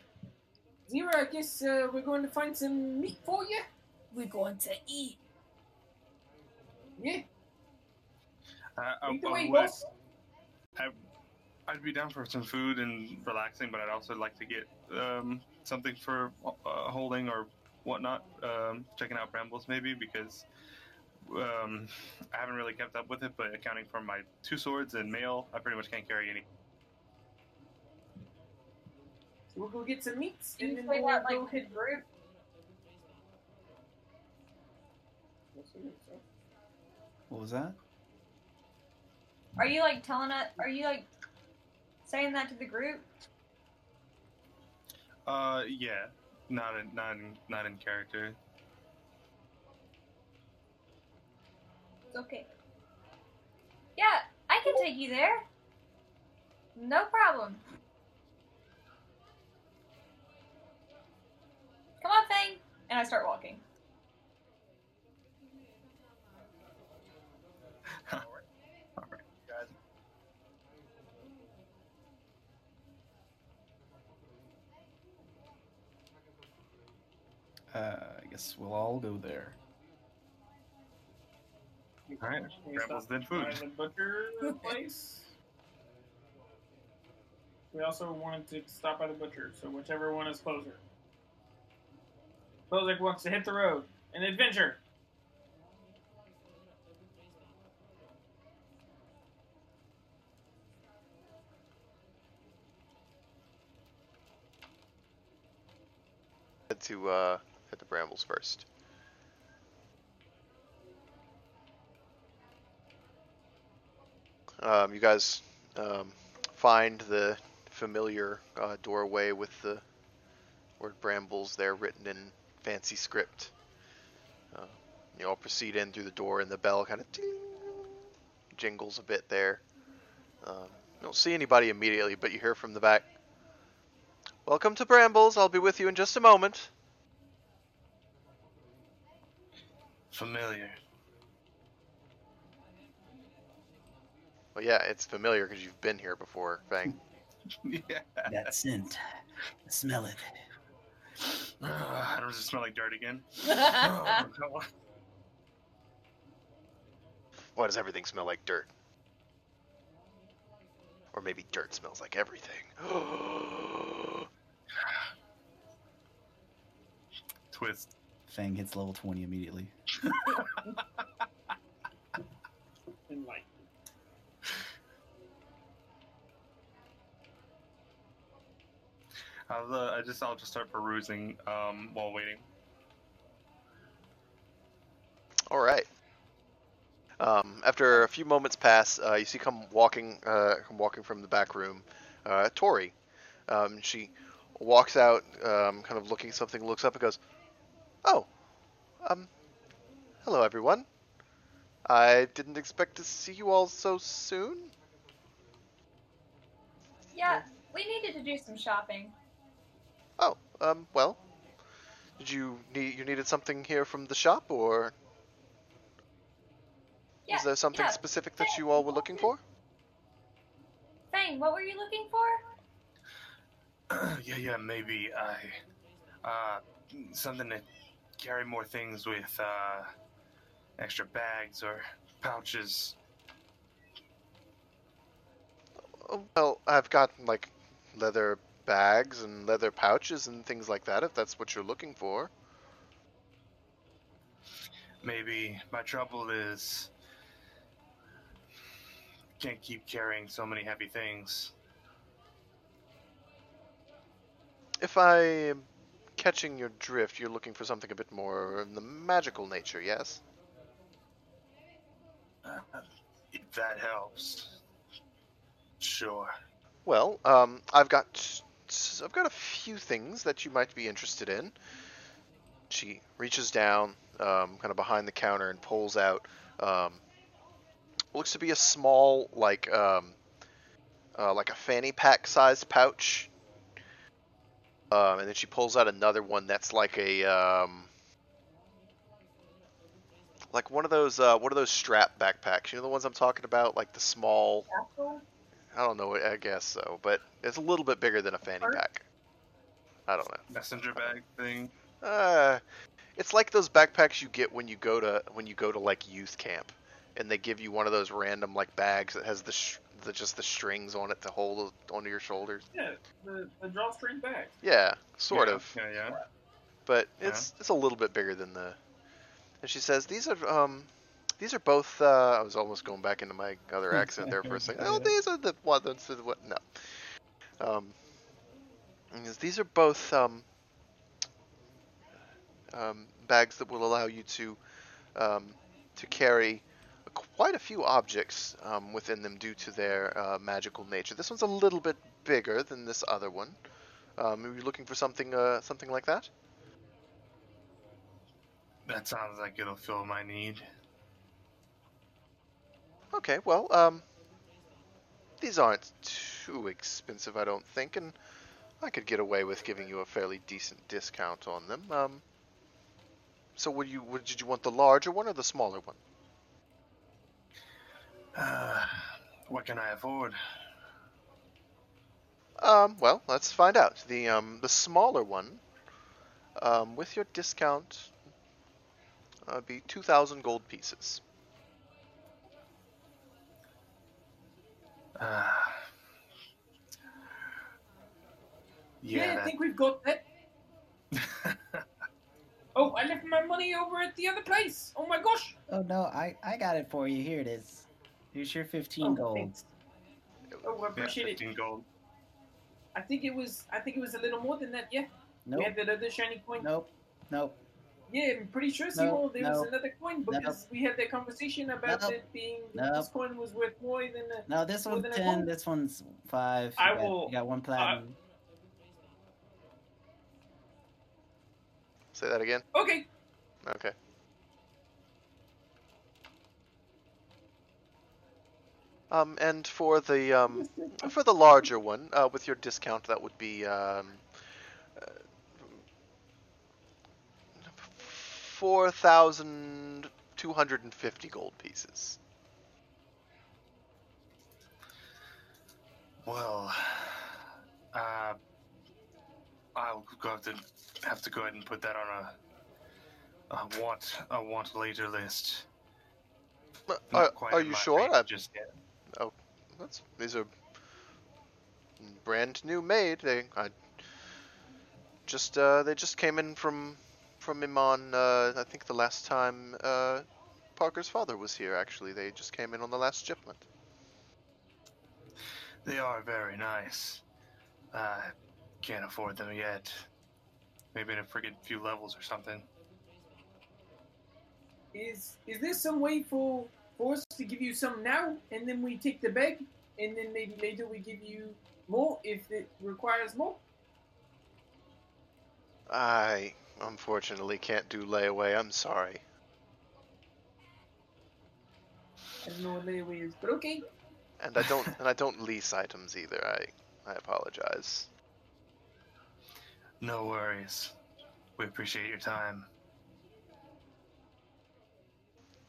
[SPEAKER 5] Zero, I guess uh, we're going to find some meat for you.
[SPEAKER 6] We're going to eat.
[SPEAKER 5] Yeah,
[SPEAKER 4] Uh, I,
[SPEAKER 5] lead the
[SPEAKER 4] I
[SPEAKER 5] way,
[SPEAKER 4] would-
[SPEAKER 5] boss.
[SPEAKER 4] I, I'd be down for some food and relaxing, but I'd also like to get um, something for uh, holding or whatnot. Um, checking out Brambles maybe because um, I haven't really kept up with it. But accounting for my two swords and mail, I pretty much can't carry any.
[SPEAKER 5] We'll go get some meats
[SPEAKER 2] Do
[SPEAKER 5] and then
[SPEAKER 2] play
[SPEAKER 5] we'll
[SPEAKER 2] that
[SPEAKER 5] go
[SPEAKER 2] like
[SPEAKER 5] hit.
[SPEAKER 2] group?
[SPEAKER 3] What was that?
[SPEAKER 2] Are you like telling us? Are you like saying that to the group?
[SPEAKER 4] Uh, yeah, not in not in, not in character.
[SPEAKER 2] Okay. Yeah, I can take you there. No problem. Come on, Fang. And I start walking. (laughs)
[SPEAKER 3] Uh, I guess we'll all go there.
[SPEAKER 4] All right,
[SPEAKER 5] We
[SPEAKER 4] Brambles
[SPEAKER 5] stopped
[SPEAKER 4] did food.
[SPEAKER 5] the butcher (laughs) place. We also wanted to stop by the butcher, so whichever one is closer. Bozic wants to hit the road. An adventure.
[SPEAKER 1] Head to uh, head to Brambles first. Um, you guys um, find the familiar uh, doorway with the word Brambles there written in fancy script. Uh, you all proceed in through the door, and the bell kind of jingles a bit there. Um, you don't see anybody immediately, but you hear from the back. Welcome to Brambles. I'll be with you in just a moment.
[SPEAKER 4] Familiar.
[SPEAKER 1] Well, yeah, it's familiar because you've been here before, Fang. (laughs)
[SPEAKER 4] yeah.
[SPEAKER 3] That scent. Smell it.
[SPEAKER 4] I don't just smell like dirt again. (laughs) (laughs)
[SPEAKER 1] Why does everything smell like dirt? Or maybe dirt smells like everything. (gasps)
[SPEAKER 4] Twist.
[SPEAKER 3] Fang hits level 20 immediately.
[SPEAKER 4] I'll, uh, I just I'll just start perusing um, while waiting.
[SPEAKER 1] All right. Um, after a few moments pass, uh, you see come walking, uh, come walking from the back room, uh, Tori. Um, she walks out, um, kind of looking something, looks up and goes, "Oh, um, hello everyone. I didn't expect to see you all so soon."
[SPEAKER 2] Yeah, we needed to do some shopping.
[SPEAKER 1] Oh, um, well, did you need you needed something here from the shop, or
[SPEAKER 2] Yeah,
[SPEAKER 1] is there something
[SPEAKER 2] yeah.
[SPEAKER 1] specific that you all were looking for?
[SPEAKER 2] Fang, what were you looking for? (clears throat)
[SPEAKER 4] yeah, yeah, maybe I uh, something to carry more things with uh, extra bags or pouches.
[SPEAKER 1] Oh, Well, I've got like leather bags and leather pouches and things like that. If that's what you're looking for.
[SPEAKER 4] Maybe my trouble is can't keep carrying so many heavy things.
[SPEAKER 1] If I am catching your drift, you're looking for something a bit more in the magical nature, yes?
[SPEAKER 4] Uh, if that helps. Sure.
[SPEAKER 1] Well, um, I've got I've got a few things that you might be interested in. She reaches down, um, kind of behind the counter, and pulls out um, looks to be a small, like um, uh, like a fanny pack sized pouch. Um, and then she pulls out another one that's like a um, like one of those uh, one of those strap backpacks. You know the ones I'm talking about, like the small. I don't know. I guess so, but it's a little bit bigger than a fanny pack. I don't know.
[SPEAKER 4] Messenger bag thing.
[SPEAKER 1] Uh, it's like those backpacks you get when you go to when you go to like youth camp, and they give you one of those random like bags that has the, sh- the just the strings on it to hold it onto your shoulders.
[SPEAKER 5] yeah, the, the drawstring bag.
[SPEAKER 1] Yeah, sort
[SPEAKER 4] Yeah,
[SPEAKER 1] of,
[SPEAKER 4] Yeah, yeah.
[SPEAKER 1] but it's it's a little bit bigger than the. And she says these are um. These are both. Uh, I was almost going back into my other accent there for a second. (laughs) Oh, these are the ones. that- What? No. Um, these are both um, um, bags that will allow you to um, to carry quite a few objects um, within them due to their uh, magical nature. This one's a little bit bigger than this other one. Um, are you looking for something uh, something like that?
[SPEAKER 4] That sounds like it'll fill my need.
[SPEAKER 1] Okay, well, um, these aren't too expensive, I don't think, and I could get away with giving you a fairly decent discount on them. Um, so, would you would did you want the larger one or the smaller one?
[SPEAKER 4] Uh, what can I afford?
[SPEAKER 1] Um, well, let's find out. The um the smaller one, um, with your discount, uh, be two thousand gold pieces.
[SPEAKER 4] Uh, (sighs)
[SPEAKER 5] Yeah, I think we've got that. (laughs) Oh, I left my money over at the other place. Oh my gosh.
[SPEAKER 3] Oh no, I I got it for you. Here it is. Here's your 15
[SPEAKER 5] Oh,
[SPEAKER 3] gold.
[SPEAKER 5] thanks. Oh, I
[SPEAKER 4] yeah,
[SPEAKER 5] appreciate it.
[SPEAKER 4] gold.
[SPEAKER 5] I think it was. I think it was a little more than that. Yeah.
[SPEAKER 3] Nope.
[SPEAKER 5] We had that other shiny coin.
[SPEAKER 3] Nope. Nope.
[SPEAKER 5] Yeah, I'm pretty sure,
[SPEAKER 3] No,
[SPEAKER 5] Seymour, there was another coin because we had that conversation about
[SPEAKER 3] Nope.
[SPEAKER 5] it being
[SPEAKER 3] Nope.
[SPEAKER 5] this coin was worth more than the.
[SPEAKER 3] No, this
[SPEAKER 5] More
[SPEAKER 3] one's
[SPEAKER 5] than
[SPEAKER 3] 10.
[SPEAKER 5] gold?
[SPEAKER 3] This one's 5.
[SPEAKER 5] I
[SPEAKER 3] you got,
[SPEAKER 5] will-
[SPEAKER 3] You got one platinum.
[SPEAKER 1] Say that again.
[SPEAKER 5] Okay.
[SPEAKER 1] Okay. Um, and for the um, for the larger one, uh, with your discount, that would be um, 4,250 gold pieces.
[SPEAKER 4] Well, uh, I'll have to have to go ahead and put that on a, a want a want later list.
[SPEAKER 1] Uh, are, you sure? I,
[SPEAKER 4] just. Oh,
[SPEAKER 1] that's these are brand new made. They I just uh, they just came in from from Iman. Uh, I think the last time uh, Parker's father was here. Actually, they just came in on the last shipment.
[SPEAKER 4] They are very nice. Uh, can't afford them yet. Maybe in a friggin' few levels or something.
[SPEAKER 5] Is is there some way for for us to give you some now, and then we take the bag, and then maybe later we give you more if it requires more?
[SPEAKER 1] I unfortunately can't do layaway. I'm sorry.
[SPEAKER 5] I don't know what layaway is, but okay.
[SPEAKER 1] And I don't (laughs) and I don't lease items either. I I apologize.
[SPEAKER 4] No worries. We appreciate your time.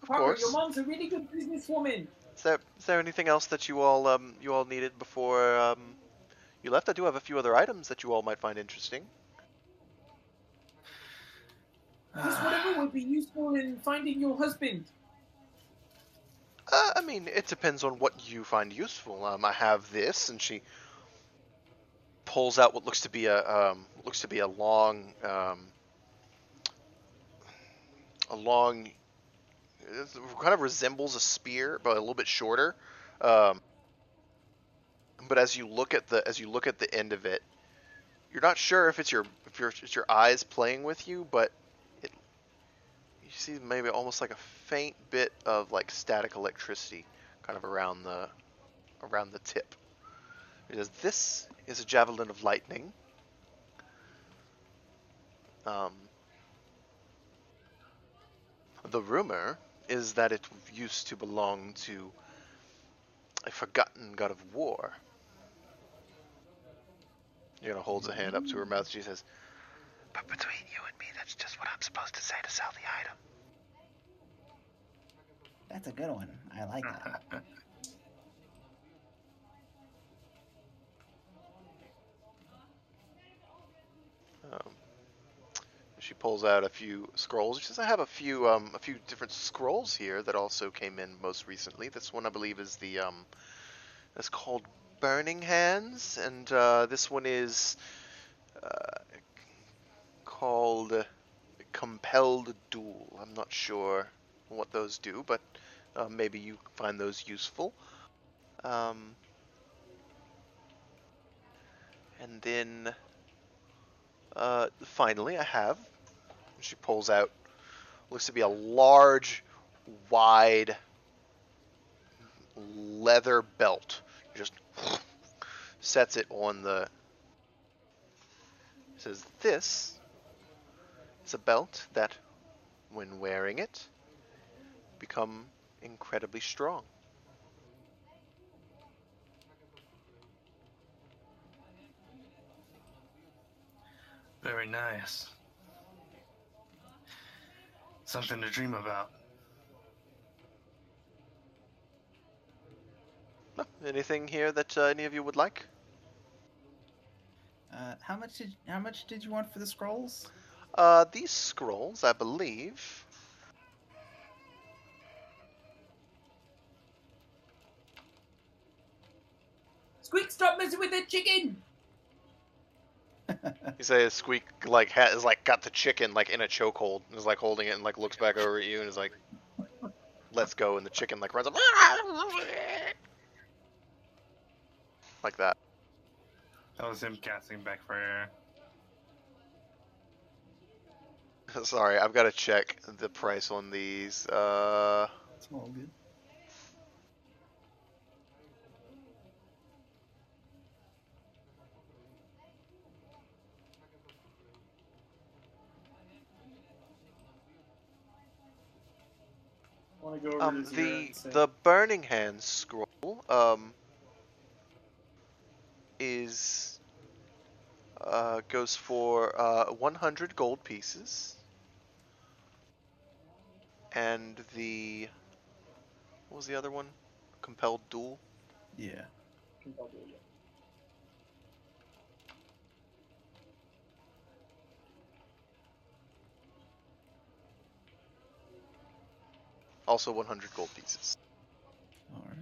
[SPEAKER 1] Of
[SPEAKER 5] Parker,
[SPEAKER 1] course.
[SPEAKER 5] your mom's a really good businesswoman.
[SPEAKER 1] Is there is there anything else that you all um you all needed before um you left? I do have a few other items that you all might find interesting.
[SPEAKER 5] Just whatever would be useful in finding your husband.
[SPEAKER 1] Uh, I mean, it depends on what you find useful. Um, I have this, and she pulls out what looks to be a um, looks to be a long, um, a long, kind of resembles a spear, but a little bit shorter. Um, but as you look at the as you look at the end of it, you're not sure if it's your if your it's your eyes playing with you, but you see maybe almost like a faint bit of like static electricity kind of around the around the tip. Says this is a javelin of lightning. Um, the rumor is that it used to belong to a forgotten god of war. Yana holds a hand up to her mouth. She says, "But between you and that's just what I'm supposed to say to sell the item."
[SPEAKER 3] That's a good one. I like that. (laughs)
[SPEAKER 1] Um, she pulls out a few scrolls. She says, "I have a few, um, a few different scrolls here that also came in most recently. This one, I believe, is the, um, it's called Burning Hands, and uh, this one is uh, called Compelled Duel. I'm not sure what those do, but uh, maybe you find those useful." Um, and then uh, finally, I have. She pulls out. Looks to be a large, wide leather belt. Just sets it on the. Says this is a belt that, when wearing it, become incredibly strong.
[SPEAKER 4] Very nice. Something to dream about.
[SPEAKER 1] No, anything here that uh, any of you would like?
[SPEAKER 3] Uh, how much did how much did you want for the scrolls?
[SPEAKER 1] Uh, these scrolls, I believe.
[SPEAKER 5] Squeak, stop messing with the chicken! (laughs)
[SPEAKER 1] You say Squeak like ha- is like got the chicken like in a chokehold and is like holding it and like looks back over at you and is like, "Let's go!" And the chicken like runs up (laughs) like that.
[SPEAKER 4] That was him casting back (laughs)
[SPEAKER 1] Sorry, I've got to check the price on these. Uh,
[SPEAKER 3] It's all good.
[SPEAKER 5] Go
[SPEAKER 1] um, the the Burning Hands scroll um is uh goes for uh 100 gold pieces, and the what was the other one? Compelled duel.
[SPEAKER 3] Yeah.
[SPEAKER 1] Also 100 gold pieces. Alright.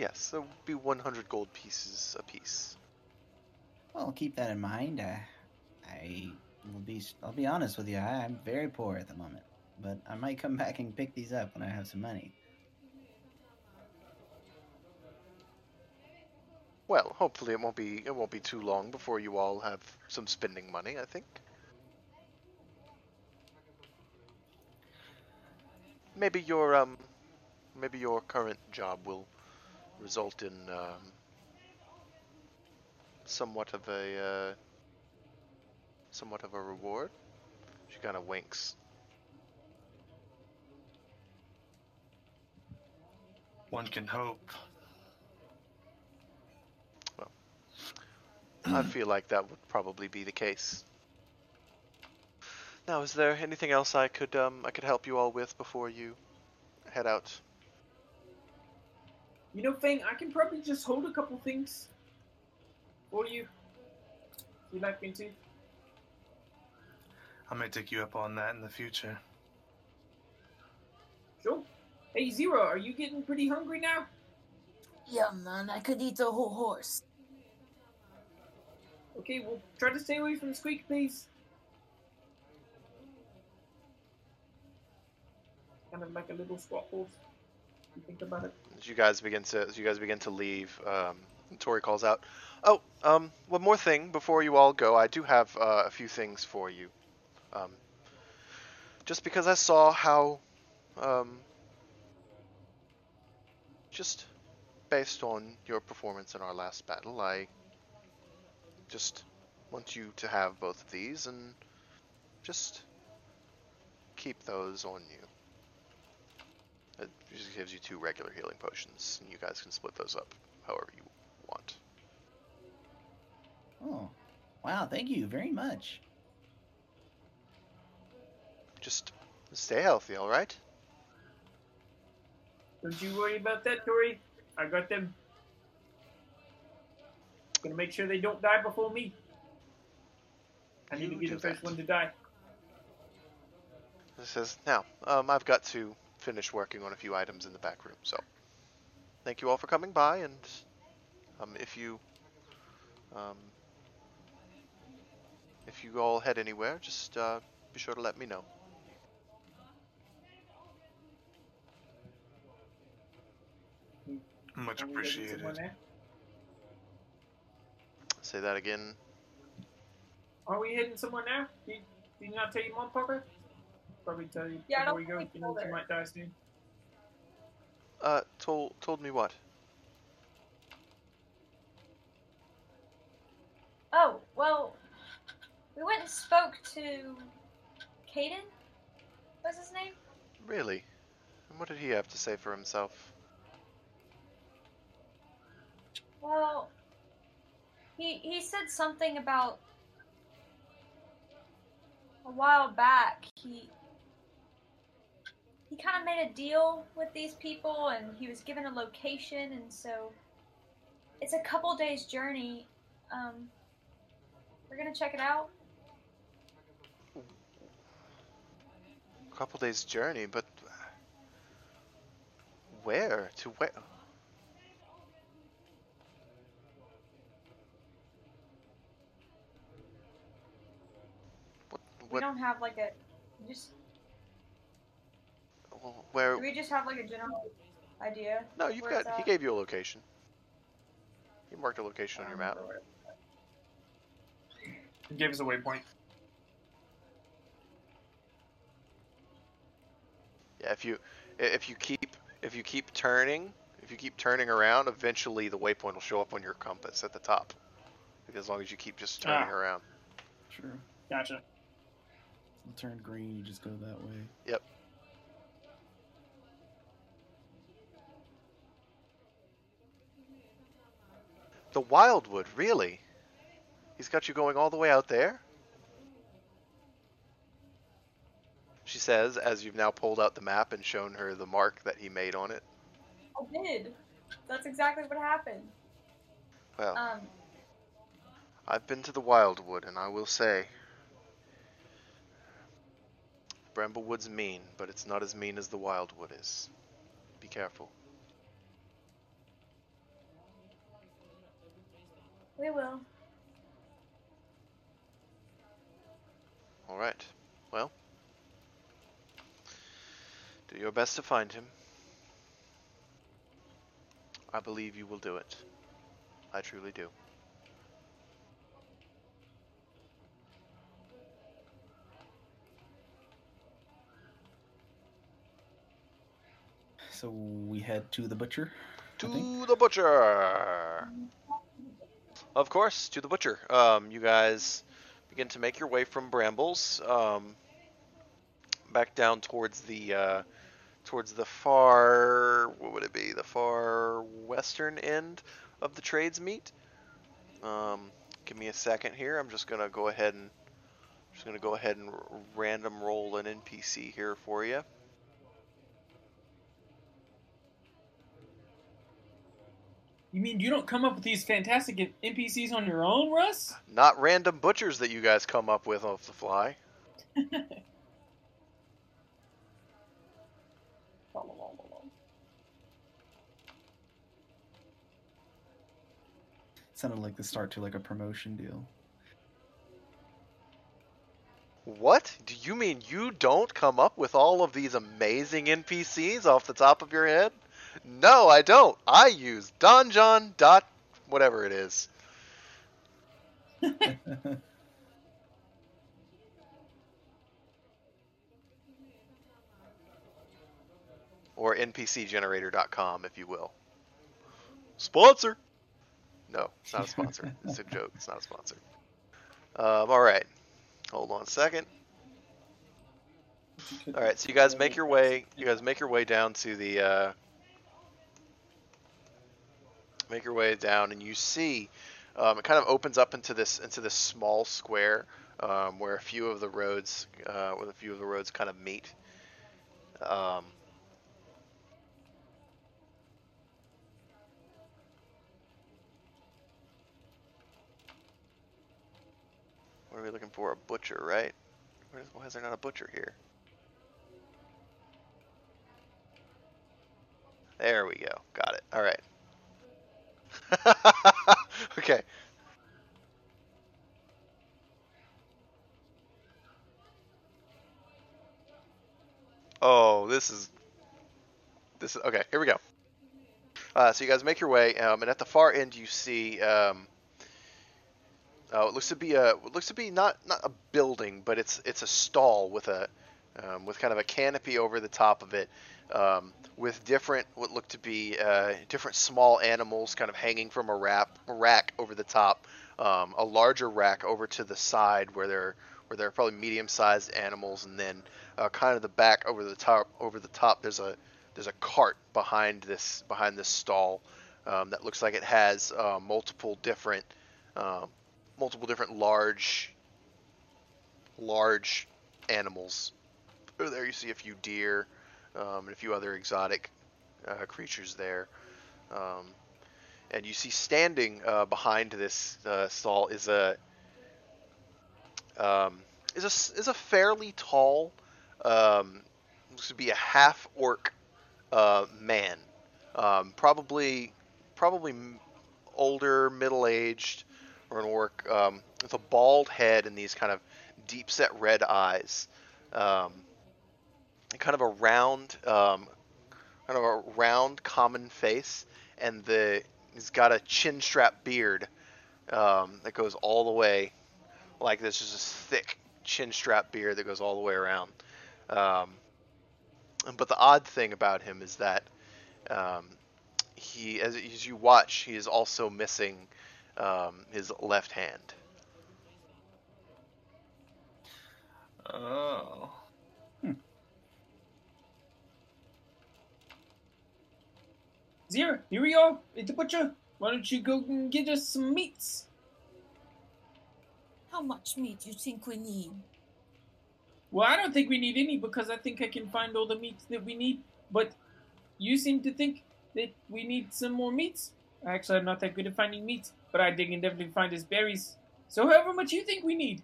[SPEAKER 1] Yes, that would be 100 gold pieces a
[SPEAKER 3] piece. Well, keep that in mind. Uh, I will be. I'll be honest with you. I, I'm very poor at the moment, but I might come (laughs) back and pick these up when I have some money.
[SPEAKER 1] Well, hopefully it won't be it won't be too long before you all have some spending money. I think. Maybe your um, maybe your current job will result in um, somewhat of a uh, somewhat of a reward. She kind of winks.
[SPEAKER 4] One can hope.
[SPEAKER 1] Well, I feel like that would probably be the case. Now, is there anything else I could um I could help you all with before you head out?
[SPEAKER 5] You know, Fang, I can probably just hold a couple things for you. You like me to?
[SPEAKER 4] I might take you up on that in the future.
[SPEAKER 5] Sure. Hey, Zero, are you getting pretty hungry now?
[SPEAKER 6] Yeah, man, I could eat a whole horse.
[SPEAKER 5] Okay, well, try to stay away from the Squeak, please. Kind of like a little squat horse. You think about it.
[SPEAKER 1] As you guys begin to as you guys begin to leave, um, Tori calls out, "Oh, um, one more thing before you all go. I do have uh, a few things for you. Um, just because I saw how, um, just based on your performance in our last battle, I just want you to have both of these and just keep those on you." It just gives you two regular healing potions, and you guys can split those up however you want.
[SPEAKER 3] Oh, wow! Thank you very much.
[SPEAKER 1] Just stay healthy, all right?
[SPEAKER 5] Don't you worry about that, Tori. I got them. Gonna make sure they don't die before me. I need to be the first one to die.
[SPEAKER 1] This says, now, um, I've got to finish working on a few items in the back room, so thank you all for coming by, and um, if you um, if you all head anywhere, just uh, be sure to let me know.
[SPEAKER 4] Much
[SPEAKER 5] Are we heading
[SPEAKER 4] appreciated.
[SPEAKER 1] Say that again.
[SPEAKER 5] Are we heading somewhere now? Did, did you not tell your mom, Parker? Probably tell you
[SPEAKER 2] Yeah,
[SPEAKER 5] before we go. You
[SPEAKER 2] told
[SPEAKER 5] know, you might die soon.
[SPEAKER 1] Uh, told told me what?
[SPEAKER 2] Oh, well, we went and spoke to Caden. What's his name?
[SPEAKER 1] Really? And what did he have to say for himself?
[SPEAKER 2] Well, he he said something about a while back. He he kind of made a deal with these people, and he was given a location, and so it's a couple days journey. Um, we're gonna check it out.
[SPEAKER 1] A couple days journey, but where to where? What?
[SPEAKER 2] We don't have like a just.
[SPEAKER 1] well, Where?
[SPEAKER 2] Do we just have like a general idea?
[SPEAKER 1] No, you've got. He gave you a location. He marked a location on your map.
[SPEAKER 5] He gave us a waypoint.
[SPEAKER 1] Yeah, if you if you keep if you keep turning if you keep turning around, eventually the waypoint will show up on your compass at the top. As long as you keep just turning
[SPEAKER 5] Ah.
[SPEAKER 1] around.
[SPEAKER 3] True.
[SPEAKER 5] Gotcha.
[SPEAKER 3] It'll turn green. You just go that way.
[SPEAKER 1] Yep. The Wildwood, really? He's got you going all the way out there? She says, as you've now pulled out the map and shown her the mark that he made on it.
[SPEAKER 2] I did. That's exactly what happened.
[SPEAKER 1] Well,
[SPEAKER 2] Um,
[SPEAKER 1] I've been to the Wildwood, and I will say, Bramblewood's mean, but it's not as mean as the Wildwood is. Be careful.
[SPEAKER 2] We will.
[SPEAKER 1] All right. Well, do your best to find him. I believe you will do it. I truly do.
[SPEAKER 3] So we head to the butcher.
[SPEAKER 1] To the butcher. Of course, to the butcher. Um, you guys begin to make your way from Brambles, um, back down towards the uh, towards the far what would it be? The far western end of the trades meet. Um, give me a second here. I'm just gonna go ahead and just gonna go ahead and r- random roll an NPC here for you.
[SPEAKER 5] You mean you don't come up with these fantastic NPCs on your own, Russ?
[SPEAKER 1] Not random butchers that you guys come up with off the fly. (laughs)
[SPEAKER 3] Sounded like the start to like a promotion deal.
[SPEAKER 1] What? Do you mean you don't come up with all of these amazing NPCs off the top of your head? No, I don't. I use Donjon dot whatever it is. (laughs) Or npcgenerator.com, if you will. Sponsor! No, it's not a sponsor. it's a joke. It's not a sponsor. Um, all right. Hold on a second. All right, so you guys make your way. You guys make your way down to the. Uh, make your way down, and you see um, it kind of opens up into this into this small square um, where a few of the roads, uh, where a few of the roads kind of meet. Um, what are we looking for? A butcher, right? Why is there not a butcher here? There we go. Got it. All right. (laughs) okay. Oh, this is this is okay. Here we go. Uh, so you guys make your way, um, and at the far end you see um, uh, it looks to be a it looks to be not not a building, but it's it's a stall with a um, with kind of a canopy over the top of it, um, with different what look to be uh, different small animals kind of hanging from a wrap, rack over the top, um, a larger rack over to the side where there where there are probably medium-sized animals, and then uh, kind of the back over the top over the top there's a there's a cart behind this behind this stall um, that looks like it has uh, multiple different um, multiple different large large animals. There you see a few deer um, and a few other exotic uh, creatures there. Um, and you see standing uh, behind this uh, stall is a um, is a is a fairly tall um, looks to be a half orc uh, man, um, probably probably older, middle aged, or an orc um, with a bald head and these kind of deep set red eyes, um, kind of a round, um, kind of a round common face, and the he's got a chin strap beard um, that goes all the way like this, just this thick chin strap beard that goes all the way around. Um, but the odd thing about him is that um, he, as, as you watch, he is also missing um, his left hand.
[SPEAKER 4] Oh.
[SPEAKER 5] Zira, here we are at the butcher. Why don't you go and get us some meats?
[SPEAKER 6] How much meat do you think we need?
[SPEAKER 5] Well, I don't think we need any because I think I can find all the meats that we need. But you seem to think that we need some more meats. Actually, I'm not that good at finding meats, but I dig and definitely find his berries. So, however much you think we need.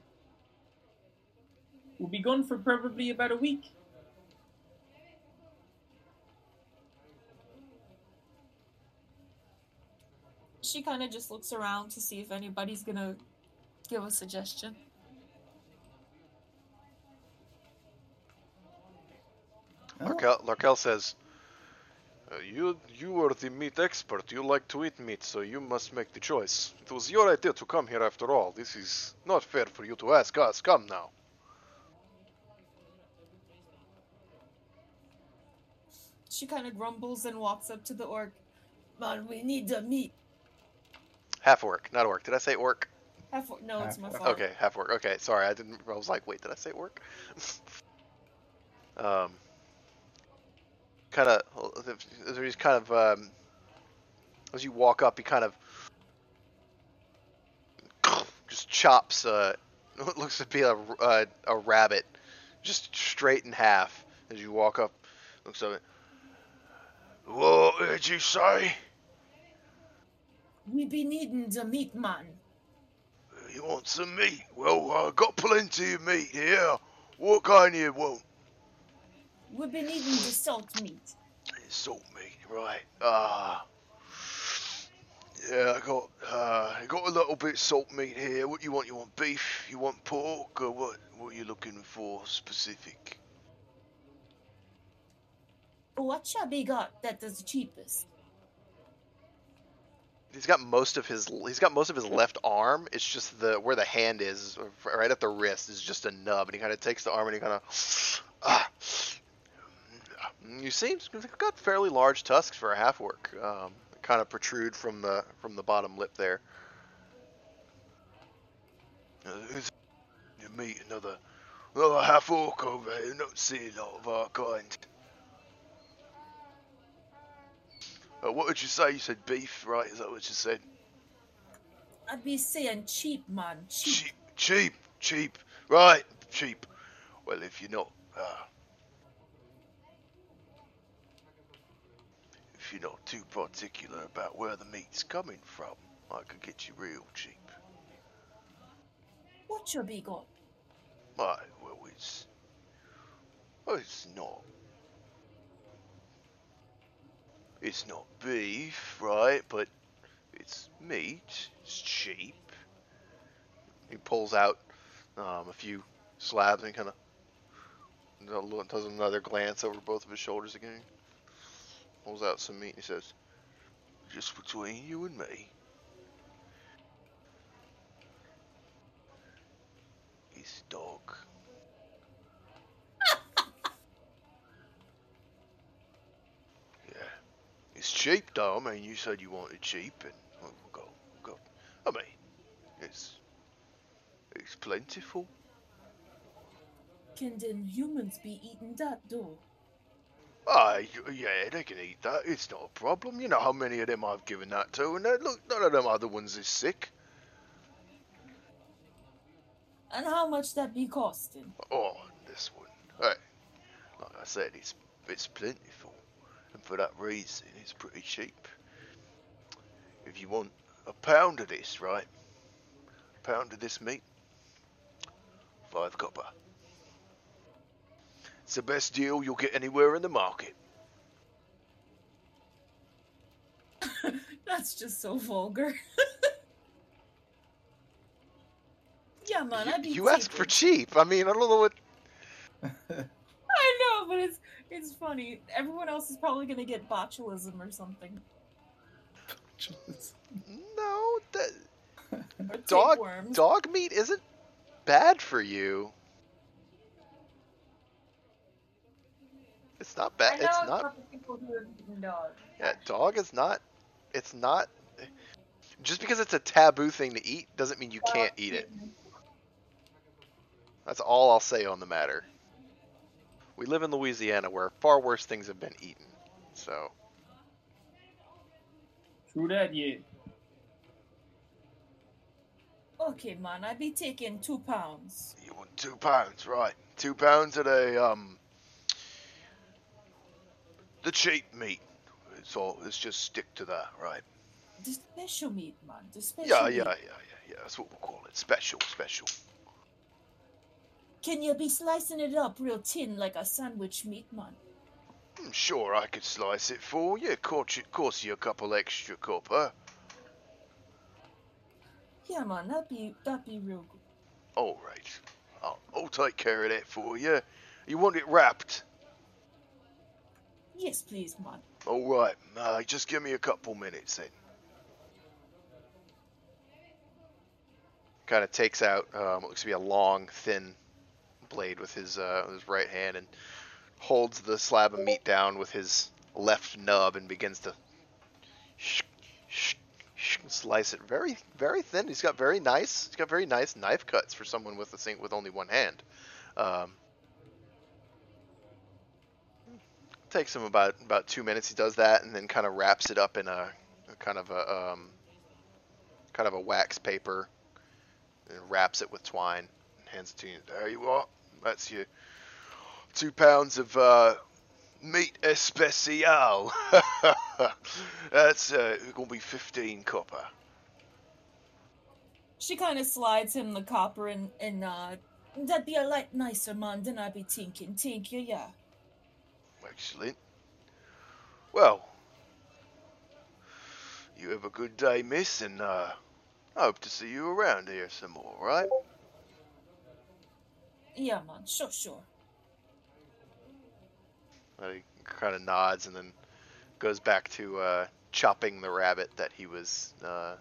[SPEAKER 5] We'll be gone for probably about a week.
[SPEAKER 6] She kind of just looks around to see if anybody's gonna give a suggestion.
[SPEAKER 3] Oh,
[SPEAKER 1] Larkel, Larkel says, uh, "You you are the meat expert. You like to eat meat, so you must make the choice. It was your idea to come here after all. This is not fair for you to ask us. Come now."
[SPEAKER 6] She kind of grumbles and walks up to the orc. Man, we need the meat.
[SPEAKER 1] Half orc, not orc. Did I say orc?
[SPEAKER 6] Half or- no, it's my fault.
[SPEAKER 1] Okay, half orc. Okay, sorry, I didn't. I was like, wait, did I say orc? (laughs) um, kind of. He's kind of. Um, as you walk up, he kind of (laughs) just chops. Uh, (laughs) what looks to be a, a a rabbit, just straight in half. As you walk up, looks at it. What did you say?
[SPEAKER 6] We be needing the meat, man.
[SPEAKER 1] You want some meat? Well, I got plenty of meat here. What kind you want?
[SPEAKER 6] We be needing the salt meat.
[SPEAKER 1] Salt meat, right? Ah. yeah, I got uh, I got a little bit salt meat here. What you want? You want beef? You want pork? Or what? What are you looking for specific?
[SPEAKER 6] What shall be got that is cheapest?
[SPEAKER 1] He's got most of his he's got most of his left arm. It's just the where the hand is, right at the wrist, is just a nub, and he kind of takes the arm and he kind of. Ah. You see, he's got fairly large tusks for a half orc. Um, kind of protrude from the from the bottom lip there. Uh, you meet another another half orc over here. Not see a lot of our kind. Uh, what did you say? You said beef, right? Is that what you said?
[SPEAKER 6] I'd be saying cheap, man. Cheap.
[SPEAKER 1] Cheap, cheap, cheap. Right, cheap. Well, if you're not, uh, if you're not too particular about where the meat's coming from, I could get you real cheap.
[SPEAKER 6] What shall be got?
[SPEAKER 1] Right, well, it's, well, it's not. It's not beef, right? But it's meat. It's cheap. He pulls out um, a few slabs and kind of does another glance over both of his shoulders again. Pulls out some meat and he says, "Just between you and me." It's dog. It's cheap though. I mean, you said you wanted cheap, and well, we'll go, we'll go. I mean, it's it's plentiful.
[SPEAKER 6] Can them humans be eating that though?
[SPEAKER 1] Ah, yeah, they can eat that. It's not a problem. You know how many of them I've given that to, and they- look, none of them other ones is sick.
[SPEAKER 6] And how much that be costing?
[SPEAKER 1] Oh, this one. Hey, like I said, it's it's plentiful, and for that reason, it's pretty cheap. If you want a pound of this, right? A pound of this meat, five copper. It's the best deal you'll get anywhere in the market. (laughs)
[SPEAKER 6] That's just so vulgar. (laughs) yeah, man, I'd be
[SPEAKER 1] you asked for cheap. I mean, I don't know what. (laughs)
[SPEAKER 6] I know, but it's it's funny. Everyone else is probably gonna get botulism or something.
[SPEAKER 1] No, that
[SPEAKER 6] Or
[SPEAKER 1] Dog-
[SPEAKER 6] tapeworms.
[SPEAKER 1] dog meat isn't bad for you. It's not bad. It's not.
[SPEAKER 2] couple people who have eaten dog.
[SPEAKER 1] Yeah, dog is not. It's not. Just because it's a taboo thing to eat doesn't mean you can't eat it. That's all I'll say on the matter. We live in Louisiana where far worse things have been eaten. So,
[SPEAKER 5] True that, yeah.
[SPEAKER 6] Okay, man, I'd be taking two pounds.
[SPEAKER 1] you want two pounds, right? Two pounds of the um, the cheap meat. So let's just stick to that, right?
[SPEAKER 6] The special meat, man. The special
[SPEAKER 1] Yeah,
[SPEAKER 6] meat.
[SPEAKER 1] yeah, yeah, yeah, yeah. That's what we'll call it. Special, special.
[SPEAKER 6] Can you be slicing it up real thin like a sandwich meat, man?
[SPEAKER 1] I'm sure I could slice it for you. Cost you, cost you a couple extra copper.
[SPEAKER 6] Yeah, man, that'd be that'd be real good.
[SPEAKER 1] All right. I'll, I'll take care of that for you. You want it wrapped?
[SPEAKER 6] Yes, please, man.
[SPEAKER 1] All right. Uh, just give me a couple minutes then. Kind of takes out um, what looks to be a long, thin blade with his uh, his right hand and holds the slab of meat down with his left nub and begins to sh- sh- sh- slice it very very thin. He's got very nice he's got very nice knife cuts for someone with a sing- with only one hand. Um, takes him about about two minutes. He does that and then kind of wraps it up in a, a kind of a um, kind of a wax paper and wraps it with twine and hands it to you. There you are. That's your two pounds of uh, meat especial. (laughs) That's uh, gonna be fifteen copper.
[SPEAKER 6] She kind of slides him the copper and and uh, that'd be a lot nicer, man, than I'd be thinking. Thank you, yeah.
[SPEAKER 1] Excellent. Well, you have a good day, miss, and uh, I hope to see you around here some more, right?
[SPEAKER 6] Yeah, man, sure, sure.
[SPEAKER 1] Uh, he kind of nods and then goes back to uh, chopping the rabbit that he was. Uh,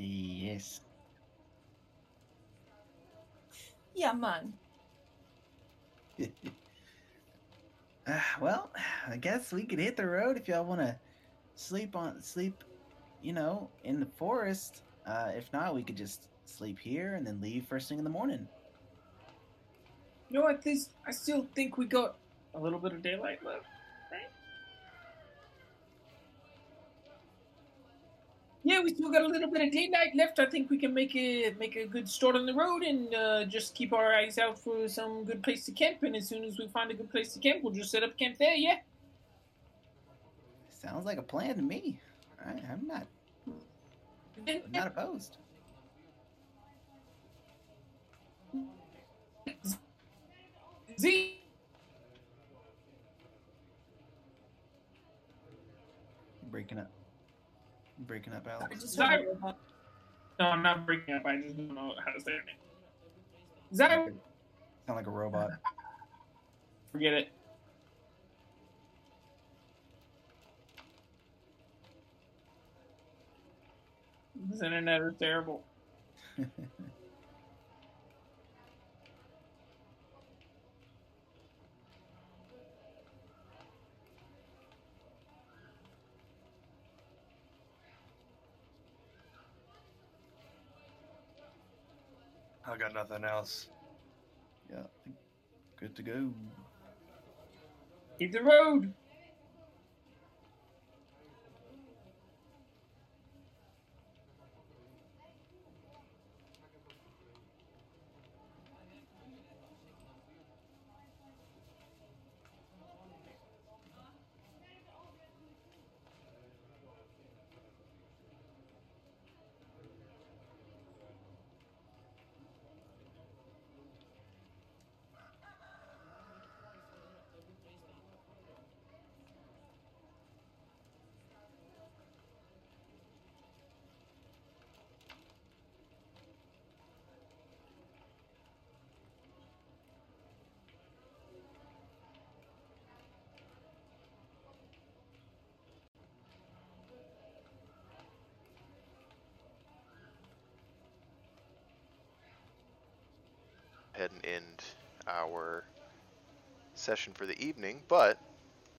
[SPEAKER 3] Yes.
[SPEAKER 6] Yeah, man.
[SPEAKER 3] Uh, (laughs) well, I guess we could hit the road if y'all want to sleep on sleep, you know, in the forest. Uh, if not, we could just sleep here and then leave first thing in the morning.
[SPEAKER 5] You know what? This I still think we got a little bit of daylight left. Yeah, we still got a little bit of daylight left. I think we can make a make a good start on the road and uh, just keep our eyes out for some good place to camp. And as soon as we find a good place to camp, we'll just set up camp there. Yeah.
[SPEAKER 3] Sounds like a plan to me. I, I'm not I'm not opposed.
[SPEAKER 5] Z.
[SPEAKER 3] breaking up. You breaking up,
[SPEAKER 6] I
[SPEAKER 3] Alex.
[SPEAKER 6] just
[SPEAKER 5] Sorry.
[SPEAKER 6] heard a robot.
[SPEAKER 5] No, I'm not breaking up. I just don't know how to say it. Zyra,
[SPEAKER 3] Sound like a robot.
[SPEAKER 5] forget it. This internet is terrible. (laughs)
[SPEAKER 4] I got nothing else.
[SPEAKER 3] yeah. Good to go.
[SPEAKER 5] Keep the road.
[SPEAKER 1] ahead and end our session for the evening, but